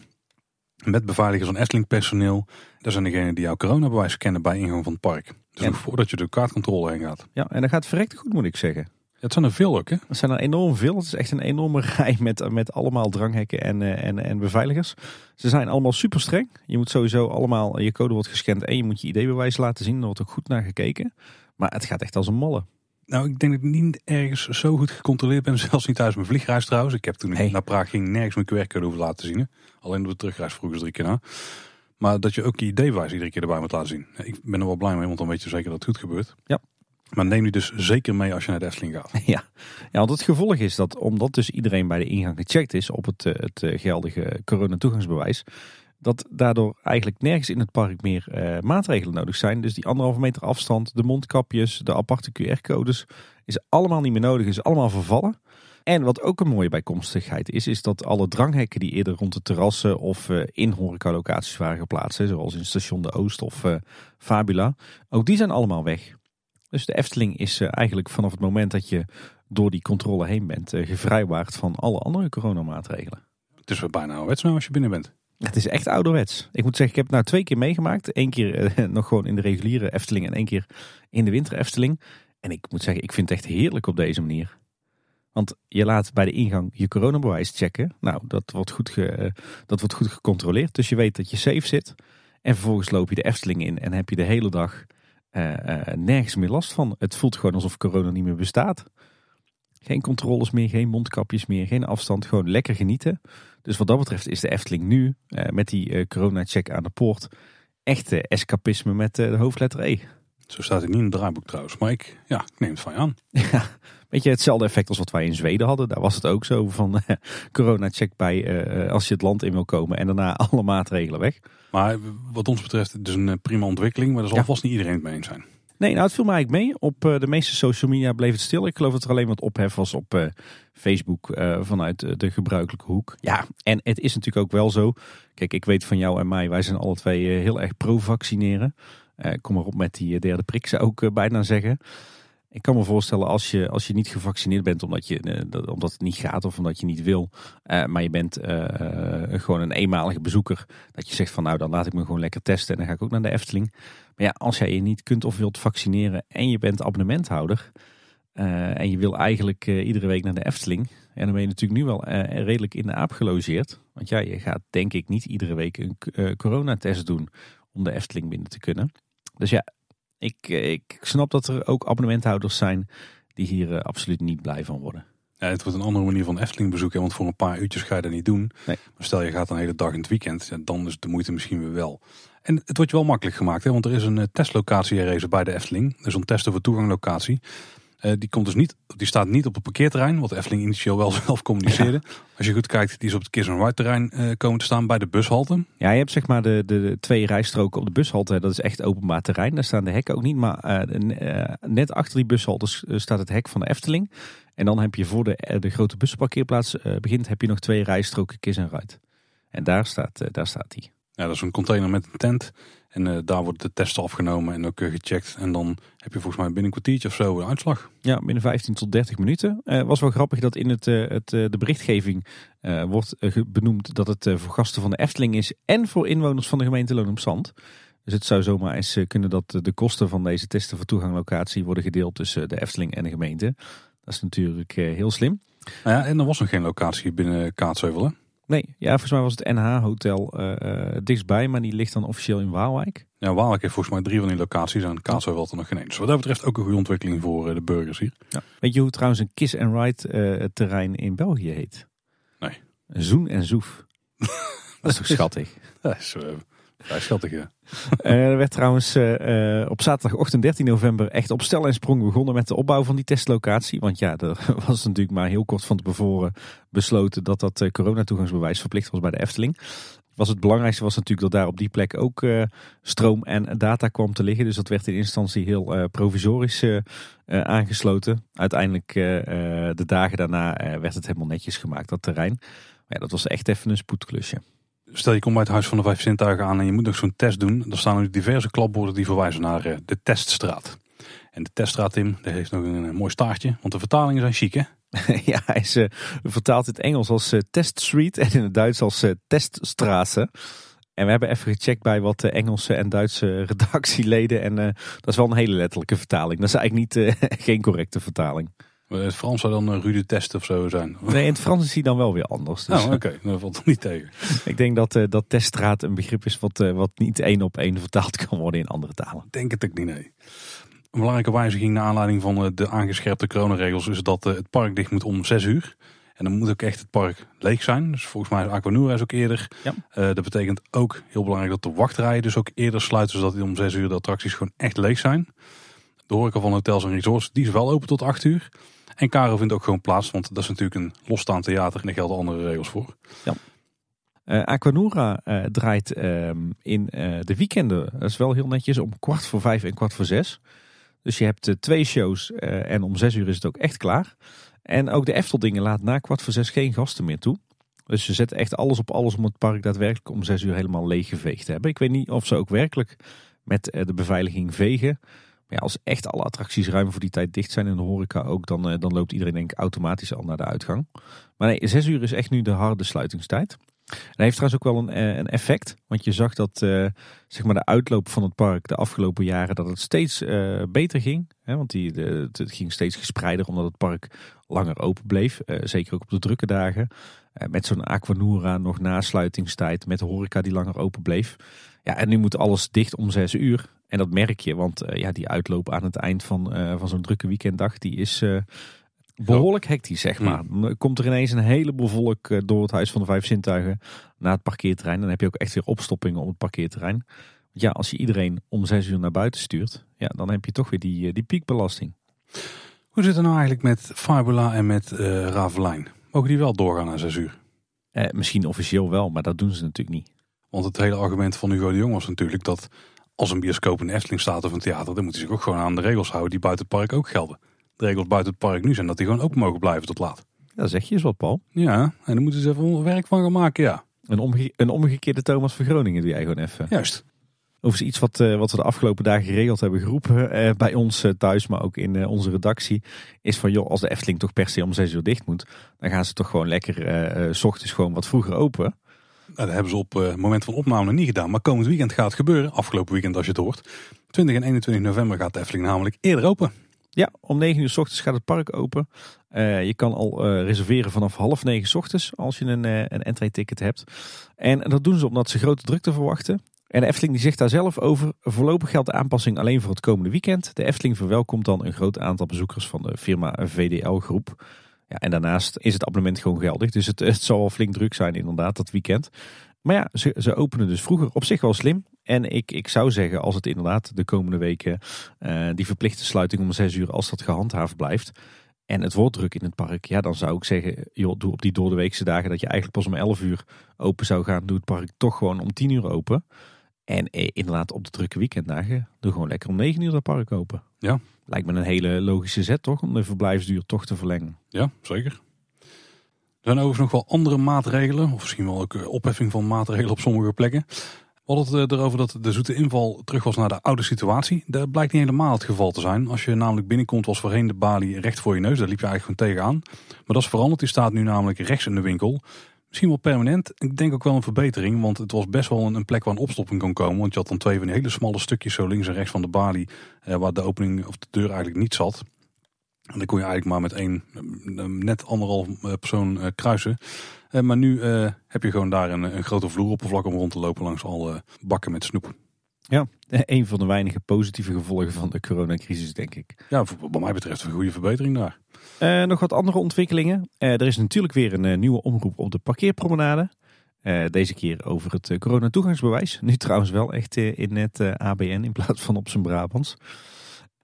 Met beveiligers en Efteling personeel. Dat zijn degenen die jouw coronabewijs kennen bij ingang van het park. Dus nog voordat je de kaartcontrole heen gaat. Ja, en dat gaat verrekt goed moet ik zeggen. het zijn er veel ook hè? Het zijn er enorm veel. Het is echt een enorme rij met, met allemaal dranghekken en, eh, en, en beveiligers. Ze zijn allemaal super streng. Je moet sowieso allemaal, je code wordt gescand en je moet je ID-bewijs laten zien. Er wordt ook goed naar gekeken. Maar het gaat echt als een molle. Nou, ik denk dat ik niet ergens zo goed gecontroleerd ben. Zelfs niet thuis mijn vliegreis trouwens. Ik heb toen ik naar Praag ging nergens mijn QR-code hoeven laten zien. Alleen door de terugreis vroeger drie keer na. Maar dat je ook je ID-bewijs iedere keer erbij moet laten zien. Ik ben er wel blij mee, want dan weet je zeker dat het goed gebeurt. Ja. Maar neem die dus zeker mee als je naar de Efteling gaat. Ja. ja, want het gevolg is dat omdat dus iedereen bij de ingang gecheckt is op het, eh, het eh, geldige corona-toegangsbewijs, dat daardoor eigenlijk nergens in het park meer uh, maatregelen nodig zijn. Dus die anderhalve meter afstand, de mondkapjes, de aparte QR-codes, is allemaal niet meer nodig, is allemaal vervallen. En wat ook een mooie bijkomstigheid is, is dat alle dranghekken die eerder rond de terrassen of uh, in horecalocaties waren geplaatst, zoals in station De Oost of uh, Fabula, ook die zijn allemaal weg. Dus de Efteling is eh, eigenlijk vanaf het moment dat je door die controle heen bent, eh, gevrijwaard van alle andere coronamaatregelen. Het is wel bijna ouderwets nou als je binnen bent. Het is echt ouderwets. Ik moet zeggen, ik heb het nou twee keer meegemaakt. Eén keer eh, nog gewoon in de reguliere Efteling en één keer in de winter Efteling. En ik moet zeggen, ik vind het echt heerlijk op deze manier. Want je laat bij de ingang je coronabewijs checken. Nou, dat wordt goed, eh, dat wordt goed gecontroleerd. Dus je weet dat je safe zit. En vervolgens loop je de Efteling in en heb je de hele dag eh, nergens meer last van. Het voelt gewoon alsof corona niet meer bestaat. Geen controles meer, geen mondkapjes meer, geen afstand. Gewoon lekker genieten. Dus wat dat betreft is de Efteling nu eh, met die eh, corona-check aan de poort echt eh, escapisme met eh, de hoofdletter E. Zo staat het niet in het draaiboek trouwens. Maar ik, ja, ik neem het van je aan. Ja, weet je, hetzelfde effect als wat wij in Zweden hadden. Daar was het ook zo van eh, corona-check bij eh, als je het land in wil komen en daarna alle maatregelen weg. Maar wat ons betreft, het is een prima ontwikkeling. Maar daar zal Ja. vast niet iedereen het mee eens zijn. Nee, nou het viel mij eigenlijk mee. Op eh, de meeste social media bleef het stil. Ik geloof dat er alleen wat ophef was op eh, Facebook eh, vanuit de gebruikelijke hoek. Ja, en het is natuurlijk ook wel zo. Kijk, ik weet van jou en mij, wij zijn alle twee heel erg pro-vaccineren. Kom maar op met die derde prik, zou ik bijna zeggen. Ik kan me voorstellen als je, als je niet gevaccineerd bent omdat, je, dat- omdat het niet gaat of omdat je niet wil. maar je bent gewoon een eenmalige bezoeker. Dat je zegt van nou dan laat ik me gewoon lekker testen en dan ga ik ook naar de Efteling. Maar ja, als jij je niet kunt of wilt vaccineren en je bent abonnementhouder. eh, en je wil eigenlijk eh, iedere week naar de Efteling. En dan ben je natuurlijk nu wel eh, redelijk in de aap gelogeerd. Want ja, je gaat denk ik niet iedere week een coronatest doen om de Efteling binnen te kunnen. Dus ja, ik, ik snap dat er ook abonnementhouders zijn die hier absoluut niet blij van worden. Ja, het wordt een andere manier van Efteling bezoeken. Want voor een paar uurtjes ga je dat niet doen. Nee. Maar stel je gaat een hele dag in het weekend. Ja, dan is de moeite misschien weer wel. En het wordt je wel makkelijk gemaakt. Hè? Want er is een eh, testlocatie herrezen bij de Efteling. Dus een testen voor toeganglocatie. Eh, die, komt dus niet, die staat niet op het parkeerterrein. Wat de Efteling initieel wel zelf communiceerde. Als je goed kijkt, die is op het Kiss and Ride terrein eh, komen te staan bij de bushalte. Ja, je hebt zeg maar de, de, twee rijstroken op de bushalte. Dat is echt openbaar terrein. Daar staan de hekken ook niet. Maar net achter die bushalte staat het hek van de Efteling. En dan heb je voor de, de grote busparkeerplaats begint, heb je nog twee rijstroken Kiss en Ride. En daar staat, daar staat die. Ja, dat is een container met een tent. En eh, daar wordt de test afgenomen en ook eh, gecheckt. En dan heb je volgens mij binnen een kwartiertje of zo een uitslag. Ja, binnen 15 tot 30 minuten. Eh was wel grappig dat in het, het, de berichtgeving wordt benoemd dat het voor gasten van de Efteling is en voor inwoners van de gemeente Loon op Zand. Dus het zou zomaar eens kunnen dat de kosten van deze testen voor toeganglocatie worden gedeeld tussen de Efteling en de gemeente. Dat is natuurlijk heel slim. Nou ja, en er was nog geen locatie binnen Kaatsheuvel. Hè? Nee, ja, volgens mij was het NH-hotel eh dichtstbij, maar die ligt dan officieel in Waalwijk. Ja, Waalwijk heeft volgens mij drie van die locaties. En Kaatsheuvel had er nog geen één. Dus wat dat betreft ook een goede ontwikkeling voor eh, de burgers hier. Weet je hoe trouwens een kiss and ride eh, terrein in België heet? Nee. Zoen en Zoef. Dat is toch schattig? Dat is eh, vrij schattig, ja. Eh, er werd trouwens eh, eh, op zaterdagochtend 13 november echt op stel en sprong begonnen met de opbouw van die testlocatie. Want ja, er was natuurlijk maar heel kort van tevoren besloten dat dat coronatoegangsbewijs verplicht was bij de Efteling. Was het belangrijkste was natuurlijk dat daar op die plek ook stroom en data kwam te liggen. Dus dat werd in instantie heel provisorisch aangesloten. Uiteindelijk de dagen daarna werd het helemaal netjes gemaakt, dat terrein. Maar ja, dat was echt even een spoedklusje. Stel je komt bij het Huis van de Vijf Zintuigen aan en je moet nog zo'n test doen. Er staan nu diverse klapborden die verwijzen naar eh, de teststraat. En de teststraat, Tim, die heeft nog een, eh, mooi staartje. Want de vertalingen zijn chic, hè? ja, hij is eh, het Engels als eh, Test Street en in het Duits als Teststraße. En we hebben even gecheckt bij wat Engelse en Duitse redactieleden. En dat is wel een hele letterlijke vertaling. Dat is eigenlijk niet, geen correcte vertaling. Eh, Het Frans zou dan een rude test of zo zijn. Nee, in het Frans is hij dan wel weer anders. Dus Oh, oké. Dat valt er niet tegen. ik denk dat, eh, dat teststraat een begrip is wat, eh, wat niet één op één vertaald kan worden in andere talen. Denk het ook niet, nee. Een belangrijke wijziging naar aanleiding van de aangescherpte coronaregels is dat het park dicht moet om 6 uur. En dan moet ook echt het park leeg zijn. Dus volgens mij is Aquanura is ook eerder. Ja. Dat betekent ook heel belangrijk dat de wachtrijen dus ook eerder sluiten. Zodat die om 6 uur de attracties gewoon echt leeg zijn. De horeca van hotels en resorts die is wel open tot 8 uur. En Caro vindt ook gewoon plaats, want dat is natuurlijk een losstaand theater en daar gelden andere regels voor. Eh Aquanura eh, draait ehm, in eh, de weekenden, dat is wel heel netjes, om kwart voor vijf en kwart voor zes. Dus je hebt twee shows en om zes uur is het ook echt klaar. En ook de Efteldingen laat na kwart voor zes geen gasten meer toe. Dus ze zetten echt alles op alles om het park daadwerkelijk om zes uur helemaal leeggeveegd te hebben. Ik weet niet of ze ook werkelijk met de beveiliging vegen. Ja, als echt alle attracties ruim voor die tijd dicht zijn en de horeca ook, dan, eh, dan loopt iedereen denk ik automatisch al naar de uitgang. Maar nee, zes uur is echt nu de harde sluitingstijd. En hij heeft trouwens ook wel een, eh, een effect. Want je zag dat eh, zeg maar de uitloop van het park de afgelopen jaren dat het steeds beter ging. Hè, want die, het ging steeds gespreider omdat het park langer open bleef. Zeker ook op de drukke dagen. Met zo'n Aquanura nog na sluitingstijd. Met de horeca die langer open bleef. Ja, en nu moet alles dicht om zes uur. En dat merk je, want eh, ja, die uitloop aan het eind van, eh, van zo'n drukke weekenddag, die is eh, behoorlijk hectisch, zeg maar. Dan komt er ineens een heleboel volk door het Huis van de Vijf Zintuigen naar het parkeerterrein. Dan heb je ook echt weer opstoppingen op het parkeerterrein. Want ja, als je iedereen om zes uur naar buiten stuurt, ja, dan heb je toch weer die, die piekbelasting. Hoe zit het nou eigenlijk met Fabula en met eh Ravelijn? Mogen die wel doorgaan na zes uur? Eh, misschien officieel wel, maar dat doen ze natuurlijk niet. Want het hele argument van Hugo de Jong was natuurlijk dat als een bioscoop in de Efteling staat of een theater, dan moet hij zich ook gewoon aan de regels houden die buiten het park ook gelden. De regels buiten het park nu zijn dat die gewoon open mogen blijven tot laat. Daar zeg je eens wat, Paul. Ja, en daar moeten ze even werk van gaan maken, ja. Een, omge een omgekeerde Thomas van Groningen doe jij gewoon even. Juist. Overigens iets wat, eh, wat we de afgelopen dagen geregeld hebben geroepen eh, bij ons eh, thuis, maar ook in eh, onze redactie, is van joh, als de Efteling toch per se om zes uur dicht moet, dan gaan ze toch gewoon lekker s ochtends gewoon wat vroeger open. Nou, dat hebben ze op eh, het moment van opname nog niet gedaan. Maar komend weekend gaat het gebeuren. Afgelopen weekend als je het hoort. 20 en 21 november gaat de Efteling namelijk eerder open. Ja, om negen uur s ochtends gaat het park open. Eh, je kan al eh, reserveren vanaf half negen s ochtends als je een, eh, een entree ticket hebt. En dat doen ze omdat ze grote drukte verwachten. En de Efteling die zegt daar zelf over. Voorlopig geldt de aanpassing alleen voor het komende weekend. De Efteling verwelkomt dan een groot aantal bezoekers van de firma VDL Groep. Ja, en daarnaast is het abonnement gewoon geldig. Dus het, het zal wel flink druk zijn inderdaad dat weekend. Maar ja, ze, ze openen dus vroeger op zich wel slim. En ik, ik zou zeggen, als het inderdaad de komende weken eh, die verplichte sluiting om zes uur, als dat gehandhaafd blijft. En het wordt druk in het park. Ja, dan zou ik zeggen, joh, doe op die doordeweekse dagen dat je eigenlijk pas om 11 uur open zou gaan. Doe het park toch gewoon om 10 uur open. En eh, inderdaad op de drukke weekenddagen, doe gewoon lekker om 9 uur dat park open. Ja. Lijkt me een hele logische zet toch, om de verblijfsduur toch te verlengen. Ja, zeker. Er zijn overigens nog wel andere maatregelen. Of misschien wel ook eh, opheffing van maatregelen op sommige plekken. We hadden het eh, erover dat de zoete inval terug was naar de oude situatie. Dat blijkt niet helemaal het geval te zijn. Als je namelijk binnenkomt was voorheen de balie recht voor je neus. Daar liep je eigenlijk gewoon tegenaan. Maar dat is veranderd. Die staat nu namelijk rechts in de winkel. Misschien wel permanent. Ik denk ook wel een verbetering. Want het was best wel een, plek waar een opstopping kon komen. Want je had dan twee van hele smalle stukjes zo links en rechts van de balie. Eh, waar de opening of de deur eigenlijk niet zat. En dan kon je eigenlijk maar met één, eh, net anderhalf eh, persoon eh, kruisen. Eh, maar nu eh, heb je gewoon daar een, een grote vloeroppervlak om rond te lopen langs alle bakken met snoep. Ja, een van de weinige positieve gevolgen van de coronacrisis, denk ik. Ja, wat mij betreft een goede verbetering daar. Eh, nog wat andere ontwikkelingen. Eh, er is natuurlijk weer een eh, nieuwe omroep op de parkeerpromenade. Eh, deze keer over het coronatoegangsbewijs. Nu trouwens wel echt eh, in het eh, ABN in plaats van op zijn Brabants.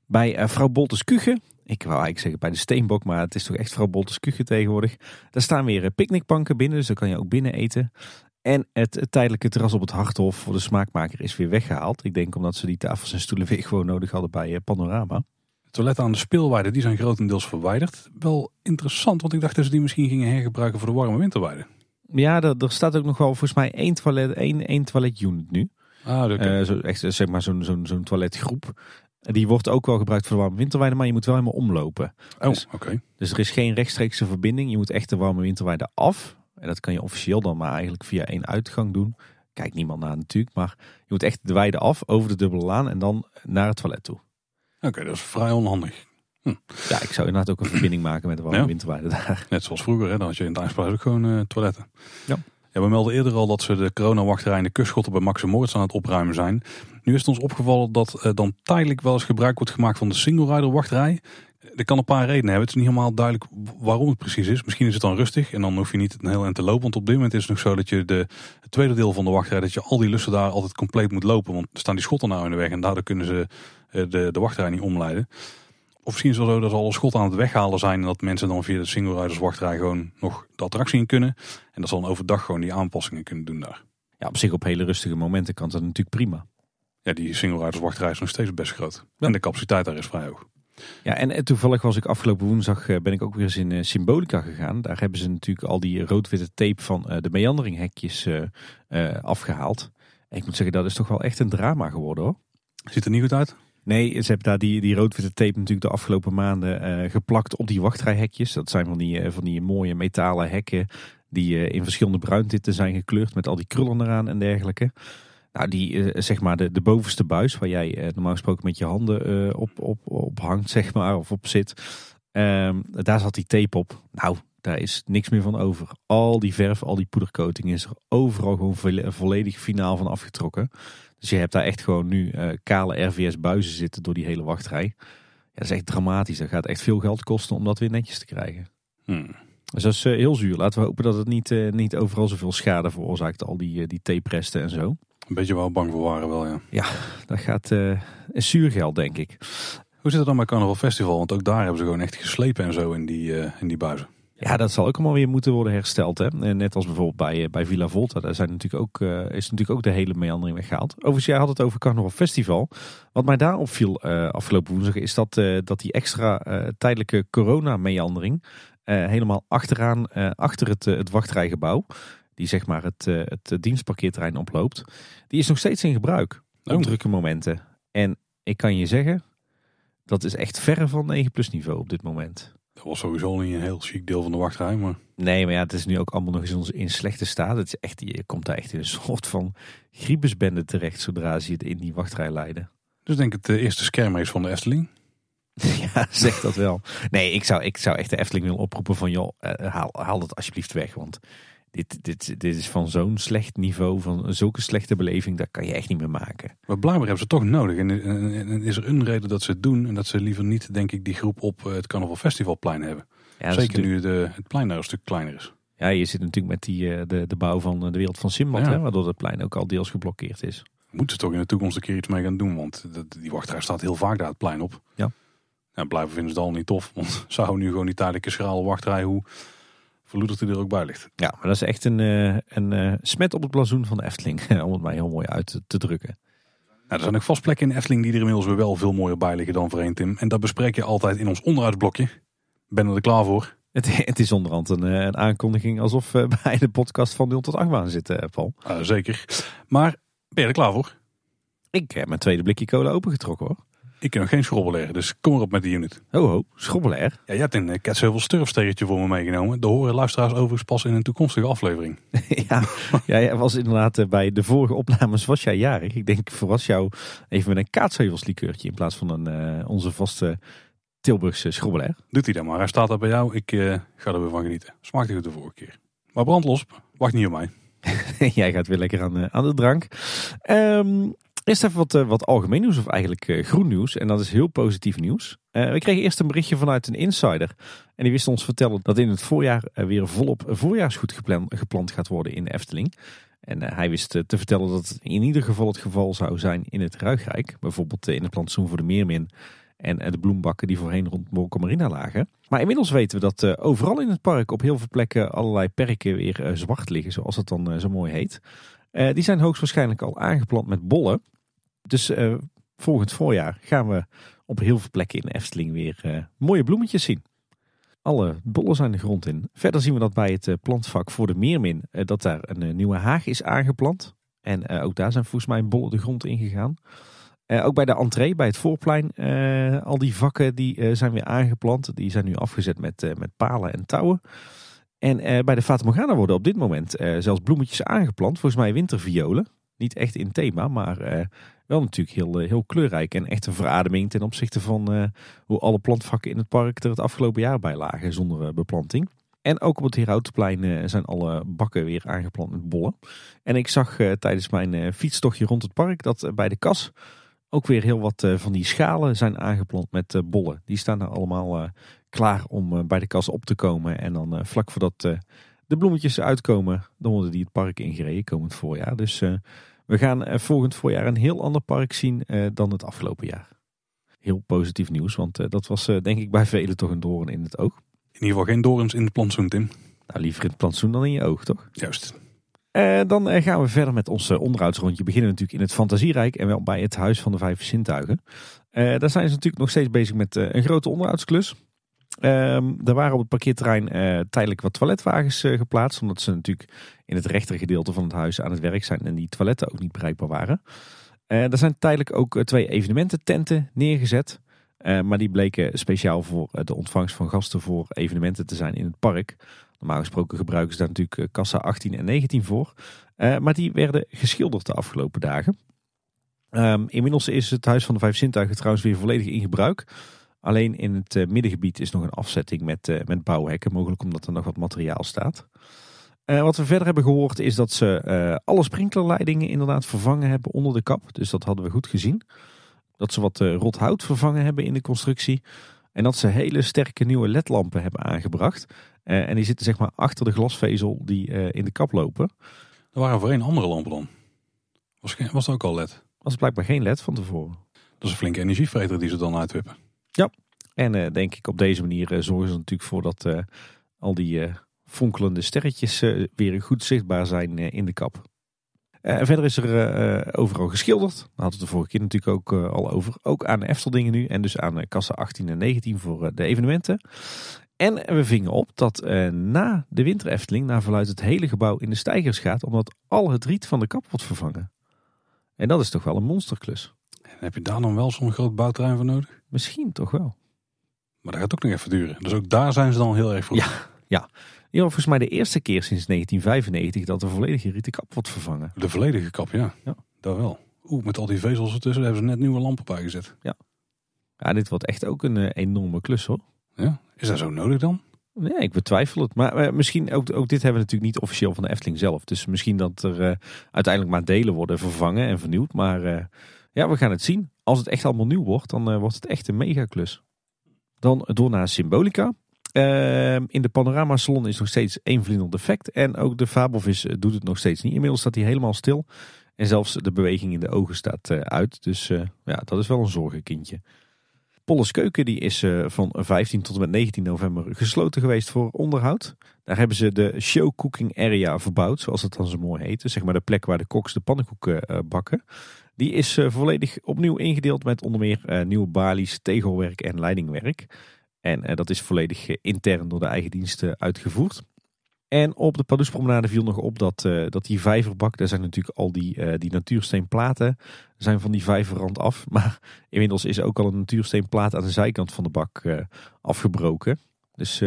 Bij eh, vrouw Boltes Kuchen. Ik wou eigenlijk zeggen bij de Steenbok, maar het is toch echt vrouw Boltes Kuchen tegenwoordig. Daar staan weer eh, picknickbanken binnen, dus dan kan je ook binnen eten. En het, tijdelijke terras op het Harthof voor de smaakmaker is weer weggehaald. Ik denk omdat ze die tafels en stoelen weer gewoon nodig hadden bij eh, Panorama. De toiletten aan de speelweide die zijn grotendeels verwijderd. Wel interessant, want ik dacht dat ze die misschien gingen hergebruiken voor de warme winterweide. Ja, er, er staat ook nog wel volgens mij één toilet, één, één toiletunit nu. Ah. Eh, zo, echt, eh, zeg maar zo'n zo'n zo'n toiletgroep. Die wordt ook wel gebruikt voor de warme winterweide, maar je moet wel helemaal omlopen. oh, dus- oké. Dus er is geen rechtstreekse verbinding. Je moet echt de warme winterweide af. En dat kan je officieel dan maar eigenlijk via één uitgang doen. Kijkt niemand naar natuurlijk, maar je moet echt de weide af over de dubbele laan en dan naar het toilet toe. Oké, dat is vrij onhandig. Ja, ik zou inderdaad ook een verbinding maken met de warme Ja. winterweide daar. Net zoals vroeger, hè, dan had je in het IJspaleis ook gewoon eh, toiletten. Ja. Ja, we melden eerder al dat ze de coronawachterij en de kustschotten bij Max en Moritz aan het opruimen zijn. Nu is het ons opgevallen dat eh, dan tijdelijk wel eens gebruik wordt gemaakt van de single rider wachterij. Dat kan een paar redenen hebben. Het is niet helemaal duidelijk waarom het precies is. Misschien is het dan rustig en dan hoef je niet een heel eind te lopen. Want op dit moment is het nog zo dat je de, het tweede deel van de wachtrij, dat je al die lussen daar altijd compleet moet lopen. Want er staan die schotten nou in de weg en daardoor kunnen ze eh, de, de wachtrij niet omleiden. Of misschien is het wel zo dat ze alle schotten aan het weghalen zijn. En dat mensen dan via de single riders wachtrij gewoon nog de attractie in kunnen. En dat ze dan overdag gewoon die aanpassingen kunnen doen daar. Ja, op zich op hele rustige momenten kan dat natuurlijk prima. Ja, die single riders wachtrij is nog steeds best groot. En de capaciteit daar is vrij hoog. Ja, en toevallig was ik afgelopen woensdag eh, ben ik ook weer eens in eh, Symbolica gegaan. Daar hebben ze natuurlijk al die rood-witte tape van eh, de meanderinghekjes eh, eh, afgehaald. En ik moet zeggen, dat is toch wel echt een drama geworden hoor. Ziet er niet goed uit? Nee, ze hebben daar die, die rood-witte tape natuurlijk de afgelopen maanden geplakt op die wachtrijhekjes. Dat zijn van die, van die mooie metalen hekken die in verschillende bruintinten zijn gekleurd met al die krullen eraan en dergelijke. Nou, die zeg maar de, de bovenste buis waar jij normaal gesproken met je handen op, op, op hangt, zeg maar, of op zit. Ehm, daar zat die tape op. Nou, daar is niks meer van over. Al die verf, al die poedercoating is er overal gewoon volledig finaal van afgetrokken. Dus je hebt daar echt gewoon nu kale RVS buizen zitten door die hele wachtrij. Ja, dat is echt dramatisch. Dat gaat echt veel geld kosten om dat weer netjes te krijgen. Hmm. Dus dat is heel zuur. Laten we hopen dat het niet, niet overal zoveel schade veroorzaakt. Al die, die taperesten en zo. Een beetje wel bang voor waren wel, ja. Ja, dat gaat een zuur geld, denk ik. Hoe zit het dan bij Carnaval Festival? Want ook daar hebben ze gewoon echt geslepen en zo in die, in die buizen. Ja, dat zal ook allemaal weer moeten worden hersteld. Hè? Net als bijvoorbeeld bij, eh, bij Villa Volta. Daar zijn natuurlijk ook, uh, is natuurlijk ook de hele meandering weggehaald. Overigens, jij had het over Carnaval Festival. Wat mij daar opviel uh, afgelopen woensdag is dat, dat die extra tijdelijke corona-meandering helemaal achteraan, achter het, het wachtrijgebouw, die zeg maar het, het dienstparkeerterrein oploopt, die is nog steeds in gebruik. Op oh. drukke momenten. En ik kan je zeggen, dat is echt verre van 9 plus niveau op dit moment. Dat was sowieso niet een heel chic deel van de wachtrij. Maar... Nee, maar ja, het is nu ook allemaal nog eens in slechte staat. Het is echt, je komt daar echt in een soort van griebesbende terecht zodra ze je in die wachtrij leiden. Dus denk ik het de eerste scherm van de Efteling. ja, zeg dat wel. Nee, ik zou, ik zou echt de Efteling willen oproepen van joh, eh, haal, haal dat alsjeblieft weg. Want dit, dit, dit is van zo'n slecht niveau, van zulke slechte beleving, dat kan je echt niet meer maken. Maar blijkbaar hebben ze toch nodig. En, is er een reden dat ze het doen en dat ze liever niet, denk ik, die groep op het Carnaval Festivalplein hebben. Ja, Zeker nu de, het plein daar een stuk kleiner is. Ja, je zit natuurlijk met die, eh, de, de bouw van de wereld van Simbad, hè, waardoor het plein ook al deels geblokkeerd is. Moeten ze toch in de toekomst een keer iets mee gaan doen, want die wachtrij staat heel vaak daar het plein op. Ja. Ja, blijven vinden ze het al niet tof, want ze houden nu gewoon die tijdelijke schrale wachtrij hoe verloederd hij er ook bij ligt. Ja, maar dat is echt een, eh, een uh, smet op het blazoen van de Efteling. om het maar heel mooi uit te, drukken. Nou, er zijn ook vast plekken in Efteling die er inmiddels weer wel veel mooier bij liggen dan voorheen, Tim. En dat bespreek je altijd in ons onderuitblokje. Ben er klaar voor? Het, het is onderhand een, eh, een aankondiging alsof we bij de podcast van 0 tot 8 baan zitten, Paul. zeker. Maar ben je er klaar voor? Ik heb mijn tweede blikje cola opengetrokken hoor. Ik ken nog geen schrobbelair, dus kom erop met de unit. Ho ho, schrobbelair? Ja, je hebt een uh, sturfstegertje voor me meegenomen. De horen luisteraars overigens pas in een toekomstige aflevering. ja, jij was inderdaad eh, bij de vorige opnames was jij jarig. Ik denk voor was jou even met een kaatsheuvelslikeurtje in plaats van een, uh, onze vaste Tilburgse schrobbelair. Doet hij dan maar. Hij staat daar bij jou. Ik uh, ga er weer van genieten. Smaakte goed de vorige keer. Maar brandlos, wacht niet op mij. jij gaat weer lekker aan, aan de drank. Um, Eerst even wat, uh, wat algemeen nieuws, of eigenlijk uh, groen nieuws. En dat is heel positief nieuws. Uh, we kregen eerst een berichtje vanuit een insider. En die wist ons vertellen dat in het voorjaar weer volop voorjaarsgoed gepland, geplant gaat worden in de Efteling. En hij wist te vertellen dat het in ieder geval het geval zou zijn in het Ruigrijk. Bijvoorbeeld in het plantsoen voor de Meermin en de bloembakken die voorheen rond Molke Marina lagen. Maar inmiddels weten we dat overal in het park op heel veel plekken allerlei perken weer zwart liggen, zoals het dan zo mooi heet. Die zijn hoogstwaarschijnlijk al aangeplant met bollen. Dus uh, volgend voorjaar gaan we op heel veel plekken in Efteling weer uh, mooie bloemetjes zien. Alle bollen zijn de grond in. Verder zien we dat bij het uh, plantvak voor de Meermin dat daar een nieuwe haag is aangeplant. En ook daar zijn volgens mij bollen de grond ingegaan. ook bij de entree, bij het voorplein, al die vakken die zijn weer aangeplant. Die zijn nu afgezet met, met palen en touwen. En bij de Fata Morgana worden op dit moment zelfs bloemetjes aangeplant. Volgens mij winterviolen. Niet echt in thema, maar wel natuurlijk heel, eh, heel kleurrijk en echt een verademing ten opzichte van hoe alle plantvakken in het park er het afgelopen jaar bij lagen zonder beplanting. En ook op het Herautenplein zijn alle bakken weer aangeplant met bollen. En ik zag tijdens mijn fietstochtje rond het park dat bij de kas ook weer heel wat van die schalen zijn aangeplant met bollen. Die staan er allemaal klaar om bij de kas op te komen. En dan vlak voordat de bloemetjes uitkomen, dan worden die het park ingereden komend voorjaar. Dus we gaan eh, volgend voorjaar een heel ander park zien eh, dan het afgelopen jaar. Heel positief nieuws, want eh, dat was denk ik bij velen toch een doorn in het oog. In ieder geval geen dorens in het plantsoen, Tim. Nou, liever in het plantsoen dan in je oog, toch? Juist. dan gaan we verder met ons onderhoudsrondje. We beginnen natuurlijk in het Fantasierijk en wel bij het Huis van de Vijf Zintuigen. daar zijn ze natuurlijk nog steeds bezig met een grote onderhoudsklus. Um, er waren op het parkeerterrein uh, tijdelijk wat toiletwagens uh, geplaatst. Omdat ze natuurlijk in het rechtergedeelte van het huis aan het werk zijn en die toiletten ook niet bereikbaar waren. er zijn tijdelijk ook twee evenementententen neergezet. maar die bleken speciaal voor de ontvangst van gasten voor evenementen te zijn in het park. Normaal gesproken gebruiken ze daar natuurlijk kassa 18 en 19 voor. maar die werden geschilderd de afgelopen dagen. Um, inmiddels is het Huis van de Vijf Zintuigen trouwens weer volledig in gebruik. Alleen in het uh, middengebied is nog een afzetting met, uh, met bouwhekken, mogelijk omdat er nog wat materiaal staat. Uh, wat we verder hebben gehoord is dat ze alle sprinklerleidingen inderdaad vervangen hebben onder de kap. Dus dat hadden we goed gezien. Dat ze wat rot hout vervangen hebben in de constructie. En dat ze hele sterke nieuwe ledlampen hebben aangebracht. en die zitten zeg maar achter de glasvezel die in de kap lopen. Er waren voorheen andere lampen dan. Was, was het ook al led? was blijkbaar geen led van tevoren. Dat is een flinke energievreter die ze dan uitwippen. Ja, en uh, denk ik op deze manier uh, zorgen ze natuurlijk voor dat uh, al die fonkelende sterretjes weer goed zichtbaar zijn in de kap. verder is er overal geschilderd. Daar hadden we de vorige keer natuurlijk ook al over. Ook aan Efteldingen nu en dus aan kassa 18 en 19 voor de evenementen. En we vingen op dat na de winter Efteling naar verluidt het hele gebouw in de stijgers gaat. Omdat al het riet van de kap wordt vervangen. En dat is toch wel een monsterklus. Heb je daar dan wel zo'n groot bouwterrein voor nodig? Misschien toch wel. Maar dat gaat ook nog even duren. Dus ook daar zijn ze dan heel erg voor. Ja, ja. Ja, volgens mij de eerste keer sinds 1995 dat de volledige rieten kap wordt vervangen. De volledige kap, ja. ja. Dat wel. Oeh, met al die vezels ertussen hebben ze net nieuwe lampen bijgezet. Ja. Ja, dit wordt echt ook een uh, enorme klus hoor. Ja. Is dat zo nodig dan? Nee, ik betwijfel het. Maar uh, misschien ook, ook dit hebben we natuurlijk niet officieel van de Efteling zelf. Dus misschien dat er uh, uiteindelijk maar delen worden vervangen en vernieuwd. Maar ja, we gaan het zien. Als het echt allemaal nieuw wordt, dan wordt het echt een megaklus. Dan door naar Symbolica. Ehm, in de Panorama Salon is nog steeds één vlinder defect. En ook de Fabelvis doet het nog steeds niet. Inmiddels staat hij helemaal stil. En zelfs de beweging in de ogen staat uit. Dus ja, dat is wel een zorgenkindje. Polles Keuken die is van 15 tot en met 19 november gesloten geweest voor onderhoud. Daar hebben ze de show cooking area verbouwd, zoals het dan zo mooi heet. Dus zeg maar de plek waar de koks de pannenkoeken bakken. Die is uh, volledig opnieuw ingedeeld met onder meer nieuwe balies, tegelwerk en leidingwerk. En dat is volledig intern door de eigen diensten uitgevoerd. En op de Padoespromenade viel nog op dat, dat die vijverbak, daar zijn natuurlijk al die, die natuursteenplaten, zijn van die vijverrand af. Maar inmiddels is ook al een natuursteenplaat aan de zijkant van de bak afgebroken. Dus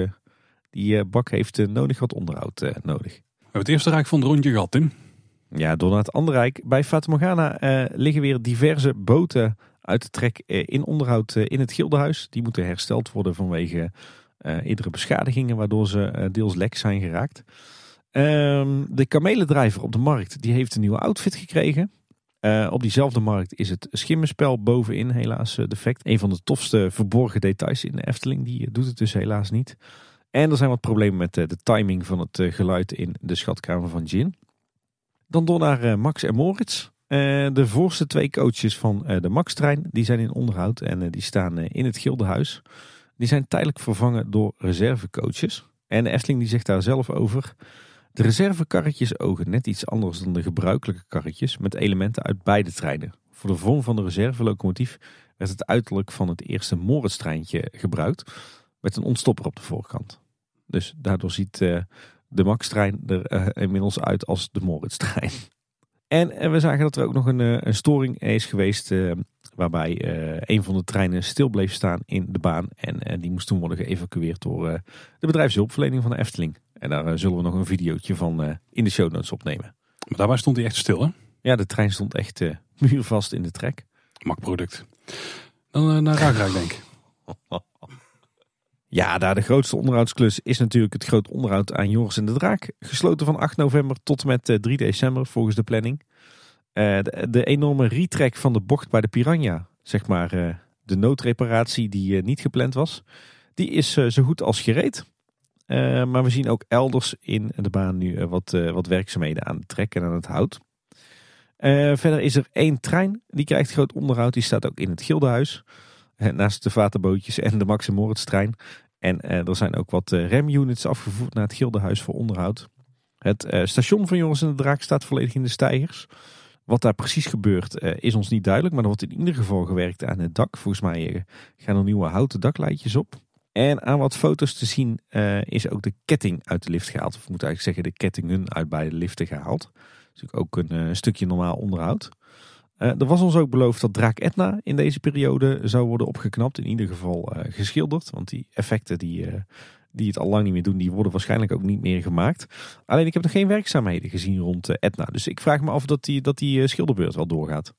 die bak heeft nodig wat onderhoud nodig. We hebben het eerste rijk van het rondje gehad, Tim. Ja, door naar het. Bij Fatima liggen weer diverse boten uit de trek in onderhoud in het Gildenhuis. Die moeten hersteld worden vanwege uh, eerdere beschadigingen waardoor ze deels lek zijn geraakt. Um, de kamelendrijver op de markt die heeft een nieuwe outfit gekregen. Op diezelfde markt is het schimmenspel bovenin helaas defect. Een van de tofste verborgen details in de Efteling. Die doet het dus helaas niet. En er zijn wat problemen met de timing van het geluid in de schatkamer van Gin. Dan door naar Max en Moritz. de voorste twee coaches van de Max-trein die zijn in onderhoud en die staan in het Gildenhuis. Die zijn tijdelijk vervangen door reservecoaches. En de Efteling die zegt daar zelf over. De reservekarretjes ogen net iets anders dan de gebruikelijke karretjes met elementen uit beide treinen. Voor de vorm van de reservelocomotief werd het uiterlijk van het eerste Moritz-treintje gebruikt met een ontstopper op de voorkant. Dus daardoor ziet de Max-trein er uh, inmiddels uit als de Moritz-trein. En, en, we zagen dat er ook nog een, een storing is geweest Waarbij uh, een van de treinen stil bleef staan in de baan. En uh, die moest toen worden geëvacueerd door de bedrijfshulpverlening van de Efteling. En daar zullen we nog een videootje van in de show notes opnemen. Maar daarbij stond hij echt stil hè? Ja, de trein stond echt muurvast in de trek. Makproduct. Dan naar Raakrijk denk ik. Ja, daar de grootste onderhoudsklus is natuurlijk het groot onderhoud aan Joris en de Draak. Gesloten van 8 november tot en met 3 december volgens de planning. Uh, de, enorme retrek van de bocht bij de Piranha, zeg maar uh, de noodreparatie die niet gepland was, die is zo goed als gereed. maar we zien ook elders in de baan nu wat, wat werkzaamheden aan het trekken en aan het hout. verder is er één trein, die krijgt groot onderhoud. Die staat ook in het Gildenhuis, naast de vatenbootjes en de Max Moritz trein. En er zijn ook wat remunits afgevoerd naar het Gildenhuis voor onderhoud. Het station van Jongens en de Draak staat volledig in de stijgers. Wat daar precies gebeurt is ons niet duidelijk, maar er wordt in ieder geval gewerkt aan het dak. Volgens mij gaan er nieuwe houten dakleidjes op. En aan wat foto's te zien is ook de ketting uit de lift gehaald. Of moet eigenlijk zeggen de kettingen uit beide liften gehaald. Dus ook een stukje normaal onderhoud. Eh, er was ons ook beloofd dat Draak Etna in deze periode zou worden opgeknapt. In ieder geval eh, geschilderd. Want die effecten die, eh, die het al lang niet meer doen, die worden waarschijnlijk ook niet meer gemaakt. Alleen ik heb nog geen werkzaamheden gezien rond Etna. Dus ik vraag me af dat die, dat die schilderbeurt wel doorgaat.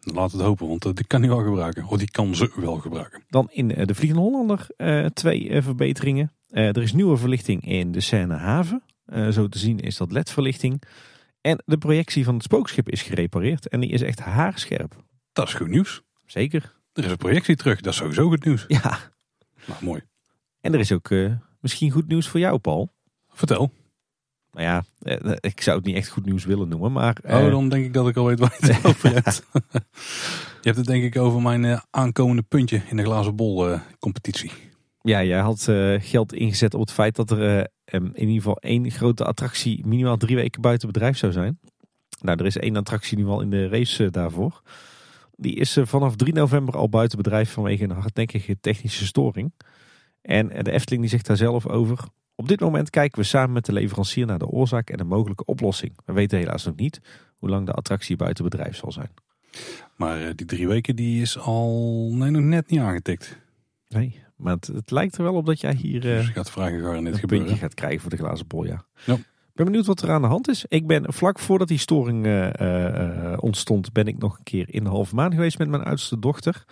Laat het hopen, want die kan hij wel gebruiken. Of die kan ze wel gebruiken. Dan in de Vliegende Hollander twee verbeteringen. Er is nieuwe verlichting in de Seine haven. Zo te zien is dat LED-verlichting. En de projectie van het spookschip is gerepareerd. En die is echt haarscherp. Dat is goed nieuws. Zeker. Er is een projectie terug. Dat is sowieso goed nieuws. Ja. Nou, mooi. En er is ook eh, misschien goed nieuws voor jou, Paul. Vertel. Nou ja, eh, ik zou het niet echt goed nieuws willen noemen. Maar Oh, eh, dan denk ik dat ik al weet waar je het over hebt. je hebt het denk ik over mijn aankomende puntje in de glazen bol competitie. Ja, jij had eh, geld ingezet op het feit dat er eh, em, in ieder geval één grote attractie minimaal drie weken buiten bedrijf zou zijn. Nou, er is één attractie nu al in de race eh, daarvoor. Die is vanaf 3 november al buiten bedrijf vanwege een hardnekkige technische storing. En de Efteling die zegt daar zelf over. Op dit moment kijken we samen met de leverancier naar de oorzaak en de mogelijke oplossing. We weten helaas nog niet hoe lang de attractie buiten bedrijf zal zijn. Maar die drie weken die is al nee, nog net niet aangetikt. Nee, maar het, het lijkt er wel op dat jij hier eh, dus je gaat vragen waar dit een gebeuren. puntje gaat krijgen voor de glazen bol, ja. Ja. Ik ben benieuwd wat er aan de hand is. Ik ben vlak voordat die storing eh, eh, eh, ontstond, ben ik nog een keer in de halve maan geweest met mijn oudste dochter.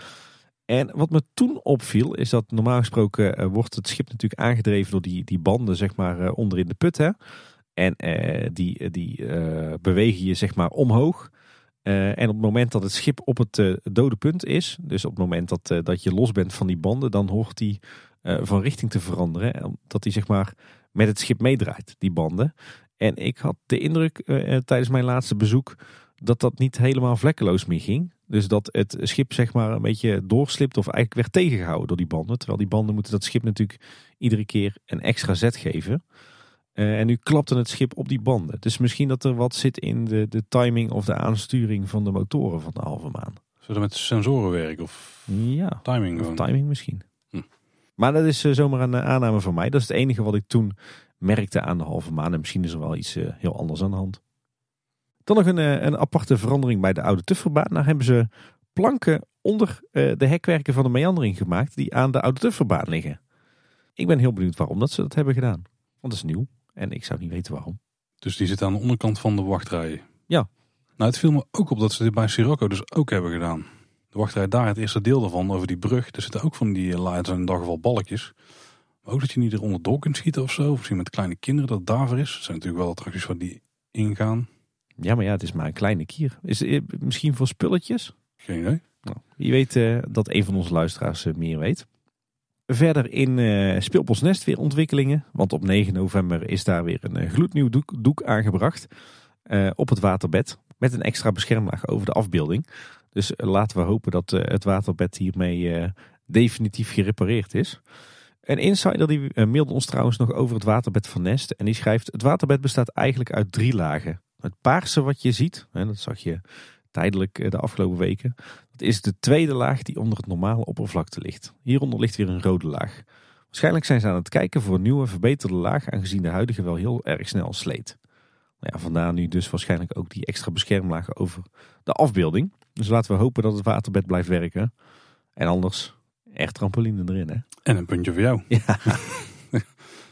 En wat me toen opviel, is dat normaal gesproken eh, wordt het schip natuurlijk aangedreven door die, die banden, zeg maar, eh, onderin de put. Hè? En eh, die, die eh, bewegen je, zeg maar, omhoog. Eh, en op het moment dat het schip op het eh, dode punt is, dus op het moment dat, eh, dat je los bent van die banden, dan hoort die van richting te veranderen. Omdat die, zeg maar, met het schip meedraait, die banden. En ik had de indruk tijdens mijn laatste bezoek dat dat niet helemaal vlekkeloos meer ging. Dus dat het schip zeg maar een beetje doorslipt of eigenlijk werd tegengehouden door die banden. Terwijl die banden moeten dat schip natuurlijk iedere keer een extra zet geven. Eh, en nu klapte het schip op die banden. Dus misschien dat er wat zit in de, de timing of de aansturing van de motoren van de halve maan. Dat met sensoren werken of Ja, timing? of timing misschien. Hm. Maar dat is eh, zomaar een eh, aanname van mij. Dat is het enige wat ik toen merkte aan de halve maan. En misschien is er wel iets heel anders aan de hand. Dan nog een, een aparte verandering bij de oude Tufferbaan. Daar hebben ze planken onder de hekwerken van de meandering gemaakt die aan de oude Tufferbaan liggen. Ik ben heel benieuwd waarom dat ze dat hebben gedaan. Want dat is nieuw en ik zou niet weten waarom. Dus die zit aan de onderkant van de wachtrij. Ja. Nou, het viel me ook op dat ze dit bij Sirocco dus ook hebben gedaan. De wachtrij daar, het eerste deel daarvan, over die brug. Er zitten ook van die eh, lights en in ieder geval balkjes. Maar ook dat je niet eronder door kunt schieten of zo. Of misschien met kleine kinderen dat het daarvoor is. Zijn natuurlijk wel attracties waar die ingaan. Ja, maar ja, het is maar een kleine kier. Is het, eh, misschien voor spulletjes? Geen idee. Nou, wie weet eh, dat een van onze luisteraars eh, meer weet. Verder in eh Speelbosnest weer ontwikkelingen. Want op 9 november is daar weer een eh, gloednieuw doek, doek aangebracht. eh, op het waterbed. Met een extra beschermlaag over de afbeelding. Dus laten we hopen dat het waterbed hiermee definitief gerepareerd is. Een insider die mailde ons trouwens nog over het waterbed van Nest. En die schrijft: Het waterbed bestaat eigenlijk uit drie lagen. Het paarse wat je ziet, hè, dat zag je tijdelijk eh, de afgelopen weken. Dat is de tweede laag die onder het normale oppervlakte ligt. Hieronder ligt weer een rode laag. Waarschijnlijk zijn ze aan het kijken voor een nieuwe verbeterde laag, aangezien de huidige wel heel erg snel sleet. Nou ja, vandaar nu dus waarschijnlijk ook die extra beschermlagen over de afbeelding. Dus laten we hopen dat het waterbed blijft werken. En anders, echt trampoline erin hè. En een puntje voor jou. Ja.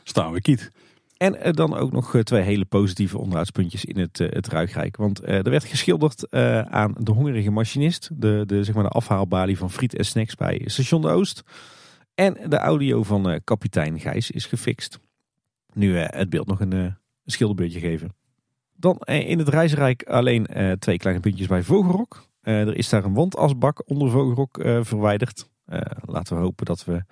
Staan we kiet. En eh, dan ook nog eh, twee hele positieve onderhoudspuntjes in het, eh, het Ruigrijk. Want er werd geschilderd aan de hongerige machinist. De, de, zeg maar de afhaalbalie van friet en snacks bij Station de Oost. En de audio van kapitein Gijs is gefixt. Nu het beeld nog een, een schilderbeeldje geven. Dan in het Reizenrijk alleen twee kleine puntjes bij Vogelrok. Er is daar een wandasbak onder Vogelrok verwijderd. Laten we hopen dat we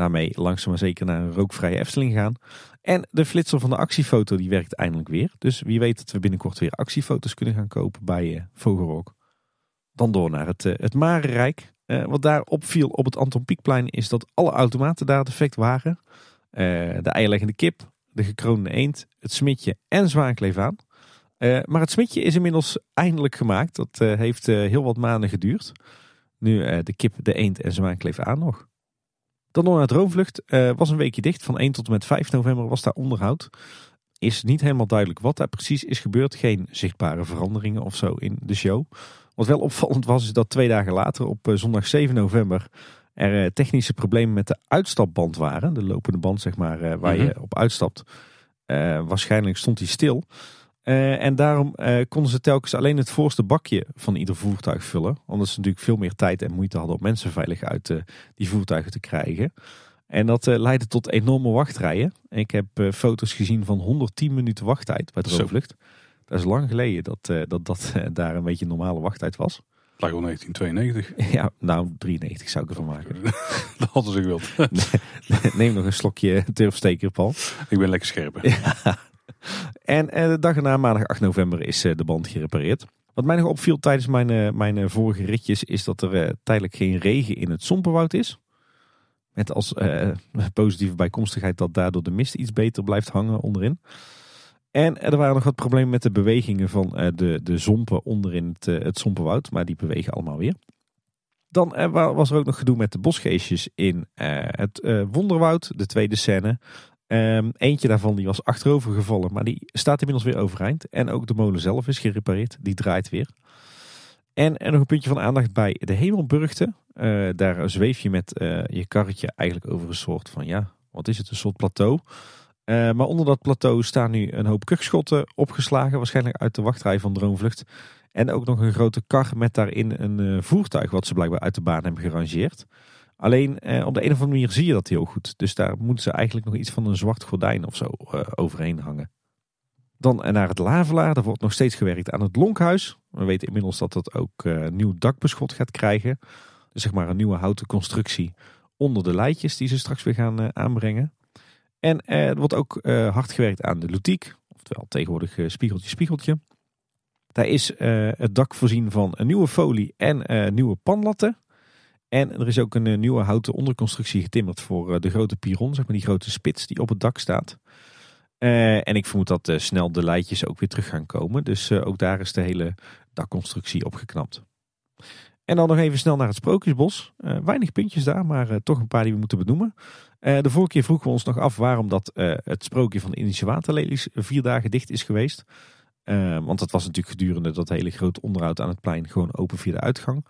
daarmee langzaam maar zeker naar een rookvrije Efteling gaan. En de flitser van de actiefoto die werkt eindelijk weer. Dus wie weet dat we binnenkort weer actiefoto's kunnen gaan kopen bij eh, Vogelrok. Dan door naar het, eh, het Marenrijk. Eh, wat daar opviel op het Anton Pieckplein is dat alle automaten daar defect waren. Eh, de eierleggende kip, de gekroonde eend, het smitje en zwaankleef aan. Eh, maar het smitje is inmiddels eindelijk gemaakt. Dat heeft heel wat maanden geduurd. Nu de kip, de eend en zwaankleef aan nog. Dan nog naar Droomvlucht. eh was een weekje dicht. Van 1 tot en met 5 november was daar onderhoud. is niet helemaal duidelijk wat daar precies is gebeurd. Geen zichtbare veranderingen of zo in de show. Wat wel opvallend was, is dat twee dagen later, op eh, zondag 7 november, er eh, technische problemen met de uitstapband waren. De lopende band, zeg maar, waar je Mhm. op uitstapt. Waarschijnlijk stond die stil. Eh, en daarom eh, konden ze telkens alleen het voorste bakje van ieder voertuig vullen. Omdat ze natuurlijk veel meer tijd en moeite hadden om mensen veilig uit eh, die voertuigen te krijgen. En dat leidde tot enorme wachtrijen. Ik heb foto's gezien van 110 minuten wachttijd bij Zo. Droomvlucht. Dat is lang geleden dat dat, dat daar een beetje normale wachttijd was. Lag wel 1992. ja, nou 93 zou ik ervan maken. Dat hadden ze gewild. Neem nog een slokje turfsteker, Paul. Ik ben lekker scherp. Ja. En eh, de dag erna, maandag 8 november, is eh, de band gerepareerd. Wat mij nog opviel tijdens mijn, eh, mijn vorige ritjes, is dat er tijdelijk geen regen in het Sompenwoud is. Met als positieve bijkomstigheid dat daardoor de mist iets beter blijft hangen onderin. En er waren nog wat problemen met de bewegingen van de, de zompen onderin het, het Sompenwoud. Maar die bewegen allemaal weer. Dan wa- was er ook nog gedoe met de bosgeestjes in het Wonderwoud, de tweede scène. Ehm, eentje daarvan die was achterover gevallen, maar die staat inmiddels weer overeind. En ook de molen zelf is gerepareerd, die draait weer. En nog een puntje van aandacht bij de Hemelburgte. Eh, daar zweef je met eh, je karretje eigenlijk over een soort van, ja, wat is het, een soort plateau. Eh, maar onder dat plateau staan nu een hoop kukschotten opgeslagen, waarschijnlijk uit de wachtrij van Droomvlucht. En ook nog een grote kar met daarin een voertuig wat ze blijkbaar uit de baan hebben gerangeerd. Alleen eh, op de een of andere manier zie je dat heel goed. Dus daar moeten ze eigenlijk nog iets van een zwart gordijn of zo eh, overheen hangen. Dan eh, naar het Lavelaar. Er wordt nog steeds gewerkt aan het Lonkhuis. We weten inmiddels dat het ook eh, nieuw dakbeschot gaat krijgen. Dus zeg maar een nieuwe houten constructie onder de leidjes die ze straks weer gaan eh, aanbrengen. En eh, er wordt ook hard gewerkt aan de lutiek. Oftewel tegenwoordig spiegeltje spiegeltje. Daar is het dak voorzien van een nieuwe folie en nieuwe panlatten. En er is ook een eh, nieuwe houten onderconstructie getimmerd voor eh, de grote piron, zeg maar die grote spits die op het dak staat. Eh, en ik vermoed dat snel de leidjes ook weer terug gaan komen. Dus ook daar is de hele dakconstructie opgeknapt. En dan nog even snel naar het Sprookjesbos. Weinig puntjes daar, maar toch een paar die we moeten benoemen. De vorige keer vroegen we ons nog af waarom dat het sprookje van de Indische waterlelies vier dagen dicht is geweest. Want dat was natuurlijk gedurende dat hele grote onderhoud aan het plein gewoon open via de uitgang.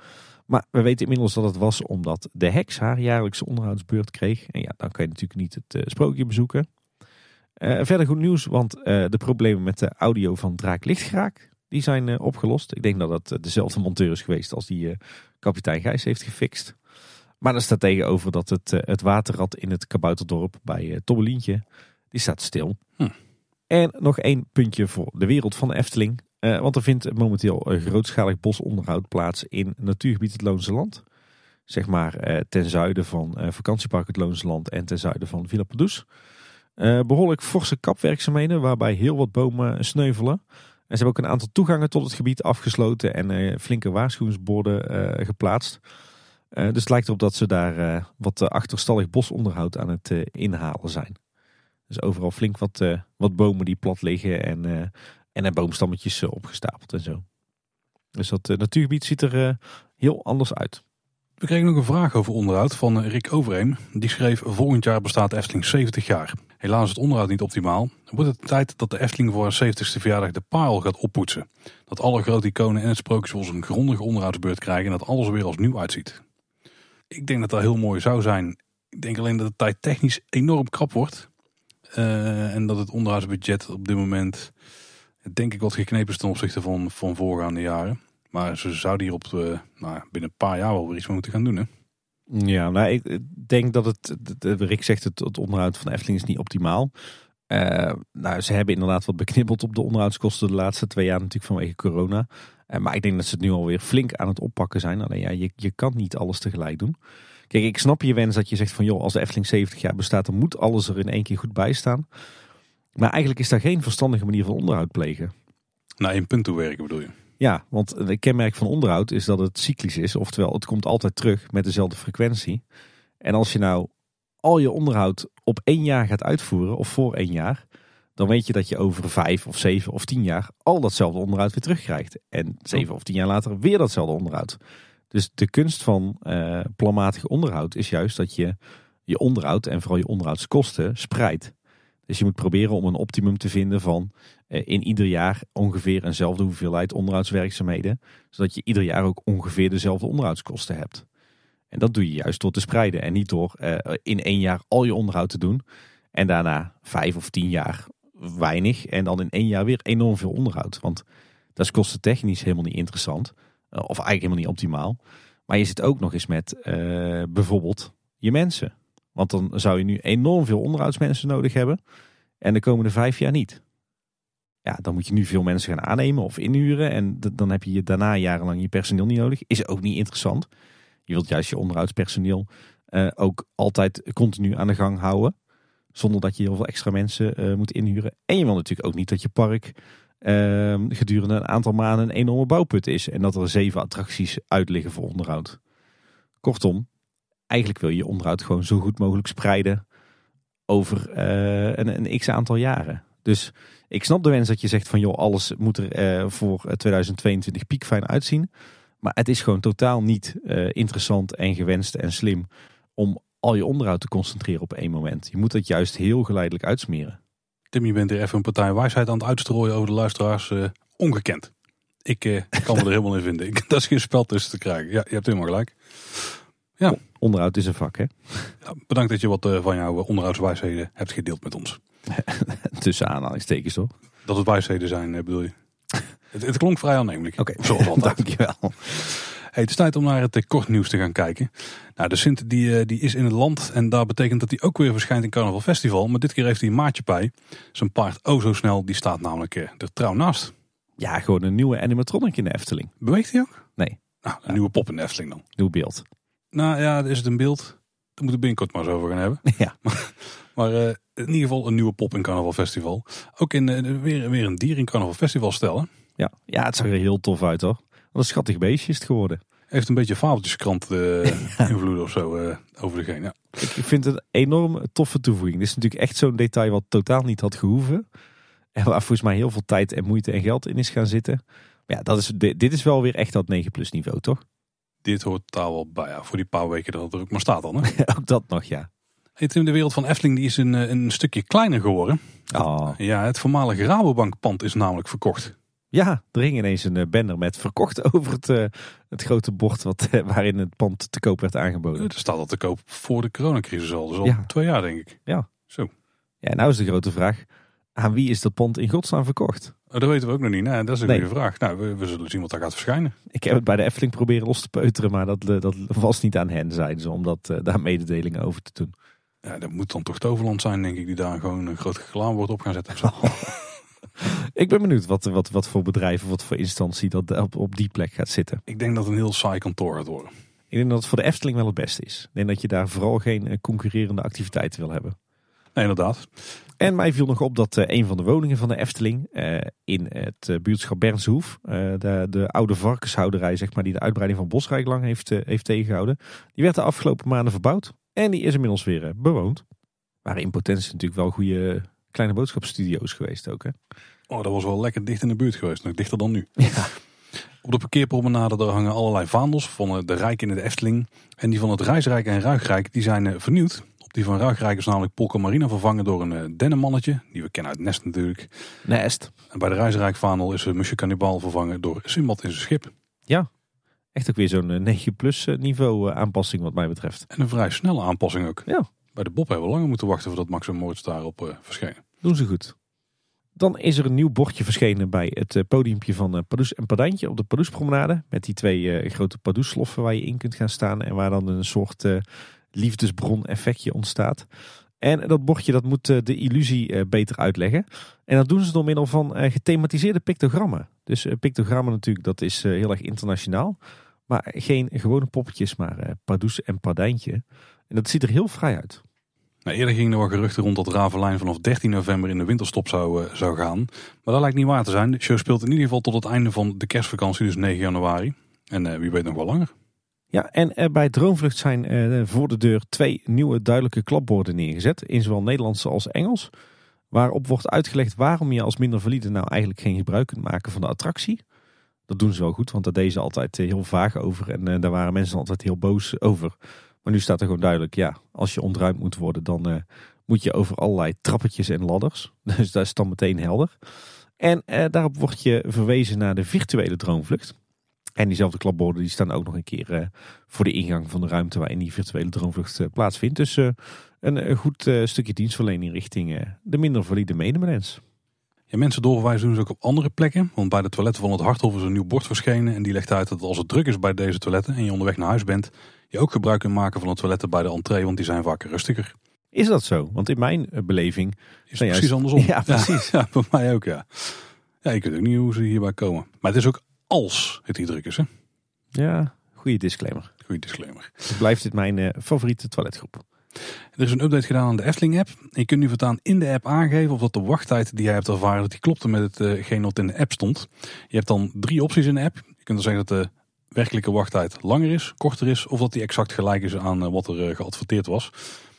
Maar we weten inmiddels dat het was omdat de heks haar jaarlijkse onderhoudsbeurt kreeg. En ja, dan kan je natuurlijk niet het eh, sprookje bezoeken. Eh, verder goed nieuws, want eh, de problemen met de audio van Draak Lichtgraak, die zijn opgelost. Ik denk dat dat dezelfde monteur is geweest als die kapitein Gijs heeft gefixt. Maar er staat tegenover dat het, het waterrad in het kabouterdorp bij Tobbelientje, die staat stil. Hm. En nog één puntje voor de wereld van de Efteling. Eh, want er vindt momenteel grootschalig bosonderhoud plaats in natuurgebied het Loonse Land. Zeg maar eh, ten zuiden van eh, vakantiepark het Loonse Land en ten zuiden van Villa Padus. Eh, behoorlijk forse kapwerkzaamheden waarbij heel wat bomen sneuvelen. En ze hebben ook een aantal toegangen tot het gebied afgesloten en flinke waarschuwingsborden geplaatst. Dus het lijkt erop dat ze daar wat achterstallig bosonderhoud aan het inhalen zijn. Dus overal flink wat, wat bomen die plat liggen en, en er boomstammetjes eh, opgestapeld en zo. Dus dat eh, natuurgebied ziet er eh, heel anders uit. We kregen nog een vraag over onderhoud van Rick Overeem. Die schreef, volgend jaar bestaat Efteling 70 jaar. Helaas is het onderhoud niet optimaal. Wordt het tijd dat de Efteling voor haar 70ste verjaardag de paal gaat oppoetsen? Dat alle grote iconen en het Sprookjesbos een grondige onderhoudsbeurt krijgen en dat alles er weer als nieuw uitziet. Ik denk dat dat heel mooi zou zijn. Ik denk alleen dat de tijd technisch enorm krap wordt. En dat het onderhoudsbudget op dit moment, denk ik, wat geknepen is ten opzichte van, van voorgaande jaren. Maar ze zouden hier op de, nou, binnen een paar jaar wel weer iets moeten gaan doen. Hè? Ja, nou, ik denk dat het, Rick zegt het, onderhoud van de Efteling is niet optimaal. Eh, nou, ze hebben inderdaad wat beknibbeld op de onderhoudskosten de laatste twee jaar natuurlijk vanwege corona. Eh, maar ik denk dat ze het nu alweer flink aan het oppakken zijn. Alleen ja, je, je kan niet alles tegelijk doen. Kijk, ik snap je wens dat je zegt van joh, als de Efteling 70 jaar bestaat, dan moet alles er in één keer goed bij staan. Maar eigenlijk is daar geen verstandige manier van onderhoud plegen. Naar één punt toe werken bedoel je? Ja, want het kenmerk van onderhoud is dat het cyclisch is. Oftewel, het komt altijd terug met dezelfde frequentie. En als je nou al je onderhoud op één jaar gaat uitvoeren, of voor één jaar, dan weet je dat je over vijf of zeven of tien jaar al datzelfde onderhoud weer terugkrijgt. En zeven of tien jaar later weer datzelfde onderhoud. Dus de kunst van eh planmatig onderhoud is juist dat je je onderhoud en vooral je onderhoudskosten spreidt. Dus je moet proberen om een optimum te vinden van eh, in ieder jaar ongeveer eenzelfde hoeveelheid onderhoudswerkzaamheden. Zodat je ieder jaar ook ongeveer dezelfde onderhoudskosten hebt. En dat doe je juist door te spreiden en niet door eh, in één jaar al je onderhoud te doen. En daarna vijf of tien jaar weinig en dan in één jaar weer enorm veel onderhoud. Want dat is kostentechnisch helemaal niet interessant. Eh, of eigenlijk helemaal niet optimaal. Maar je zit ook nog eens met bijvoorbeeld je mensen. Want dan zou je nu enorm veel onderhoudsmensen nodig hebben. En de komende vijf jaar niet. Ja, dan moet je nu veel mensen gaan aannemen of inhuren. En dan heb je daarna jarenlang je personeel niet nodig. Is ook niet interessant. Je wilt juist je onderhoudspersoneel uh, ook altijd continu aan de gang houden. Zonder dat je heel veel extra mensen uh, moet inhuren. En je wil natuurlijk ook niet dat je park uh, gedurende een aantal maanden een enorme bouwput is. En dat er zeven attracties uitliggen voor onderhoud. Kortom, eigenlijk wil je onderhoud gewoon zo goed mogelijk spreiden over uh, een, een x aantal jaren. Dus ik snap de wens dat je zegt van joh, alles moet er uh, voor 2022 piekfijn uitzien. Maar het is gewoon totaal niet interessant en gewenst en slim om al je onderhoud te concentreren op één moment. Je moet het juist heel geleidelijk uitsmeren. Tim, je bent er even een partij wijsheid aan het uitstrooien over de luisteraars. Ongekend. Ik kan me er helemaal in vinden. Dat is geen spel tussen te krijgen. Ja, je hebt helemaal gelijk. Ja. Onderhoud is een vak, hè? Ja, bedankt dat je wat uh, van jouw onderhoudswijsheden hebt gedeeld met ons. Tussen aanhalingstekens, toch? Dat het wijsheden zijn, bedoel je? het, het, klonk vrij aannemelijk. Oké, okay. dankjewel. Hey, het is tijd om naar het kortnieuws te gaan kijken. Nou, de Sint die, die is in het land en dat betekent dat hij ook weer verschijnt in Carnaval Festival. Maar dit keer heeft hij een maatje bij. Zijn paard O zo snel, die staat namelijk er trouw naast. Ja, gewoon een nieuwe animatronic in de Efteling. Beweegt hij ook? Nee. Nou, een ja. nieuwe pop in de Efteling dan. Nieuw beeld. Nou ja, is het een beeld? Daar moeten we binnenkort maar eens over gaan hebben. Ja. Maar, maar uh, in ieder geval een nieuwe pop in Carnaval Festival. Ook in, uh, weer, weer een dier in Carnaval Festival stellen. Ja. ja, het zag er heel tof uit hoor. Wat een schattig beestje is het geworden. Heeft een beetje fabeltjeskrant uh, ja. invloed of zo uh, over degene. Ja. Ik vind het een enorm toffe toevoeging. Dit is natuurlijk echt zo'n detail wat totaal niet had gehoeven. En waar volgens mij heel veel tijd en moeite en geld in is gaan zitten. Maar ja, dat is, dit is wel weer echt dat 9 plus niveau, toch? Dit hoort daar wel bij. Ja, voor die paar weken dat het er ook maar staat dan. Hè? ook dat nog, ja. Hey, Tim, de wereld van Efteling die is een, een stukje kleiner geworden. Oh. Ja, het voormalige Rabobankpand is namelijk verkocht. Ja, er hing ineens een banner met verkocht over het, uh, het grote bord wat, uh, waarin het pand te koop werd aangeboden. Er staat al te koop voor de coronacrisis al. Dus al ja. twee jaar denk ik. Ja. Zo. Ja, nou is de grote vraag. Aan wie is dat pand in godsnaam verkocht? Oh, dat weten we ook nog niet. Nee, dat is een nee. goede vraag. Nou, we, we, zullen zien wat daar gaat verschijnen. Ik heb het bij de Efteling proberen los te peuteren, maar dat, dat was niet aan hen, zeiden ze, om dat, uh, daar mededelingen over te doen. Ja, dat moet dan toch Toverland zijn, denk ik, die daar gewoon een groot reclamewoord op gaan zetten. Ik ben benieuwd wat, wat, wat voor bedrijf of wat voor instantie dat op, op die plek gaat zitten. Ik denk dat een heel saai kantoor gaat worden. Ik denk dat het voor de Efteling wel het beste is. Ik denk dat je daar vooral geen concurrerende activiteiten wil hebben. Nee, inderdaad. En mij viel nog op dat uh, een van de woningen van de Efteling uh, in het uh, buurtschap Bernshoef, de, de oude varkenshouderij zeg maar, die de uitbreiding van Bosrijk lang heeft, heeft tegengehouden, die werd de afgelopen maanden verbouwd. En die is inmiddels weer bewoond. Waren in potentie natuurlijk wel goede kleine boodschapstudio's geweest ook. Hè? Oh, dat was wel lekker dicht in de buurt geweest. Nog dichter dan nu. Ja. Op de parkeerpromenade daar hangen allerlei vaandels van de Rijk in de Efteling. En die van het Reisrijk en Ruigrijk die zijn vernieuwd. Die van Ruigrijk is namelijk Polka Marina vervangen door een dennenmannetje. Die we kennen uit Nest natuurlijk. Nest. En bij de Reisrijk vaandel is Musje Cannibal vervangen door Simbad in zijn schip. Ja, echt ook weer zo'n 9 plus niveau aanpassing wat mij betreft. En een vrij snelle aanpassing ook. Ja. Bij de Bob hebben we langer moeten wachten voordat Max en Moritz daarop uh, verschenen. Doen ze goed. Dan is er een nieuw bordje verschenen bij het podiumpje van Padoes en Padantje op de Padoespromenade. Met die twee uh, grote Padoesloffen waar je in kunt gaan staan. En waar dan een soort uh, liefdesbron effectje ontstaat. En dat bordje dat moet de illusie beter uitleggen. En dat doen ze door middel van gethematiseerde pictogrammen. Dus pictogrammen natuurlijk, dat is heel erg internationaal. Maar geen gewone poppetjes, maar Padoes en Padantje. En dat ziet er heel vrij uit. Nou, eerder gingen er wel geruchten rond dat Ravelijn vanaf 13 november in de winterstop zou, zou gaan. Maar dat lijkt niet waar te zijn. De show speelt in ieder geval tot het einde van de kerstvakantie, dus 9 januari. En wie weet nog wel langer. Ja, en uh, bij Droomvlucht zijn voor de deur twee nieuwe duidelijke klapborden neergezet. In zowel Nederlands als Engels. Waarop wordt uitgelegd waarom je als minder valide nou eigenlijk geen gebruik kunt maken van de attractie. Dat doen ze wel goed, want daar deden ze altijd heel vaag over. En daar waren mensen altijd heel boos over. Maar nu staat er gewoon duidelijk, ja, als je ontruimd moet worden, dan moet je over allerlei trappetjes en ladders. Dus dat is dan meteen helder. En eh, daarop wordt je verwezen naar de virtuele droomvlucht. En diezelfde klapborden die staan ook nog een keer eh, voor de ingang van de ruimte waarin die virtuele droomvlucht eh, plaatsvindt. Dus eh, een, een goed stukje dienstverlening richting de minder valide medemens. Ja, mensen doorverwijzen doen ze ook op andere plekken. Want bij de toiletten van het Harthof is een nieuw bord verschenen. En die legt uit dat als het druk is bij deze toiletten en je onderweg naar huis bent, je ook gebruik kunt maken van de toiletten bij de entree, want die zijn vaak rustiger. Is dat zo? Want in mijn beleving Is zijn precies juist- andersom. Ja, precies. Ja, bij mij ook, ja. Ja, je kunt ook niet hoe ze hierbij komen. Maar het is ook als het hier druk is, hè. Ja, goede disclaimer. Goeie disclaimer. Dus blijft dit mijn eh, favoriete toiletgroep. Er is een update gedaan aan de Efteling-app. Je kunt nu voortaan in de app aangeven of dat de wachttijd die jij hebt ervaren, dat die klopte met hetgeen wat in de app stond. Je hebt dan drie opties in de app. Je kunt dan zeggen dat de werkelijke wachttijd langer is, korter is, of dat die exact gelijk is aan eh, wat er eh, geadverteerd was.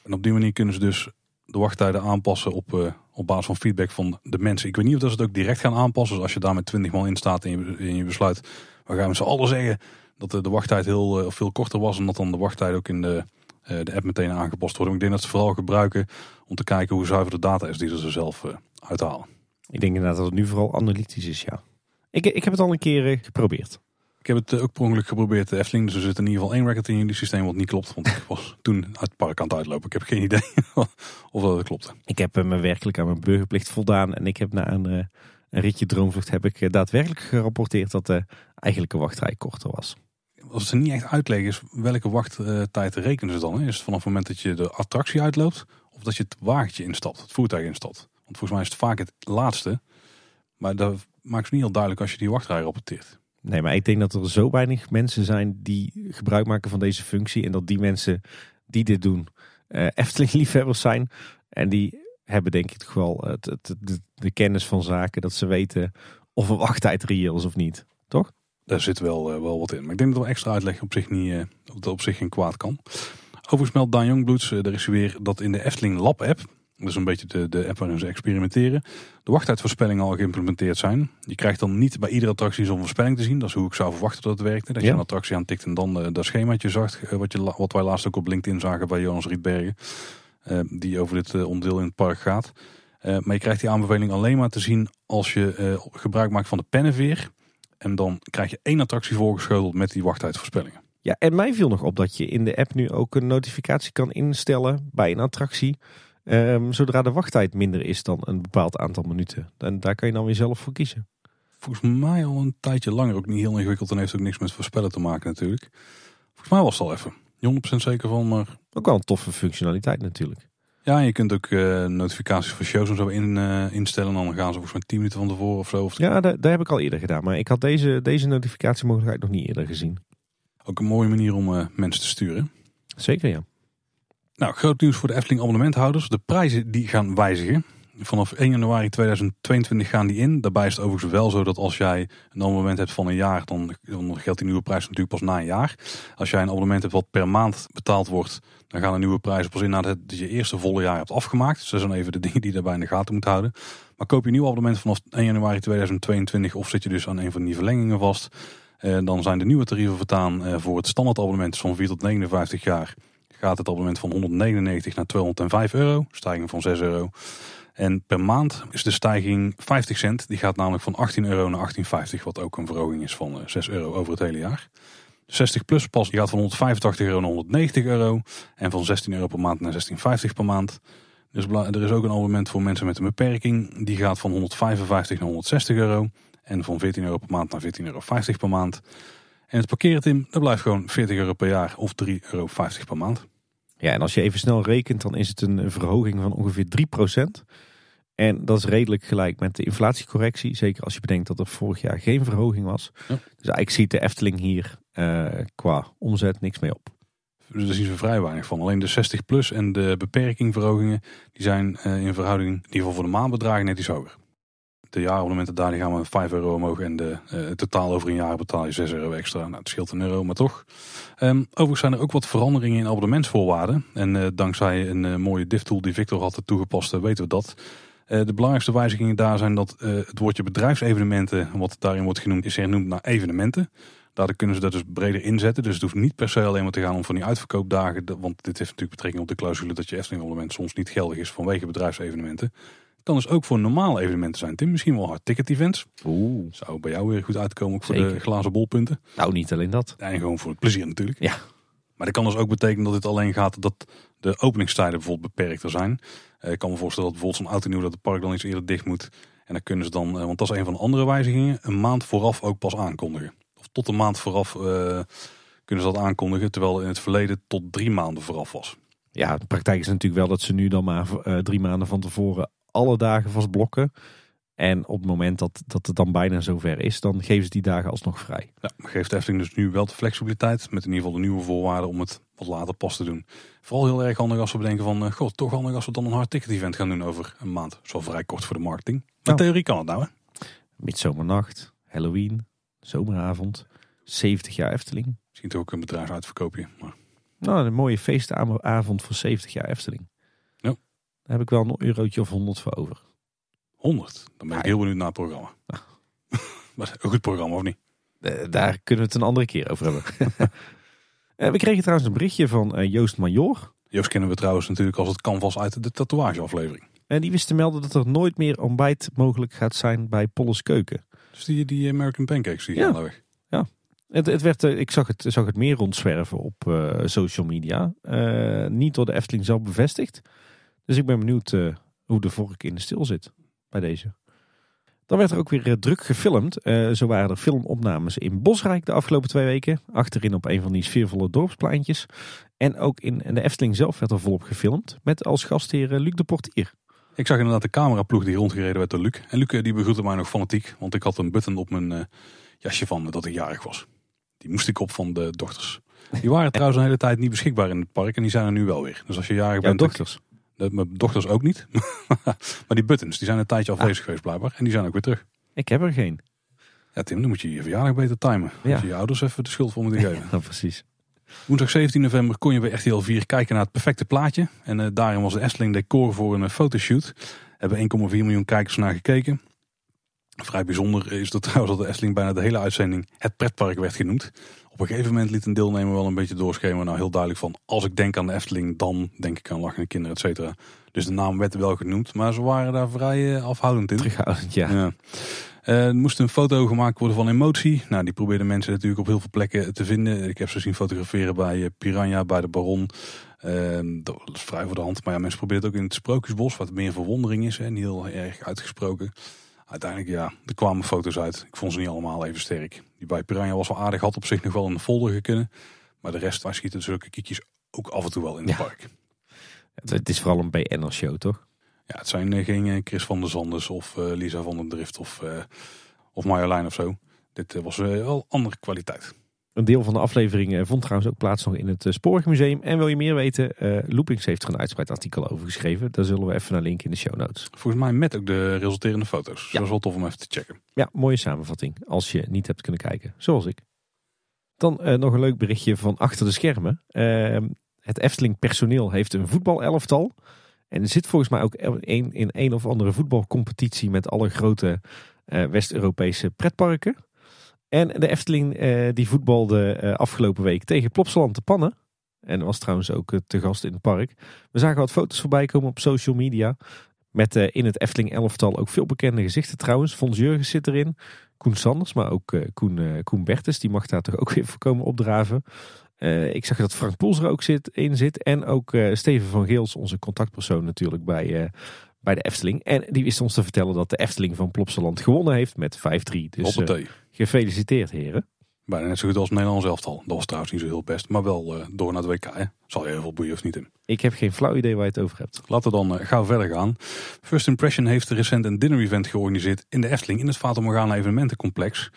En op die manier kunnen ze dus de wachttijden aanpassen op, eh, op basis van feedback van de mensen. Ik weet niet of dat ze het ook direct gaan aanpassen. Dus als je daar met 20 man in staat en je, en je besluit, we gaan met z'n allen zeggen dat de, de wachttijd heel eh, veel korter was en dat dan de wachttijd ook in de, eh, de app meteen aangepast wordt. Ik denk dat ze vooral gebruiken om te kijken hoe zuiver de data is die ze er zelf uithalen. Ik denk inderdaad dat het nu vooral analytisch is, ja. Ik, ik heb het al een keer geprobeerd. Ik heb het eh, ook per ongeluk geprobeerd, de Efteling. Dus er zit in ieder geval één record in jullie systeem wat niet klopt. Want ik was toen uit het park aan het uitlopen. Ik heb geen idee of dat klopte. Ik heb eh, me werkelijk aan mijn burgerplicht voldaan. En ik heb na een, eh, een ritje droomvlucht heb ik daadwerkelijk gerapporteerd dat de eigenlijke wachtrij korter was. Als ze niet echt uitleggen is welke wachttijd rekenen ze dan? Hè? Is het vanaf het moment dat je de attractie uitloopt of dat je het wagentje instapt, het voertuig instapt? Want volgens mij is het vaak het laatste. Maar dat maakt het niet heel duidelijk als je die wachtrij rapporteert. Nee, maar ik denk dat er zo weinig mensen zijn die gebruik maken van deze functie. En dat die mensen die dit doen eh Efteling-liefhebbers zijn. En die hebben denk ik toch wel het, de, kennis van zaken dat ze weten of een wachttijd reëel is of niet. Daar zit wel, eh, wel wat in. Maar ik denk dat wel extra uitleg op zich, niet, eh, dat op zich geen kwaad kan. Overigens meldt Daan Jongbloeds, er is weer dat in de Efteling Lab app, is een beetje de, de app waarin ze experimenteren, de wachttijdvoorspellingen al geïmplementeerd zijn. Je krijgt dan niet bij iedere attractie zo'n voorspelling te zien. Dat is hoe ik zou verwachten dat het werkte. Dat je Ja. een attractie aantikt en dan eh, dat schemaatje zag, eh, wat, je, wat wij laatst ook op LinkedIn zagen bij Jonas Rietbergen. eh, die over dit onderdeel in het park gaat. Maar je krijgt die aanbeveling alleen maar te zien als je gebruik maakt van de pennenveer. En dan krijg je één attractie voorgeschoteld met die wachttijdvoorspellingen. Ja, en mij viel nog op dat je in de app nu ook een notificatie kan instellen bij een attractie. Ehm, zodra de wachttijd minder is dan een bepaald aantal minuten. En daar kan je dan weer zelf voor kiezen. Volgens mij al een tijdje langer. Ook niet heel ingewikkeld en heeft ook niks met voorspellen te maken natuurlijk. Volgens mij was het al even. Niet 100% zeker van, maar Ook wel een toffe functionaliteit natuurlijk. ja, je kunt ook eh, notificaties voor shows en zo in, eh, instellen. En dan gaan ze volgens mij 10 minuten van tevoren of zo. Of Ja, daar, daar heb ik al eerder gedaan. Maar ik had deze, deze notificatiemogelijkheid nog niet eerder gezien. Ook een mooie manier om eh, mensen te sturen. Zeker ja. Nou, groot nieuws voor de Efteling abonnementhouders. De prijzen die gaan wijzigen. Vanaf 1 januari 2022 gaan die in. Daarbij is het overigens wel zo dat als jij een abonnement hebt van een jaar, dan, geldt die nieuwe prijs natuurlijk pas na een jaar. Als jij een abonnement hebt wat per maand betaald wordt, dan gaan de nieuwe prijzen pas in nadat je eerste volle jaar hebt afgemaakt. Dus dat zijn even de dingen die je daarbij in de gaten moet houden. Maar koop je een nieuw abonnement vanaf 1 januari 2022 of zit je dus aan een van die verlengingen vast, eh, dan zijn de nieuwe tarieven vertaan eh, voor het standaard abonnement van 4 tot 59 jaar. Gaat het abonnement van 199 naar 205 euro, stijging van 6 euro. En per maand is de stijging 50 cent. Die gaat namelijk van 18 euro naar 18,50. Wat ook een verhoging is van eh, 6 euro over het hele jaar. De 60 plus pas die gaat van 185 euro naar 190 euro. En van 16 euro per maand naar 16,50 per maand. Dus er is ook een abonnement voor mensen met een beperking. Die gaat van 155 naar 160 euro. En van 14 euro per maand naar 14,50 euro per maand. En het parkeren Tim, dat blijft gewoon 40 euro per jaar of 3,50 euro per maand. Ja, en als je even snel rekent, dan is het een verhoging van ongeveer 3%. En dat is redelijk gelijk met de inflatiecorrectie. Zeker als je bedenkt dat er vorig jaar geen verhoging was. Ja. Dus eigenlijk ziet de Efteling hier eh, qua omzet niks mee op. Dus daar zien ze vrij weinig van. Alleen de 60 plus en de beperkingverhogingen, die zijn eh, in verhouding, in ieder geval voor de maandbedragen, net iets hoger. De jaarabonnementen daar die gaan met 5 euro omhoog en de eh, totaal over een jaar betaal je 6 euro extra. Nou, het scheelt een euro, maar toch. Ehm, overigens zijn er ook wat veranderingen in abonnementsvoorwaarden. En eh, dankzij een eh, mooie diff-tool die Victor had toegepast, weten we dat. De belangrijkste wijzigingen daar zijn dat het woordje bedrijfsevenementen, wat daarin wordt genoemd, is hernoemd naar evenementen. Daardoor kunnen ze dat dus breder inzetten. Dus het hoeft niet per se alleen maar te gaan om van die uitverkoopdagen. Want dit heeft natuurlijk betrekking op de clausule dat je Efteling abonnement soms niet geldig is vanwege bedrijfsevenementen. Het kan dus ook voor normale evenementen zijn. Tim, misschien wel hard ticket events. Oeh. Zou bij jou weer goed uitkomen ook voor Zeker. de glazen bolpunten. Nou, niet alleen dat. En gewoon voor het plezier natuurlijk. Ja. Maar dat kan dus ook betekenen dat het alleen gaat dat de openingstijden bijvoorbeeld beperkter zijn. Eh, ik kan me voorstellen dat bijvoorbeeld zo'n auto nieuw dat het park dan iets eerder dicht moet. En dan kunnen ze dan, eh, want dat is een van de andere wijzigingen, een maand vooraf ook pas aankondigen. Of tot een maand vooraf eh, kunnen ze dat aankondigen, terwijl in het verleden tot drie maanden vooraf was. Ja, de praktijk is natuurlijk wel dat ze nu dan maar drie maanden van tevoren alle dagen vast blokken. En op het moment dat, dat het dan bijna zover is, dan geven ze die dagen alsnog vrij. Ja, geeft de Efteling dus nu wel de flexibiliteit, met in ieder geval de nieuwe voorwaarden om het wat later pas te doen. Vooral heel erg handig als we bedenken van, eh, god, toch handig als we dan een hard ticket event gaan doen over een maand. Wel vrij kort voor de marketing. Maar in Nou. theorie kan het nou hè. Midzomernacht, Halloween, zomeravond, 70 jaar Efteling. Misschien toch ook een bedrijfsuitverkoopje. Maar Nou, een mooie feestavond voor 70 jaar Efteling. Ja. Daar heb ik wel een eurotje of 100 voor over. 100. Dan ben ik Ja, heel benieuwd naar het programma. maar een goed programma of niet? Eh, daar kunnen we het een andere keer over hebben. Eh, we kregen trouwens een berichtje van eh, Joost Major. Joost kennen we trouwens natuurlijk als het canvas uit de tatoeageaflevering. En die wist te melden dat er nooit meer ontbijt mogelijk gaat zijn bij Polles Keuken. Dus die, die American Pancakes die Ja. gaan weg. Het, het werd, ik zag het, zag het meer rondzwerven op social media. Niet door de Efteling zelf bevestigd. Dus ik ben benieuwd eh, hoe de vork in de stil zit bij deze. Dan werd er ook weer eh, druk gefilmd. Eh, zo waren er filmopnames in Bosrijk de afgelopen twee weken. Achterin op een van die sfeervolle dorpspleintjes. En ook in de Efteling zelf werd er volop gefilmd. Met als gastheer Luc de Portier. Ik zag inderdaad de cameraploeg die rondgereden werd door Luc. En Luc die begroette mij nog fanatiek. Want ik had een button op mijn jasje van dat ik jarig was. Die moest ik op van de dochters. Die waren trouwens een hele tijd niet beschikbaar in het park. En die zijn er nu wel weer. Dus als je jarig Jouw bent... dochters. De, mijn dochters ook niet. maar die buttons, die zijn een tijdje afwezig geweest blijkbaar. En die zijn ook weer terug. Ik heb er geen. Ja Tim, dan moet je je verjaardag beter timen. Ja. Als je je ouders even de schuld voor moeten geven. Nou, precies. Woensdag 17 november kon je bij RTL 4 kijken naar het perfecte plaatje. En eh, daarin was de Efteling decor voor een eh, fotoshoot. Hebben 1,4 miljoen kijkers naar gekeken. Vrij bijzonder is dat trouwens dat de Efteling bijna de hele uitzending het pretpark werd genoemd. Op een gegeven moment liet een deelnemer wel een beetje doorschemeren. Nou heel duidelijk van als ik denk aan de Efteling dan denk ik aan lachende kinderen et cetera. Dus de naam werd wel genoemd. Maar ze waren daar vrij eh, afhoudend in. Terughoudend, ja. Ja. Eh, er moest een foto gemaakt worden van emotie. Nou, die probeerden mensen natuurlijk op heel veel plekken te vinden. Ik heb ze zien fotograferen bij eh, Piranha, bij de Baron. Eh, dat is vrij voor de hand. Maar ja, mensen proberen het ook in het Sprookjesbos, wat meer verwondering is. En niet heel erg uitgesproken. Uiteindelijk, ja, er kwamen foto's uit. Ik vond ze niet allemaal even sterk. Die bij Piranha was wel aardig, had op zich nog wel een folder kunnen. Maar de rest, wij schieten zulke kiekjes ook af en toe wel in het Ja. park. Het, is vooral een BN'er-show, toch? Ja, het zijn eh, geen eh, Chris van der Zandes of eh, Lisa van den Drift of, of Marjolein of zo. Dit was wel andere kwaliteit. Een deel van de aflevering eh, vond trouwens ook plaats nog in het uh, Spoorwegmuseum. En wil je meer weten? eh Loopings heeft er een uitgebreid artikel over geschreven. Daar zullen we even naar linken in de show notes. Volgens mij met ook de resulterende foto's. Ja. dat is wel tof om even te checken. Ja, mooie samenvatting. Als je niet hebt kunnen kijken, zoals ik. Dan eh, nog een leuk berichtje van achter de schermen. Ehm, het Efteling personeel heeft een voetbalelftal. En er zit volgens mij ook in een of andere voetbalcompetitie met alle grote eh, West-Europese pretparken. En de Efteling eh, die voetbalde eh, afgelopen week tegen Plopsaland te Pannen. En was trouwens ook eh, te gast in het park. We zagen wat foto's voorbij komen op social media. Met in het Efteling elftal ook veel bekende gezichten trouwens. Fons Jurgens zit erin. Koen Sanders, maar ook Koen, Koen Bertes. Die mag daar toch ook weer voor komen opdraven. Ik zag dat Frank Poels er ook zit, in zit. En ook Steven van Geels, onze contactpersoon natuurlijk bij, bij de Efteling. En die wist ons te vertellen dat de Efteling van Plopsaland gewonnen heeft met 5-3. Dus. Gefeliciteerd heren. Bijna net zo goed als het Nederlands elftal. Dat was trouwens niet zo heel best. Maar wel eh, door naar het WK. Hè. Zal je heel veel boeien of niet in. Ik heb geen flauw idee waar je het over hebt. Laten we dan eh, gauw verder gaan. First Impression heeft recent een dinner event georganiseerd in de Efteling. In het Fata Morgana evenementencomplex.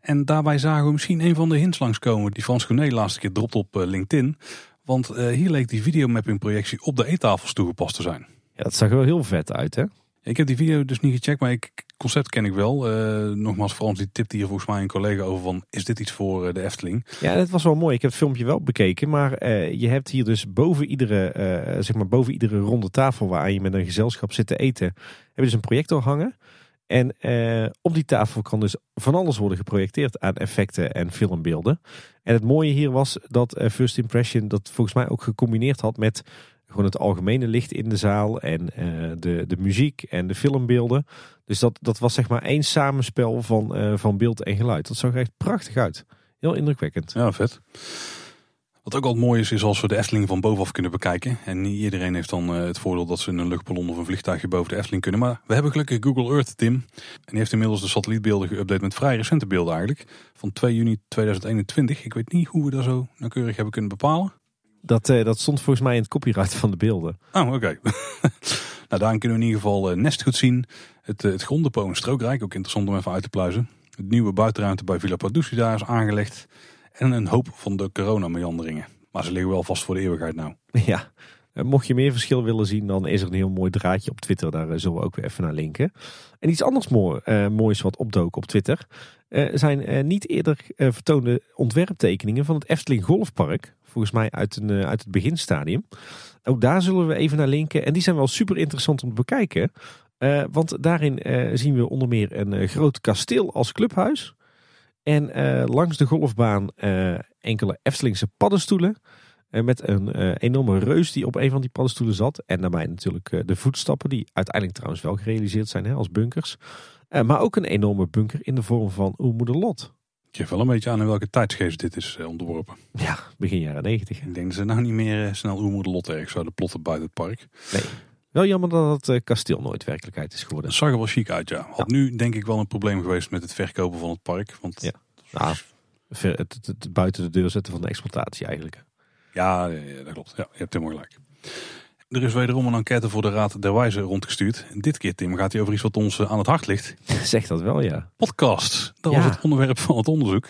En daarbij zagen we misschien een van de hints langskomen die Frans Gournay laatste keer dropt op eh, LinkedIn. Want hier leek die videomapping projectie op de eettafels toegepast te zijn. Ja, dat zag er wel heel vet uit hè. Ik heb die video dus niet gecheckt, maar ik, concept ken ik wel. Eh, nogmaals, Frans die tipte hier volgens mij een collega over van... is dit iets voor eh, de Efteling? Ja, dat was wel mooi. Ik heb het filmpje wel bekeken. Maar eh, je hebt hier dus boven iedere, zeg maar boven iedere ronde tafel waar je met een gezelschap zit te eten, heb je dus een projector hangen. En op die tafel kan dus van alles worden geprojecteerd aan effecten en filmbeelden. En het mooie hier was dat First Impression dat volgens mij ook gecombineerd had met gewoon het algemene licht in de zaal en eh, de, de muziek en de filmbeelden. Dus dat, dat was zeg maar één samenspel van, eh, van beeld en geluid. Dat zag echt prachtig uit. Heel indrukwekkend. Ja, vet. Wat ook altijd mooi is, is als we de Efteling van bovenaf kunnen bekijken. En niet iedereen heeft dan eh, het voordeel dat ze in een luchtballon of een vliegtuigje boven de Efteling kunnen. Maar we hebben gelukkig Google Earth, Tim. En die heeft inmiddels de satellietbeelden geüpdate met vrij recente beelden eigenlijk. Van 2 juni 2021. Ik weet niet hoe we dat zo nauwkeurig hebben kunnen bepalen. Dat, eh, dat stond volgens mij in het copyright van de beelden. Oh, oké. nou, daarin kunnen we in ieder geval eh, Nest goed zien. Het, eh, het gronddepot in Strookrijk, ook interessant om even uit te pluizen. Het nieuwe buitenruimte bij Villa Paducci daar is aangelegd. En een hoop van de coronameanderingen. Maar ze liggen wel vast voor de eeuwigheid nou. Ja, mocht je meer verschil willen zien, dan is er een heel mooi draadje op Twitter. Daar zullen we ook weer even naar linken. En iets anders mooi, moois wat opdook op Twitter. zijn niet eerder vertoonde ontwerptekeningen van het Efteling Golfpark. Volgens mij uit, een, eh, uit het beginstadium. Ook daar zullen we even naar linken. En die zijn wel super interessant om te bekijken. Eh, want daarin eh, zien we onder meer een groot kasteel als clubhuis. En langs de golfbaan enkele Eftelingse paddenstoelen. Met een enorme reus die op een van die paddenstoelen zat. En daarbij natuurlijk de voetstappen, die uiteindelijk trouwens wel gerealiseerd zijn hè, als bunkers. Maar ook een enorme bunker in de vorm van Oermoederlot. Ik geef wel een beetje aan in welke tijdsgeest dit is eh, ontworpen. Ja, begin jaren negentig. Ik denk dat ze nou niet meer eh, snel Oermoeder Lot ergens zouden plotten buiten het park. Wel jammer dat het eh, kasteel nooit werkelijkheid is geworden. Dat zag er wel chic uit, ja. Had nu denk ik wel een probleem geweest met het verkopen van het park. Want Ja. Nou, het, het, het buiten de deur zetten van de exploitatie eigenlijk. Ja, dat klopt. Ja, je hebt helemaal gelijk. Er is wederom een enquête voor de Raad der Wijzen rondgestuurd. En dit keer, Tim, gaat hij over iets wat ons eh, aan het hart ligt. Zeg dat wel, ja. Podcast. Dat Ja. was het onderwerp van het onderzoek.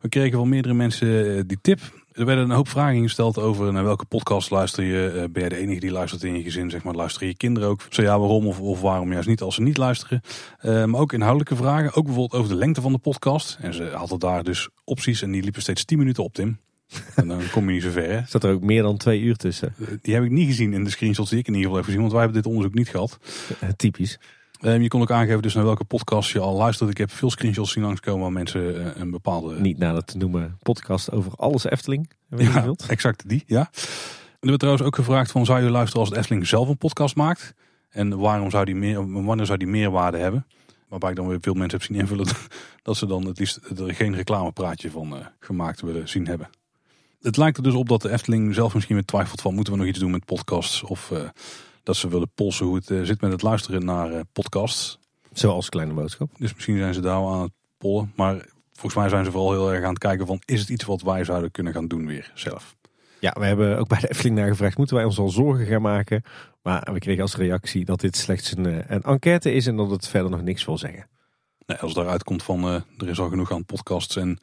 We kregen van meerdere mensen eh, die tip. Er werden een hoop vragen gesteld over naar welke podcast luister je. Eh, Ben je de enige die luistert in je gezin? Zeg maar, luisteren je kinderen ook? Zo ja, waarom of, of waarom juist niet als ze niet luisteren? Eh, maar ook inhoudelijke vragen. Ook bijvoorbeeld over de lengte van de podcast. En ze hadden daar dus opties en die liepen steeds 10 minuten op, Tim. En dan kom je niet zo ver? Zat er ook meer dan twee uur tussen. Die heb ik niet gezien in de screenshots die ik in ieder geval heb gezien. Want wij hebben dit onderzoek niet gehad. Eh, typisch. Ehm, je kon ook aangeven dus naar welke podcast je al luistert. Ik heb veel screenshots zien langskomen waar mensen eh, een bepaalde... Niet nader te noemen podcast over alles Efteling. Ja, wilt? exact die, ja. Er werd trouwens ook gevraagd van zou je luisteren als het Efteling zelf een podcast maakt? En waarom zou die meer, wanneer zou die meerwaarde hebben? Waarbij ik dan weer veel mensen heb zien invullen dat ze dan het liefst er geen reclamepraatje van eh, gemaakt willen zien hebben. Het lijkt er dus op dat de Efteling zelf misschien weer twijfelt van moeten we nog iets doen met podcasts? Of eh, dat ze willen polsen hoe het eh, zit met het luisteren naar eh, podcasts. Zoals kleine boodschap. Dus misschien zijn ze daar wel aan het pollen. Maar volgens mij zijn ze vooral heel erg aan het kijken van is het iets wat wij zouden kunnen gaan doen weer zelf. Ja, we hebben ook bij de Efteling naar gevraagd. Moeten wij ons al zorgen gaan maken? Maar we kregen als reactie dat dit slechts een, een enquête is. En dat het verder nog niks wil zeggen. Nee, als daaruit komt van er is al genoeg aan podcasts en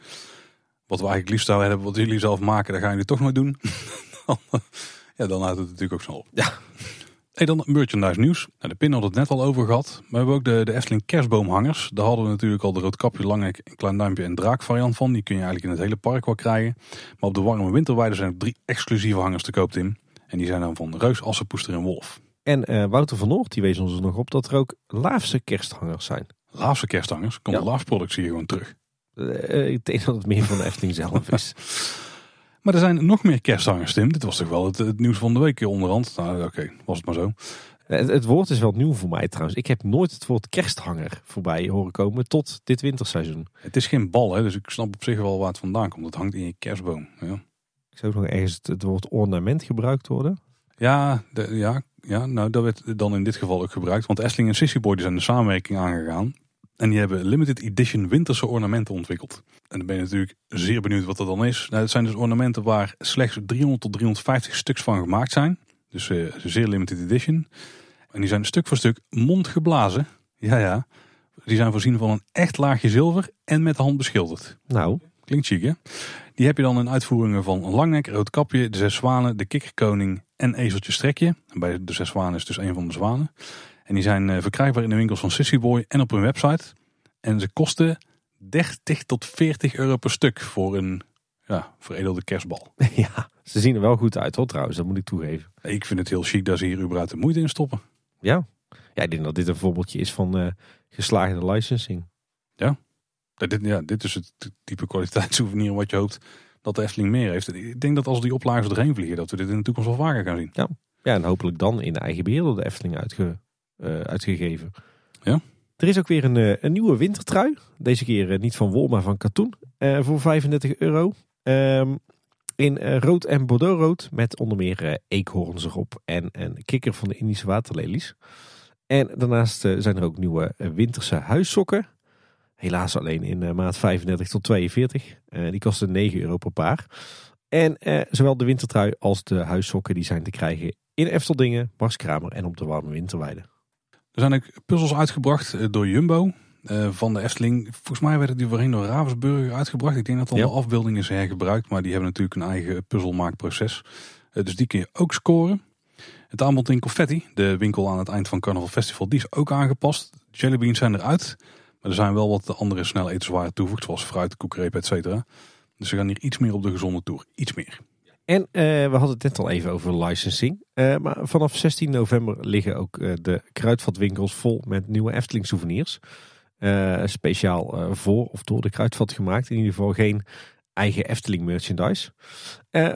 wat we eigenlijk liefst zouden hebben, wat jullie zelf maken, daar gaan jullie toch nooit doen. eh, ja, dan houdt het natuurlijk ook snel op. Ja. Hey, dan merchandise nieuws. Nou, de pin had het net al over gehad. Maar we hebben ook de, de Efteling kerstboomhangers. Daar hadden we natuurlijk al de roodkapje, langnek, een klein duimpje en draak variant van. Die kun je eigenlijk in het hele park wel krijgen. Maar op de warme winterweide zijn er drie exclusieve hangers te koop, Tim. En die zijn dan van Reus, Assenpoester en Wolf. En eh, Wouter van Noort die wees ons er nog op dat er ook Laafse kersthangers zijn. Laafse kersthangers. Komt Ja. de Laaf productie hier gewoon terug. Eh, ik denk dat het meer van de Efteling zelf is. Maar er zijn nog meer kersthangers, Tim. Dit was toch wel het, het nieuws van de week onderhand. Nou, oké, was het maar zo. Het, het woord is wel nieuw voor mij trouwens. Ik heb nooit het woord kersthanger voorbij horen komen tot dit winterseizoen. Het is geen bal, hè, dus ik snap op zich wel waar het vandaan komt. Het hangt in je kerstboom. Ja, Ik zou nog ergens het, het woord ornament gebruikt worden. ja, de- ja, ja nou, dat werd dan in dit geval ook gebruikt. Want Essling en Sissy Boy die zijn de samenwerking aangegaan. En die hebben limited edition winterse ornamenten ontwikkeld. En dan ben je natuurlijk zeer benieuwd wat dat dan is. Nou, het zijn dus ornamenten waar slechts 300 tot 350 stuks van gemaakt zijn. Dus eh, zeer limited edition. En die zijn stuk voor stuk mondgeblazen. Ja, ja. Die zijn voorzien van een echt laagje zilver en met de hand beschilderd. Nou, Klinkt chic, hè? Die heb je dan in uitvoeringen van een langnek, rood kapje, de zes zwanen, de kikkerkoning en ezeltje strekje. En bij de zes zwanen is dus een van de zwanen. En die zijn eh, verkrijgbaar in de winkels van Sissy Boy en op hun website. En ze kosten 30 tot 40 euro per stuk voor een ja, veredelde kerstbal. ja, ze zien er wel goed uit hoor trouwens, dat moet ik toegeven. Ik vind het heel chic dat ze hier überhaupt de moeite in stoppen. Ja, ja ik denk dat dit een voorbeeldje is van eh, geslaagde licensing. Ja, dit, ja, dit is het type kwaliteitssouvenir wat je hoopt dat de Efteling meer heeft. Ik denk dat als die oplagen erheen vliegen, dat we dit in de toekomst wel vaker gaan zien. Ja, ja en hopelijk dan in eigen beheer door de Efteling uitge, uh, uitgegeven. Ja. Er is ook weer een, uh, een nieuwe wintertrui. Deze keer uh, niet van wol, maar van katoen. voor 35 euro. Um, in rood en bordeauxrood met onder meer eekhoorns erop en een kikker van de Indische waterlelies. En daarnaast zijn er ook nieuwe winterse huissokken. Helaas alleen in maat 35 tot 42. die kosten 9 euro per paar. En zowel de wintertrui als de huissokken die zijn te krijgen in Efteldingen, Marskramer en op de warme winterweide. Er zijn ook puzzels uitgebracht eh, door Jumbo eh, van de Efteling. Volgens mij werden die voorheen door Ravensburger uitgebracht. Ik denk dat al de afbeeldingen zijn hergebruikt, maar die hebben natuurlijk een eigen puzzelmaakproces. Uh, dus die kun je ook scoren. Het aanbod in Confetti, de winkel aan het eind van Carnaval Festival, die is ook aangepast. Jellybeans zijn eruit, maar er zijn wel wat andere snelle etenswaren toegevoegd, zoals fruit, koekreep, et cetera. Dus ze gaan hier iets meer op de gezonde toer. Iets meer. En uh, we hadden het net al even over licensing. Uh, maar vanaf 16 november liggen ook uh, de kruidvatwinkels vol met nieuwe Efteling souvenirs. speciaal voor of door de kruidvat gemaakt. In ieder geval geen eigen Efteling merchandise.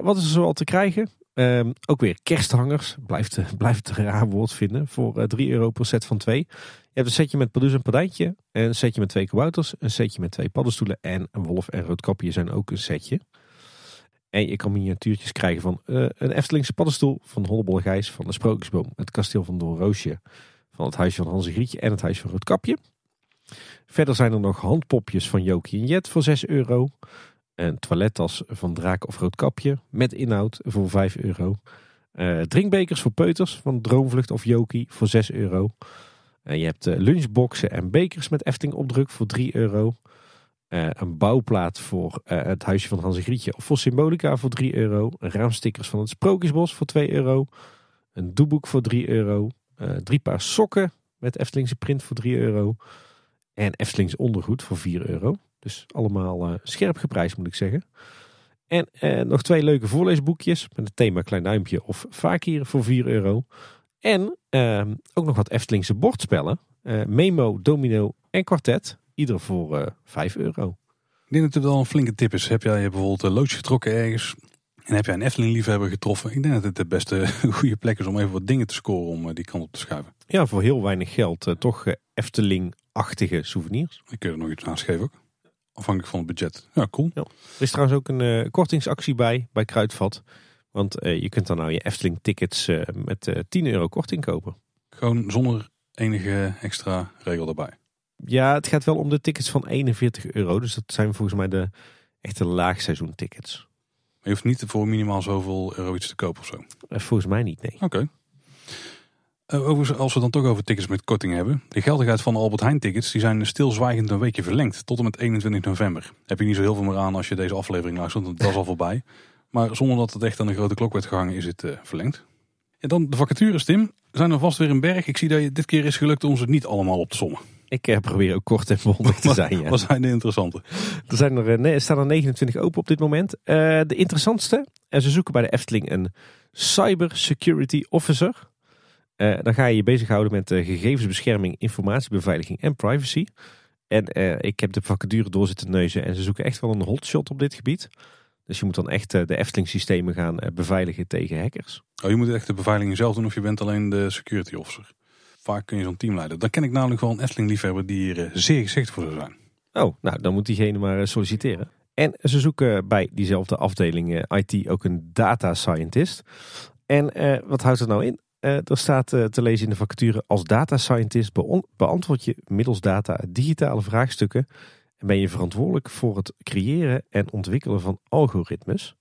wat is er zoal te krijgen? Ehm, ook weer kersthangers. Blijft, blijft een raar woord vinden. Voor 3 euro per set van twee. Je hebt een setje met Pardoes en Pardijntje. Een setje met twee kabouters. Een setje met twee paddenstoelen. En een wolf en roodkapje zijn ook een setje. En je kan miniatuurtjes krijgen van uh, een Eftelingse paddenstoel van Hollebolle Gijs, van de Sprookjesboom, het kasteel van Doornroosje, van het huisje van Hans Grietje en het huisje van Roodkapje. Verder zijn er nog handpopjes van Jokie en Jet voor 6 euro. Een toilettas van Draak of Roodkapje met inhoud voor 5 euro. Uh, drinkbekers voor peuters van Droomvlucht of Jokie voor 6 euro. Uh, je hebt uh, lunchboxen en bekers met Efteling opdruk voor 3 euro. Uh, een bouwplaat voor uh, het huisje van Hans Grietje of voor Symbolica voor 3 euro. Raamstickers van het Sprookjesbos voor 2 euro. Een doeboek voor 3 euro. Uh, drie paar sokken met Eftelingse print voor 3 euro. En Eftelings ondergoed voor 4 euro. Dus allemaal scherp geprijsd moet ik zeggen. En nog twee leuke voorleesboekjes met het thema Klein Duimpje of Vakier voor 4 euro. En ehm, ook nog wat Eftelingse bordspellen. Memo, Domino en Kwartet Ieder voor uh, eh, 5 euro. Ik denk dat het wel een flinke tip is. Heb jij bijvoorbeeld een loodje getrokken ergens en heb jij een Efteling-liefhebber getroffen? Ik denk dat het de beste goede plek is om even wat dingen te scoren om eh, die kant op te schuiven. Ja, voor heel weinig geld. Uh, toch Efteling-achtige souvenirs. Ik kun er nog iets naast geven ook. Afhankelijk van het budget. Ja, cool. Ja. Er is trouwens ook een kortingsactie bij, bij Kruidvat. Want je kunt dan nou je Efteling-tickets met 10 euro korting kopen. Gewoon zonder enige extra regel erbij. Ja, het gaat wel om de tickets van 41 euro. Dus dat zijn volgens mij de echte laagseizoen tickets. Maar je hoeft niet voor minimaal zoveel euro iets te kopen of zo? Eh, volgens mij niet, nee. Oké. Okay. Uh, als we dan toch over tickets met korting hebben. De geldigheid van de Albert Heijn tickets die zijn stilzwijgend een weekje verlengd. Tot en met 21 november. Heb je niet zo heel veel meer aan als je deze aflevering luistert. Want dat is al voorbij. Maar zonder dat het echt aan de grote klok werd gehangen is het uh, verlengd. En dan de vacatures Tim. Zijn er vast weer een berg. Ik zie dat je dit keer is gelukt om ze niet allemaal op te sommen. Ik uh, probeer ook kort en bondig te zijn. Ja. Wat zijn de interessante? Er, zijn er, nee, er staan er 29 open op dit moment. Uh, de interessantste, en ze zoeken bij de Efteling een Cyber Security Officer. Uh, dan ga je je bezighouden met gegevensbescherming, informatiebeveiliging en privacy. En ik heb de vacature door zitten neuzen en ze zoeken echt wel een hotshot op dit gebied. Dus je moet dan echt de Efteling systemen gaan beveiligen tegen hackers. Oh, je moet echt de beveiliging zelf doen of je bent alleen de security officer? Vaak kun je zo'n team leiden. Dan ken ik namelijk wel een Efteling-liefhebber die hier eh, zeer geschikt voor zou zijn. Oh, nou dan moet diegene maar eh, solliciteren. En ze zoeken bij diezelfde afdeling eh, IT ook een data scientist. En wat houdt het nou in? er staat te lezen in de vacature als data scientist beantwoord je middels data digitale vraagstukken en ben je verantwoordelijk voor het creëren en ontwikkelen van algoritmes.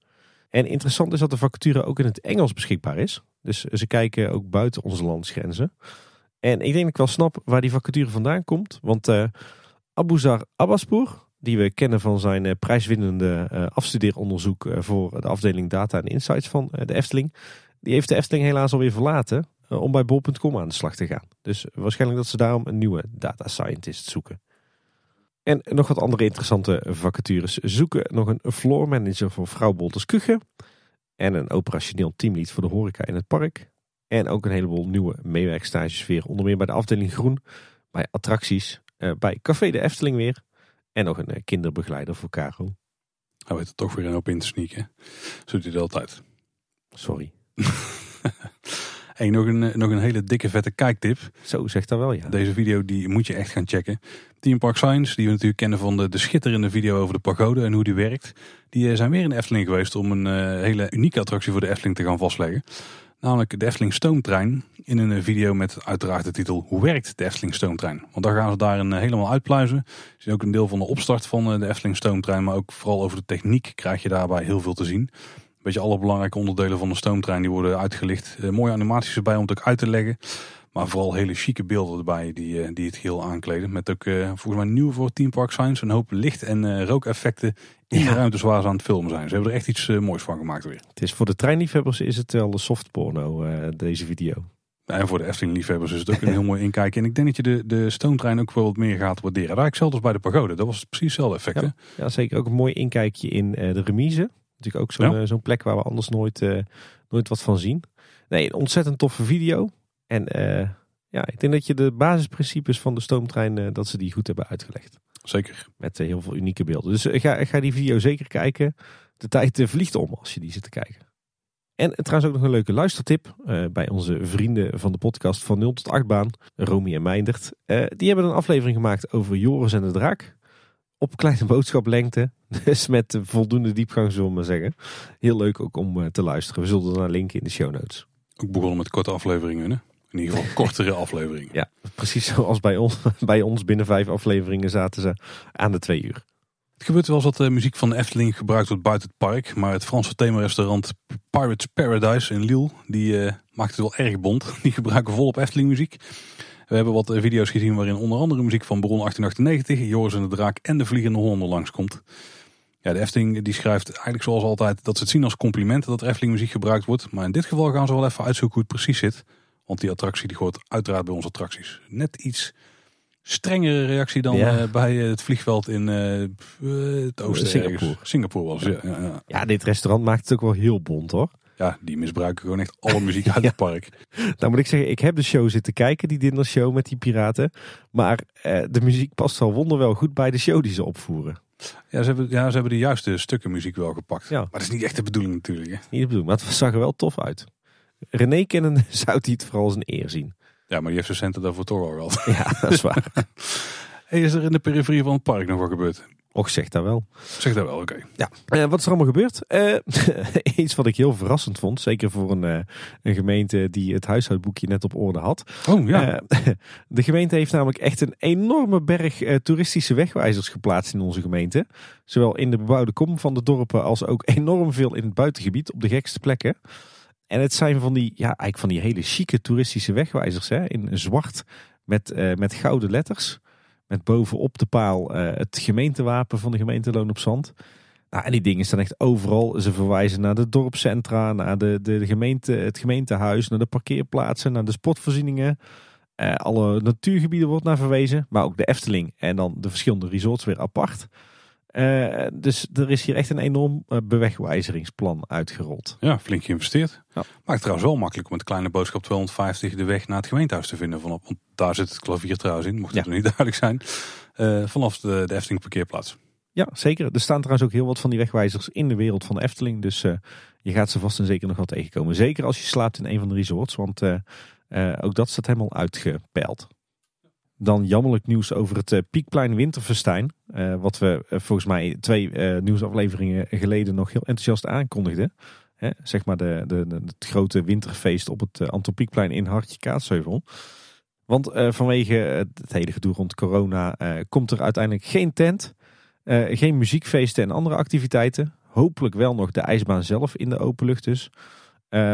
En interessant is dat de vacature ook in het Engels beschikbaar is. Dus ze kijken ook buiten onze landsgrenzen. En ik denk dat ik wel snap waar die vacature vandaan komt. Want uh, Abuzar Abbaspour, die we kennen van zijn uh, prijswinnende uh, afstudeeronderzoek voor de afdeling Data en Insights van de Efteling. Die heeft de Efteling helaas alweer verlaten om bij bol.com aan de slag te gaan. Dus waarschijnlijk dat ze daarom een nieuwe data scientist zoeken. En nog wat andere interessante vacatures zoeken. Nog een floor manager voor Vrouw Bolters Kuchen. En een operationeel teamlead voor de horeca in het park. En ook een heleboel nieuwe meewerkstages weer. Onder meer bij de afdeling groen, bij attracties eh, bij Café de Efteling weer. En nog een eh, kinderbegeleider voor Caro. Hij weet er toch weer een op in te sneaken. Zo doet hij dat altijd. Sorry. Hey, nog, een, eh, nog een hele dikke vette kijktip. Zo zegt dat wel, ja. Deze video die moet je echt gaan checken. Team Park Science, die we natuurlijk kennen van de, de schitterende video over de pagode en hoe die werkt. Die zijn weer in de Efteling geweest om een hele unieke attractie voor de Efteling te gaan vastleggen. Namelijk de Efteling Stoomtrein. In een video met uiteraard de titel Hoe werkt de Efteling Stoomtrein? Want daar gaan ze daarin eh, helemaal uitpluizen. Je ziet ook een deel van de opstart van eh, de Efteling Stoomtrein. Maar ook vooral over de techniek krijg je daarbij heel veel te zien. Beetje alle belangrijke onderdelen van de stoomtrein die worden uitgelicht. Eh, mooie animaties erbij om het ook uit te leggen. Maar vooral hele chique beelden erbij die, eh, die het geheel aankleden. Met ook eh, volgens mij nieuw voor Team Park Science een hoop licht- en eh, rookeffecten in de ruimtes waar ze aan het filmen zijn. Ze hebben er echt iets moois van gemaakt weer. Het is voor de treinliefhebbers is het wel een soft porno, deze video. En voor de Efteling liefhebbers is het ook een heel mooi inkijken. En ik denk dat je de, de stoomtrein ook wel wat meer gaat waarderen. Daar ik zelfs bij de pagode. Dat was precies hetzelfde effect. Ja, zeker ook een mooi inkijkje in de remise. Natuurlijk ook zo'n Ja. zo'n plek waar we anders nooit, nooit wat van zien. Nee, een ontzettend toffe video. En eh, ja, ik denk dat je de basisprincipes van de stoomtrein, eh, dat ze die goed hebben uitgelegd. Zeker. Met eh, heel veel unieke beelden. Dus ga, ga die video zeker kijken. De tijd vliegt om als je die zit te kijken. En trouwens ook nog een leuke luistertip bij onze vrienden van de podcast van 0 tot 8 baan, Romy en Meindert. Die hebben een aflevering gemaakt over Joris en de Draak. Op kleine boodschaplengte. Dus met voldoende diepgang zullen we maar zeggen. Heel leuk ook om te luisteren. We zullen er naar linken in de show notes. Ook begonnen met korte afleveringen. Hè? In ieder geval kortere afleveringen. Ja, precies zoals bij ons. Bij ons binnen vijf afleveringen zaten ze aan de twee uur. Het gebeurt wel eens dat de muziek van de Efteling gebruikt wordt buiten het park. Maar het Franse themarestaurant Pirates Paradise in Lille, die eh, maakt het wel erg bond. Die gebruiken volop Efteling muziek. We hebben wat video's gezien waarin onder andere muziek van Baron 1898, Joris en de Draak en de Vliegende Hollander langskomt. Ja, de Efteling die schrijft eigenlijk zoals altijd dat ze het zien als compliment dat er Efteling muziek gebruikt wordt. Maar in dit geval gaan ze wel even uitzoeken hoe het precies zit. Want die attractie die hoort uiteraard bij onze attracties. Net iets strengere reactie dan Ja. eh, bij het vliegveld in eh, eh, het oosten. Singapore. ergens. Singapore was ja. Ja, ja. Ja, dit restaurant maakt het ook wel heel bond hoor. ja, die misbruiken gewoon echt alle muziek uit het park. Nou moet ik zeggen, ik heb de show zitten kijken, die dinnershow met die piraten. Maar de muziek past wel wonderwel goed bij de show die ze opvoeren. Ja ze, hebben, ja, ze hebben de juiste stukken muziek wel gepakt. Ja. Maar dat is niet echt de bedoeling natuurlijk. Hè. Niet de bedoeling, maar het zag er wel tof uit. René kennen zou die het vooral als een eer zien. Ja, maar die heeft zijn centen daarvoor toch al gehad. Ja, dat is waar. Hey, is er in de periferie van het park nog wat gebeurd? Och, zeg dat wel. Zeg dat wel, oké. Ja. Eh, wat is er allemaal gebeurd? Eh, iets wat ik heel verrassend vond. Zeker voor een, eh, een gemeente die het huishoudboekje net op orde had. Oh ja, de gemeente heeft namelijk echt een enorme berg toeristische wegwijzers geplaatst in onze gemeente. Zowel in de bebouwde kom van de dorpen als ook enorm veel in het buitengebied op de gekste plekken. En het zijn van die, ja, eigenlijk van die hele chique toeristische wegwijzers hè, in zwart met, eh, met gouden letters. Met bovenop de paal eh, het gemeentewapen van de gemeente Loon op Zand. Nou, en die dingen staan echt overal. Ze verwijzen naar de dorpscentra, naar de, de, de gemeente, het gemeentehuis, naar de parkeerplaatsen, naar de sportvoorzieningen. Eh, alle natuurgebieden wordt naar verwezen, maar ook de Efteling en dan de verschillende resorts weer apart. Eh, dus er is hier echt een enorm eh, bewegwijzeringsplan uitgerold. ja, flink geïnvesteerd. Ja. Maakt trouwens wel makkelijk om met kleine boodschap 250 de weg naar het gemeentehuis te vinden. Vanaf, want daar zit het klavier trouwens in, mocht het Ja. nog niet duidelijk zijn. Eh, vanaf de, de Efteling parkeerplaats. Ja, zeker. Er staan trouwens ook heel wat van die wegwijzers in de wereld van de Efteling. Dus je gaat ze vast en zeker nog wel tegenkomen. Zeker als je slaapt in een van de resorts, want ook dat staat helemaal uitgepeild. Dan jammerlijk nieuws over het eh, Piekplein Winterfestijn. eh, wat we eh, volgens mij twee nieuwsafleveringen geleden nog heel enthousiast aankondigden. Hè, zeg maar de, de, het grote winterfeest op het Anton Pieckplein in Hartje Kaatsheuvel. Want vanwege het, hele gedoe rond corona komt er uiteindelijk geen tent. geen muziekfeesten en andere activiteiten. Hopelijk wel nog de ijsbaan zelf in de open lucht dus.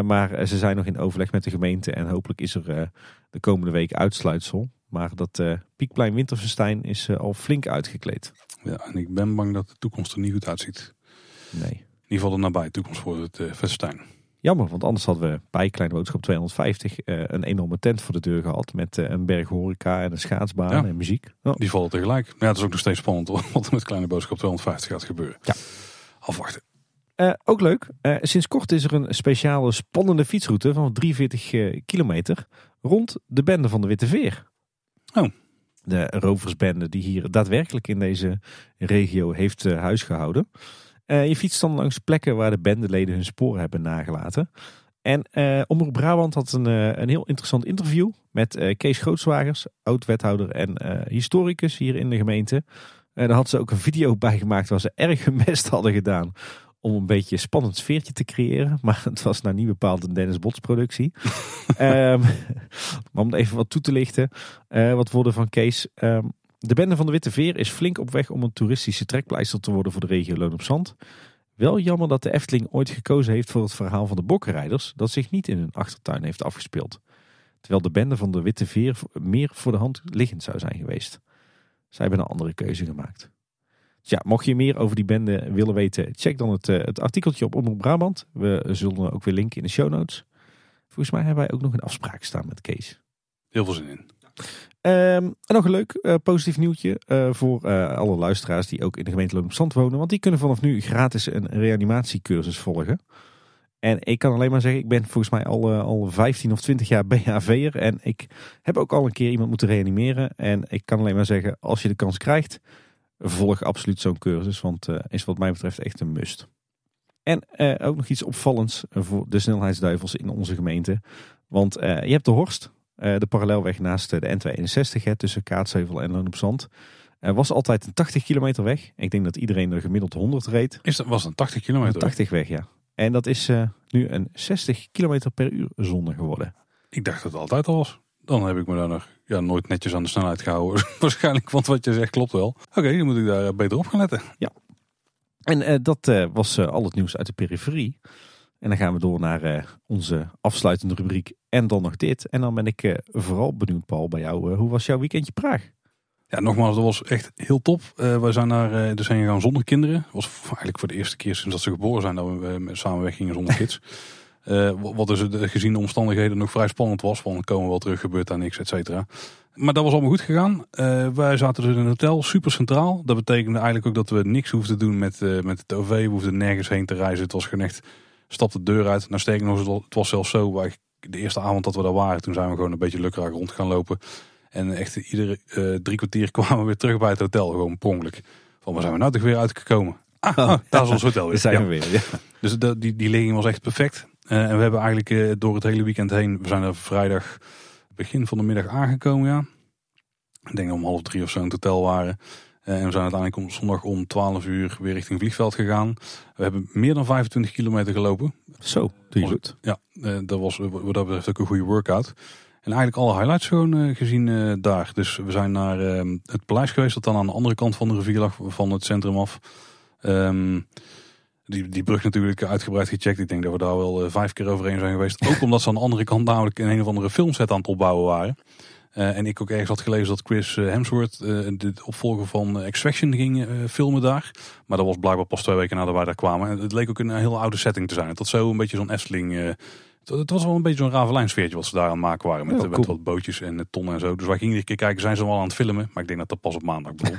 Maar ze zijn nog in overleg met de gemeente en hopelijk is er de komende week uitsluitsel. Maar dat eh Piekplein Winterfestijn is eh, al flink uitgekleed. Ja, en ik ben bang dat de toekomst er niet goed uitziet. Nee. In ieder geval de nabije toekomst voor het festijn. Jammer, want anders hadden we bij Kleine Boodschap 250 eh, een enorme tent voor de deur gehad. Met een berg horeca en een schaatsbaan Ja. en muziek. Die vallen tegelijk. Ja, het is ook nog steeds spannend wat er met kleine boodschap 250 gaat gebeuren. Ja. Afwachten. Ook leuk, sinds kort is er een speciale spannende fietsroute van 43 eh, kilometer rond de bende van de Witte Veer. Oh. De roversbende die hier daadwerkelijk in deze regio heeft uh, huisgehouden. Uh, je fietst dan langs plekken waar de bendeleden hun sporen hebben nagelaten. En uh, Omroep Brabant had een, een heel interessant interview met Kees Grootswagers, oud-wethouder en historicus hier in de gemeente. En daar had ze ook een video bij gemaakt waar ze erg gemest hadden gedaan om een beetje een spannend sfeertje te creëren. Maar het was nou niet bepaald een Dennis Bots productie. um, maar om even wat toe te lichten, uh, wat woorden van Kees. Um, de bende van de Witte Veer is flink op weg om een toeristische trekpleister te worden voor de regio Loon op Zand. Wel jammer dat de Efteling ooit gekozen heeft voor het verhaal van de bokkenrijders dat zich niet in hun achtertuin heeft afgespeeld. Terwijl de bende van de Witte Veer meer voor de hand liggend zou zijn geweest. Zij hebben een andere keuze gemaakt. Ja, mocht je meer over die bende willen weten, check dan het, uh, het artikeltje op Omroep Brabant. We zullen ook weer linken in de show notes. Volgens mij hebben wij ook nog een afspraak staan met Kees. Heel veel zin in. Um, en nog een leuk uh, positief nieuwtje uh, voor alle luisteraars die ook in de gemeente Loon op wonen. Want die kunnen vanaf nu gratis een reanimatiecursus volgen. En ik kan alleen maar zeggen, ik ben volgens mij al, al 15 of 20 jaar BHV'er. En ik heb ook al een keer iemand moeten reanimeren. En ik kan alleen maar zeggen, als je de kans krijgt, volg absoluut zo'n cursus. Want uh, is wat mij betreft echt een must. En uh, ook nog iets opvallends voor de snelheidsduivels in onze gemeente. Want uh, je hebt de Horst, de parallelweg naast de N261 hè, tussen Kaatsheuvel en Loon op Zand. Er was altijd een 80 kilometer weg. Ik denk dat iedereen er gemiddeld 100 reed. Is dat, was een 80 kilometer? Een 80 weg, ja. En dat is nu een 60 kilometer per uur zone geworden. Ik dacht dat het altijd al was. Dan heb ik me daar nog ja, nooit netjes aan de snelheid gehouden. Waarschijnlijk, want wat je zegt klopt wel. Oké, dan moet ik daar beter op gaan letten. Ja. En uh, dat uh, was uh, al het nieuws uit de periferie. En dan gaan we door naar onze afsluitende rubriek. En dan nog dit. En dan ben ik vooral benieuwd, Paul, bij jou. hoe was jouw weekendje Praag? Ja, nogmaals, dat was echt heel top. we zijn naar dus heen gegaan zonder kinderen. Het was eigenlijk voor de eerste keer sinds dat ze geboren zijn dat we samen weggingen zonder kids. Uh, wat dus de, gezien de omstandigheden nog vrij spannend was. Van komen we wel terug, gebeurt daar niks, et cetera. Maar dat was allemaal goed gegaan. Uh, wij zaten dus in een hotel, super centraal. Dat betekende eigenlijk ook dat we niks hoefden te doen met, uh, met het OV. We hoefden nergens heen te reizen. Het was gewoon echt, stap de deur uit. Nou sterker nog, het was zelfs zo. Wij, de eerste avond dat we daar waren, toen zijn we gewoon een beetje lukraak rond gaan lopen. En echt iedere drie kwartier kwamen we weer terug bij het hotel. Gewoon prongelijk. Van waar zijn we nou toch weer uitgekomen? Ah, oh, daar is ons hotel weer. zijn we weer, ja. Dus de, die, die ligging was echt perfect. Uh, en we hebben eigenlijk uh, door het hele weekend heen, we zijn er vrijdag begin van de middag aangekomen, ja. Ik denk dat om half drie of zo in het hotel waren. Uh, en we zijn uiteindelijk om zondag om 12 uur weer richting vliegveld gegaan. We hebben meer dan 25 kilometer gelopen. Zo, je goed. Ja, dat was wat dat betreft ook een goede workout. En eigenlijk alle highlights gewoon gezien daar. Dus we zijn naar het paleis geweest, dat dan aan de andere kant van de rivier lag, van het centrum af. Um, die, die brug natuurlijk uitgebreid gecheckt. Ik denk dat we daar wel uh, vijf keer overheen zijn geweest. Ook omdat ze aan de andere kant namelijk een of andere filmset aan het opbouwen waren. Uh, en ik ook ergens had gelezen dat Chris eh, Hemsworth, de opvolger van Extraction, ging filmen daar. Maar dat was blijkbaar pas twee weken nadat wij daar kwamen. En het leek ook een heel oude setting te zijn. Had zo een beetje zo'n Efteling... Het was wel een beetje zo'n Ravelijn sfeertje wat ze daar aan het maken waren. Met, oh, cool. met wat bootjes en tonnen en zo. Dus wij gingen een keer kijken, zijn ze wel aan het filmen. Maar ik denk dat dat pas op maandag begon.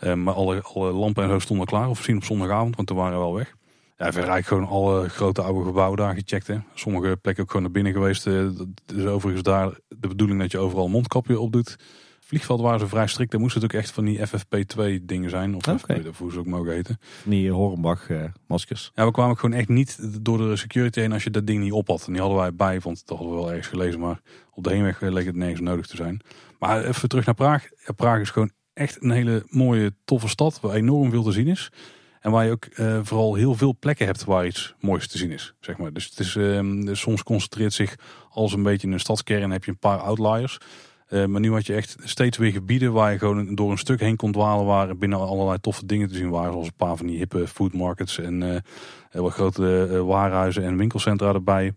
uh, maar alle, alle lampen en zo stonden klaar. Of misschien op zondagavond, want toen waren we wel weg. Ja, verder eigenlijk gewoon alle grote oude gebouwen daar gecheckt. Hè. Sommige plekken ook gewoon naar binnen geweest. Eh, het is overigens daar de bedoeling dat je overal een mondkapje op doet. Vliegveld waren ze vrij strikt. Daar moesten het ook echt van die FFP2 dingen zijn. Of okay. FFP, hoe ze ook mogen heten. Die Hornbach uh, maskers. Ja, we kwamen gewoon echt niet door de security heen als je dat ding niet op had. En die hadden wij bij, want dat hadden we wel ergens gelezen. Maar op de heenweg leek het nergens nodig te zijn. Maar even terug naar Praag. Ja, Praag is gewoon echt een hele mooie, toffe stad. Waar enorm veel te zien is. En waar je ook uh, vooral heel veel plekken hebt waar iets moois te zien is. Zeg maar. Dus het is, uh, soms concentreert zich als een beetje in een stadskern heb je een paar outliers. Uh, maar nu had je echt steeds weer gebieden waar je gewoon door een stuk heen kon dwalen. Waar binnen allerlei toffe dingen te zien waren. Zoals een paar van die hippe food markets en wat grote waarhuizen en winkelcentra erbij.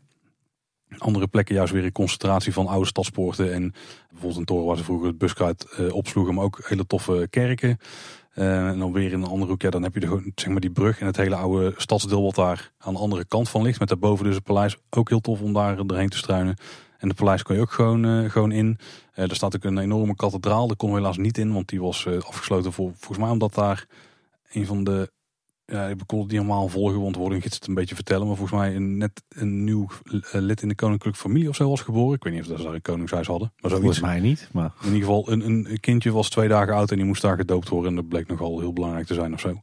Andere plekken juist weer een concentratie van oude stadspoorten. En bijvoorbeeld een toren waar ze vroeger het buskruid opsloegen. Maar ook hele toffe kerken. Uh, en dan weer in een andere hoek, ja, dan heb je de, zeg maar die brug en het hele oude stadsdeel wat daar aan de andere kant van ligt. Met daarboven dus het paleis. Ook heel tof om daar doorheen te struinen. En de paleis kon je ook gewoon, uh, gewoon in. Uh, er staat ook een enorme kathedraal. Daar kon we helaas niet in, want die was afgesloten voor, volgens mij omdat daar een van de ja, ik kon het niet helemaal volgen, want worden gids het een beetje vertellen. Maar volgens mij een, net een nieuw eh, lid in de koninklijke familie of zo was geboren. Ik weet niet of ze daar een koningshuis hadden. Maar zoiets. Volgens mij niet, maar In ieder geval, een, een kindje was twee dagen oud en die moest daar gedoopt worden. En dat bleek nogal heel belangrijk te zijn of zo.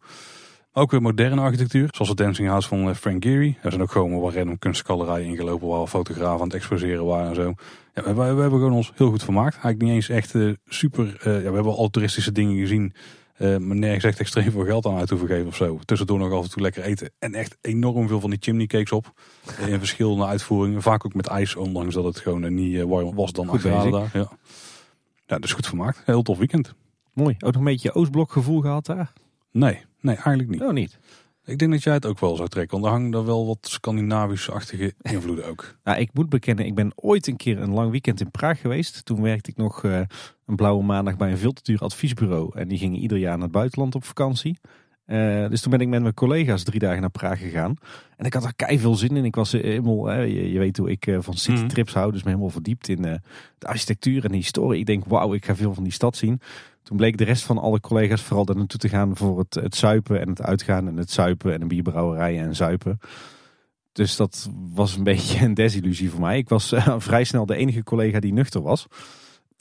Ook weer moderne architectuur, zoals het Dancing House van eh, Frank Gehry. Er zijn ook gewoon wat random kunstgalerij ingelopen waar fotografen aan het exposeren waren en zo. Ja, we, we hebben gewoon ons heel goed vermaakt. Eigenlijk niet eens echt eh, super, eh, ja, we hebben al toeristische dingen gezien. eh, maar nergens echt extreem veel geld aan uit hoeven geven of zo. Tussendoor nog af en toe lekker eten. En echt enorm veel van die chimney cakes op. in verschillende uitvoeringen. Vaak ook met ijs, ondanks dat het gewoon niet warm was dan Goed daar. Ja. ja, dus goed vermaakt. Heel tof weekend. mooi. Ook nog een beetje Oostblok gevoel gehad daar? Nee, nee, eigenlijk niet. Oh, niet. Ik denk dat jij het ook wel zou trekken. Want er hangen wel wat Scandinavisch-achtige invloeden ook. Nou, ik moet bekennen, ik ben ooit een keer een lang weekend in Praag geweest. Toen werkte ik nog eh, een blauwe maandag bij een veel te duur adviesbureau. En die gingen ieder jaar naar het buitenland op vakantie. Eh, dus toen ben ik met mijn collega's drie dagen naar Praag gegaan. En ik had er kei veel zin in. Ik was eh, helemaal, je, je weet hoe ik eh, van citytrips hou. Dus me helemaal verdiept in de architectuur en de historie. Ik denk, wauw, ik ga veel van die stad zien. Toen bleek de rest van alle collega's vooral daar naartoe te gaan voor het, het zuipen en het uitgaan en het zuipen en een bierbrouwerij en zuipen. Dus dat was een beetje een desillusie voor mij. Ik was eh, vrij snel de enige collega die nuchter was.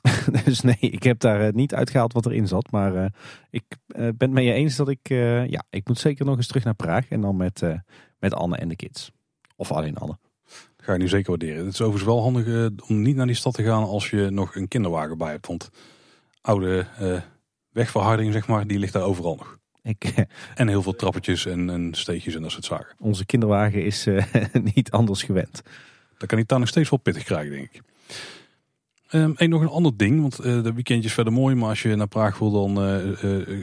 dus nee, ik heb daar eh, niet uitgehaald wat erin zat. Maar eh, ik ben het met je eens dat ik... ja, ik moet zeker nog eens terug naar Praag. En dan met, met Anne en de kids. Of alleen Anne. Ga je nu zeker waarderen. Het is overigens wel handig om niet naar die stad te gaan als je nog een kinderwagen bij hebt. Want oude eh, wegverharding, zeg maar, die ligt daar overal nog. Ik, eh, En heel veel trappetjes en, en steegjes en dat soort zaken. onze kinderwagen is eh, niet anders gewend. Dan kan ik daar nog steeds wel pittig krijgen, denk ik. En nog een ander ding, want eh, de weekendje is verder mooi. Maar als je naar Praag wil, dan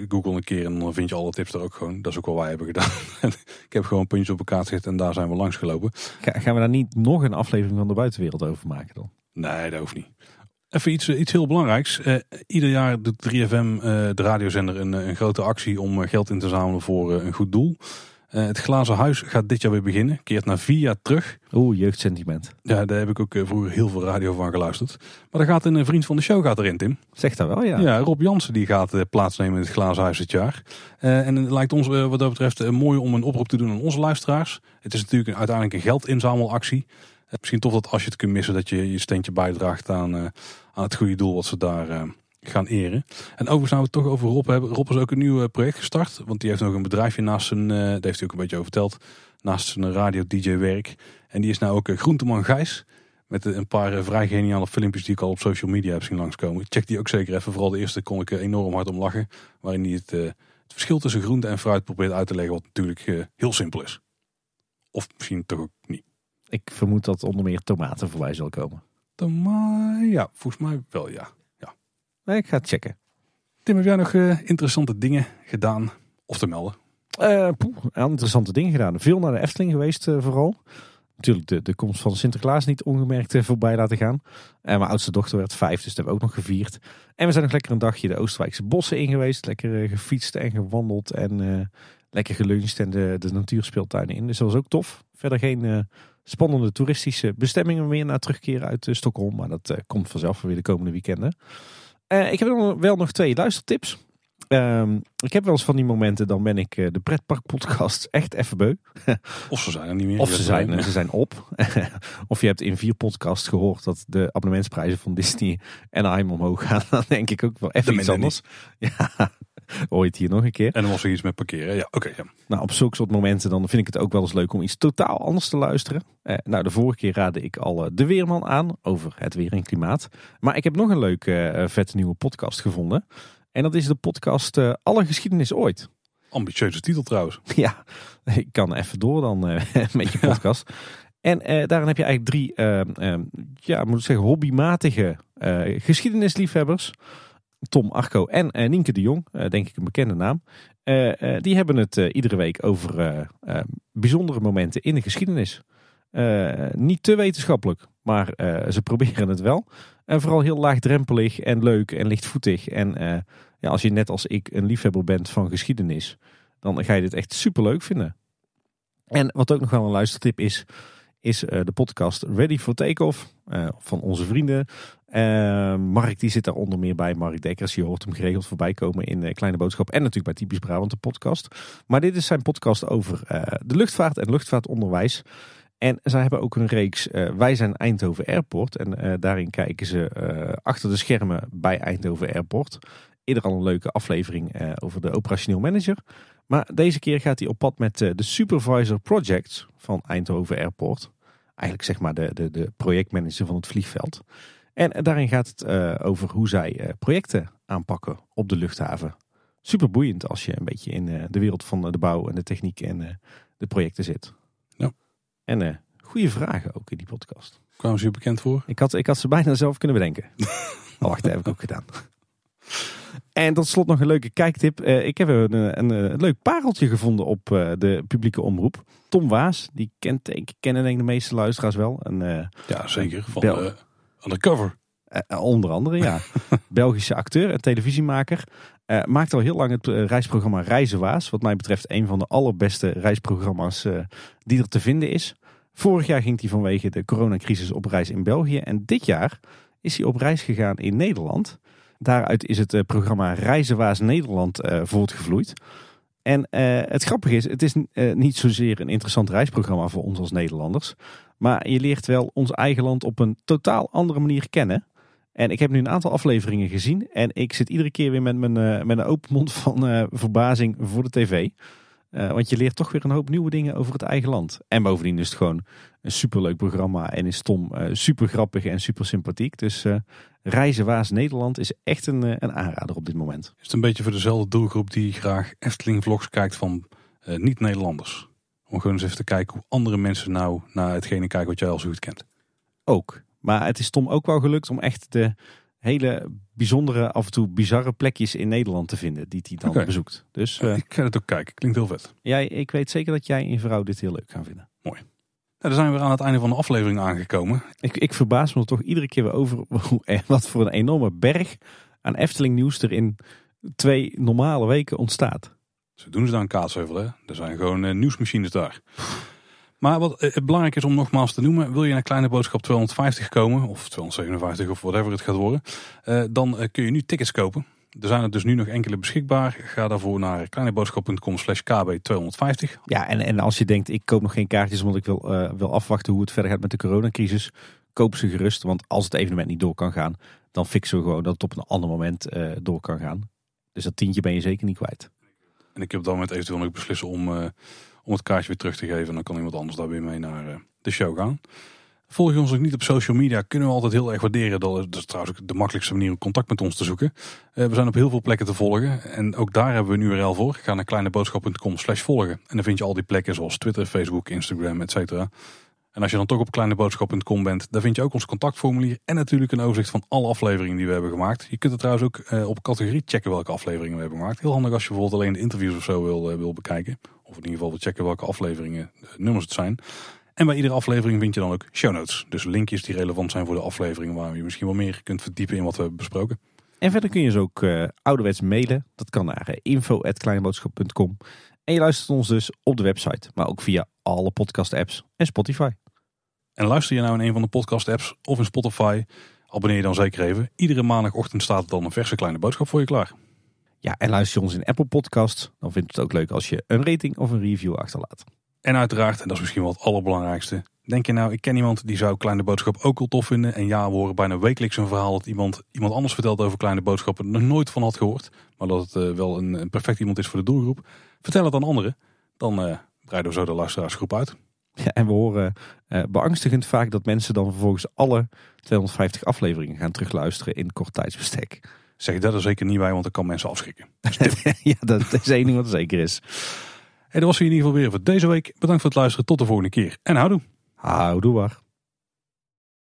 google een keer en dan vind je alle tips daar ook gewoon. Dat is ook wat wij hebben gedaan. ik heb gewoon puntjes op elkaar gezet en daar zijn we langs gelopen. Ga- gaan we daar niet nog een aflevering van de buitenwereld over maken dan? Nee, dat hoeft niet. Even iets, eh, iets heel belangrijks. Eh, ieder jaar doet 3FM, eh, de radiozender, een, een grote actie om geld in te zamelen voor een goed doel. Het Glazen Huis gaat dit jaar weer beginnen. Keert na vier jaar terug. Oeh, jeugdsentiment. Ja, daar heb ik ook vroeger heel veel radio van geluisterd. Maar er gaat een vriend van de show gaat erin, Tim. Zeg dat wel, ja. Ja, Rob Jansen die gaat plaatsnemen in het Glazen Huis dit jaar. En het lijkt ons wat dat betreft mooi om een oproep te doen aan onze luisteraars. Het is natuurlijk een, uiteindelijk een geldinzamelactie. Eh, misschien tof dat als je het kunt missen dat je je steentje bijdraagt aan, eh, aan het goede doel wat ze daar eh, gaan eren. En overigens nou we het toch over Rob hebben. Rob is ook een nieuw eh, project gestart. Want die heeft nog een bedrijfje naast zijn, daar heeft hij ook een beetje over verteld. Naast zijn radio-dj werk. En die is nou ook Groenteman Gijs. Met een paar vrij geniale filmpjes die ik al op social media heb zien langskomen. Check die ook zeker even. Vooral de eerste kon ik enorm hard om lachen. Waarin hij het, het verschil tussen groente en fruit probeert uit te leggen. Wat natuurlijk heel simpel is. Of misschien toch ook niet. Ik vermoed dat onder meer tomaten voorbij zal komen. Maar ja, volgens mij wel ja. Nee, ik ga het checken. Tim, heb jij nog eh, interessante dingen gedaan of te melden? Eh, poeh, interessante dingen gedaan. Veel naar de Efteling geweest eh, vooral. Natuurlijk de, de komst van Sinterklaas niet ongemerkt voorbij laten gaan. En mijn oudste dochter werd vijf, dus dat hebben we ook nog gevierd. En we zijn nog lekker een dagje de Oostenrijkse bossen in geweest. Lekker gefietst en gewandeld en lekker geluncht en de, de natuurspeeltuinen in. Dus dat was ook tof. Verder geen spannende toeristische bestemmingen meer naar terugkeren uit eh, Stockholm. Maar dat eh, komt vanzelf weer de komende weekenden. Eh, ik heb wel nog twee luistertips. Ehm, ik heb wel eens van die momenten, dan ben ik eh, de pretparkpodcast echt even beu. Of ze zijn er niet meer. Of ze zijn, ze zijn op. of je hebt in vier podcasts gehoord dat de abonnementsprijzen van Disney en Anaheim omhoog gaan. Dan denk ik ook wel even iets anders. Ja, ooit hier nog een keer. En dan was er iets met parkeren. Ja, oké. ja. Nou, op zulke soort momenten dan vind ik het ook wel eens leuk om iets totaal anders te luisteren. Eh, nou, de vorige keer raadde ik al eh, De Weerman aan over het weer en klimaat. Maar ik heb nog een leuke, eh, vette nieuwe podcast gevonden. En dat is de podcast eh, Alle Geschiedenis Ooit. Ambitieuze titel trouwens. Ja, ik kan even door dan met je podcast. En eh, daarin heb je eigenlijk drie, eh, eh, ja, moet ik zeggen, hobbymatige eh, geschiedenisliefhebbers. Tom Arco en eh, Nienke de Jong, eh, denk ik een bekende naam. Eh, die hebben het iedere week over bijzondere momenten in de geschiedenis. Niet te wetenschappelijk, maar ze proberen het wel. En vooral heel laagdrempelig en leuk en lichtvoetig. En ja, als je net als ik een liefhebber bent van geschiedenis, dan ga je dit echt super leuk vinden. En wat ook nog wel een luistertip is, is de podcast Ready for Takeoff van onze vrienden. Uh, Mark die zit daar onder meer bij. Mark Dekkers, je hoort hem geregeld voorbij komen in uh, Kleine Boodschap. En natuurlijk bij Typisch Brabant, de podcast. Maar dit is zijn podcast over uh, de luchtvaart en luchtvaartonderwijs. En zij hebben ook een reeks Wij zijn Eindhoven Airport. En daarin kijken ze achter de schermen bij Eindhoven Airport. Eerder al een leuke aflevering over de operationeel manager. Maar deze keer gaat hij op pad met de Supervisor Projects van Eindhoven Airport. Eigenlijk zeg maar de, de, de projectmanager van het vliegveld. En daarin gaat het uh, over hoe zij uh, projecten aanpakken op de luchthaven. Super boeiend als je een beetje in uh, de wereld van de bouw en de techniek en de projecten zit. Ja. En goede vragen ook in die podcast. Kwamen ze je bekend voor? Ik had, ik had ze bijna zelf kunnen bedenken. oh, wacht, dat heb ik ook gedaan. En tot slot nog een leuke kijktip. Uh, ik heb een, een, een, leuk pareltje gevonden op uh, de publieke omroep. Tom Waas, die kent, ik kennen denk ik de meeste luisteraars wel. Een, uh, ja, zeker. Van de Undercover. onder andere, ja. Belgische acteur en televisiemaker. maakt al heel lang het reisprogramma Reizen Waas. Wat mij betreft een van de allerbeste reisprogramma's die er te vinden is. Vorig jaar ging hij vanwege de coronacrisis op reis in België. En dit jaar is hij op reis gegaan in Nederland... Daaruit is het eh, programma Reizenwaas Nederland uh, voortgevloeid. En uh, het grappige is, het is uh, niet zozeer een interessant reisprogramma voor ons als Nederlanders. Maar je leert wel ons eigen land op een totaal andere manier kennen. En ik heb nu een aantal afleveringen gezien. En ik zit iedere keer weer met, mijn, met een open mond van verbazing voor de tv. want je leert toch weer een hoop nieuwe dingen over het eigen land. En bovendien is het gewoon een superleuk programma. En is Tom super grappig en super sympathiek. Dus Reizen Waas Nederland is echt een, eh, een aanrader op dit moment. Is het een beetje voor dezelfde doelgroep die graag Efteling vlogs kijkt van niet-Nederlanders? Om gewoon eens even te kijken hoe andere mensen nou naar hetgene kijken wat jij al zo goed kent. Ook. Maar het is Tom ook wel gelukt om echt de hele bijzondere, af en toe bizarre plekjes in Nederland te vinden die hij dan okay. bezoekt. Dus, uh, ik ga het ook kijken. Klinkt heel vet. Ja, ik weet zeker dat jij je vrouw dit heel leuk gaan vinden. Mooi. Nou, dan zijn we weer aan het einde van de aflevering aangekomen. Ik, ik verbaas me er toch iedere keer weer over wat voor een enorme berg aan Efteling nieuws er in twee normale weken ontstaat. Zo doen ze dan hè? Er zijn gewoon uh, nieuwsmachines daar. Maar wat uh, belangrijk is om nogmaals te noemen, wil je naar Kleine Boodschap 250 komen, of 257 of whatever het gaat worden, uh, dan kun je nu tickets kopen. Er zijn er dus nu nog enkele beschikbaar. Ga daarvoor naar kleineboodschap.com slash kb250. Ja, en, en als je denkt, ik koop nog geen kaartjes omdat ik wil, uh, wil afwachten hoe het verder gaat met de coronacrisis. Koop ze gerust, want als het evenement niet door kan gaan, dan fixen we gewoon dat het op een ander moment door kan gaan. Dus dat tientje ben je zeker niet kwijt. En ik heb op dat moment eventueel nog beslissen om, uh, om het kaartje weer terug te geven. En dan kan iemand anders daar weer mee naar de show gaan. Volg ons ook niet op social media, kunnen we altijd heel erg waarderen. Dat is trouwens ook de makkelijkste manier om contact met ons te zoeken. Uh, we zijn op heel veel plekken te volgen. En ook daar hebben we een URL voor. Ga naar kleineboodschap.com slash volgen. En dan vind je al die plekken zoals Twitter, Facebook, Instagram, et cetera. En als je dan toch op kleineboodschap.com bent, dan vind je ook ons contactformulier. En natuurlijk een overzicht van alle afleveringen die we hebben gemaakt. Je kunt het trouwens ook uh, op categorie checken welke afleveringen we hebben gemaakt. Heel handig als je bijvoorbeeld alleen de interviews of zo wil, uh, wil bekijken. Of in ieder geval wil checken welke afleveringen nummers het zijn. En bij iedere aflevering vind je dan ook show notes. Dus linkjes die relevant zijn voor de afleveringen waar je misschien wel meer kunt verdiepen in wat we hebben besproken. En verder kun je ze ook uh, ouderwets mailen. Dat kan naar info.kleineboodschap.com. En je luistert ons dus op de website, maar ook via alle podcast apps en Spotify. En luister je nou in een van de podcast apps of in Spotify, abonneer je dan zeker even. Iedere maandagochtend staat er dan een verse kleine boodschap voor je klaar. Ja, en luister je ons in Apple Podcasts, dan vindt het ook leuk als je een rating of een review achterlaat. En uiteraard, en dat is misschien wel het allerbelangrijkste. Denk je nou, ik ken iemand die zou Kleine Boodschap ook wel tof vinden. En ja, we horen bijna wekelijks een verhaal dat iemand, iemand anders vertelt over Kleine Boodschappen. nog nooit van had gehoord. Maar dat het uh, wel een, een, perfect iemand is voor de doelgroep. Vertel het aan anderen. Dan uh, breiden we zo de luisteraarsgroep uit. Ja, en we horen uh, beangstigend vaak dat mensen dan vervolgens alle 250 afleveringen gaan terugluisteren in kort tijdsbestek. Zeg dat er zeker niet bij, want dan kan mensen afschrikken. ja, dat is één ding wat zeker is. En dat was in ieder geval weer voor deze week. Bedankt voor het luisteren. Tot de volgende keer. En houdoe. Houdoe waar.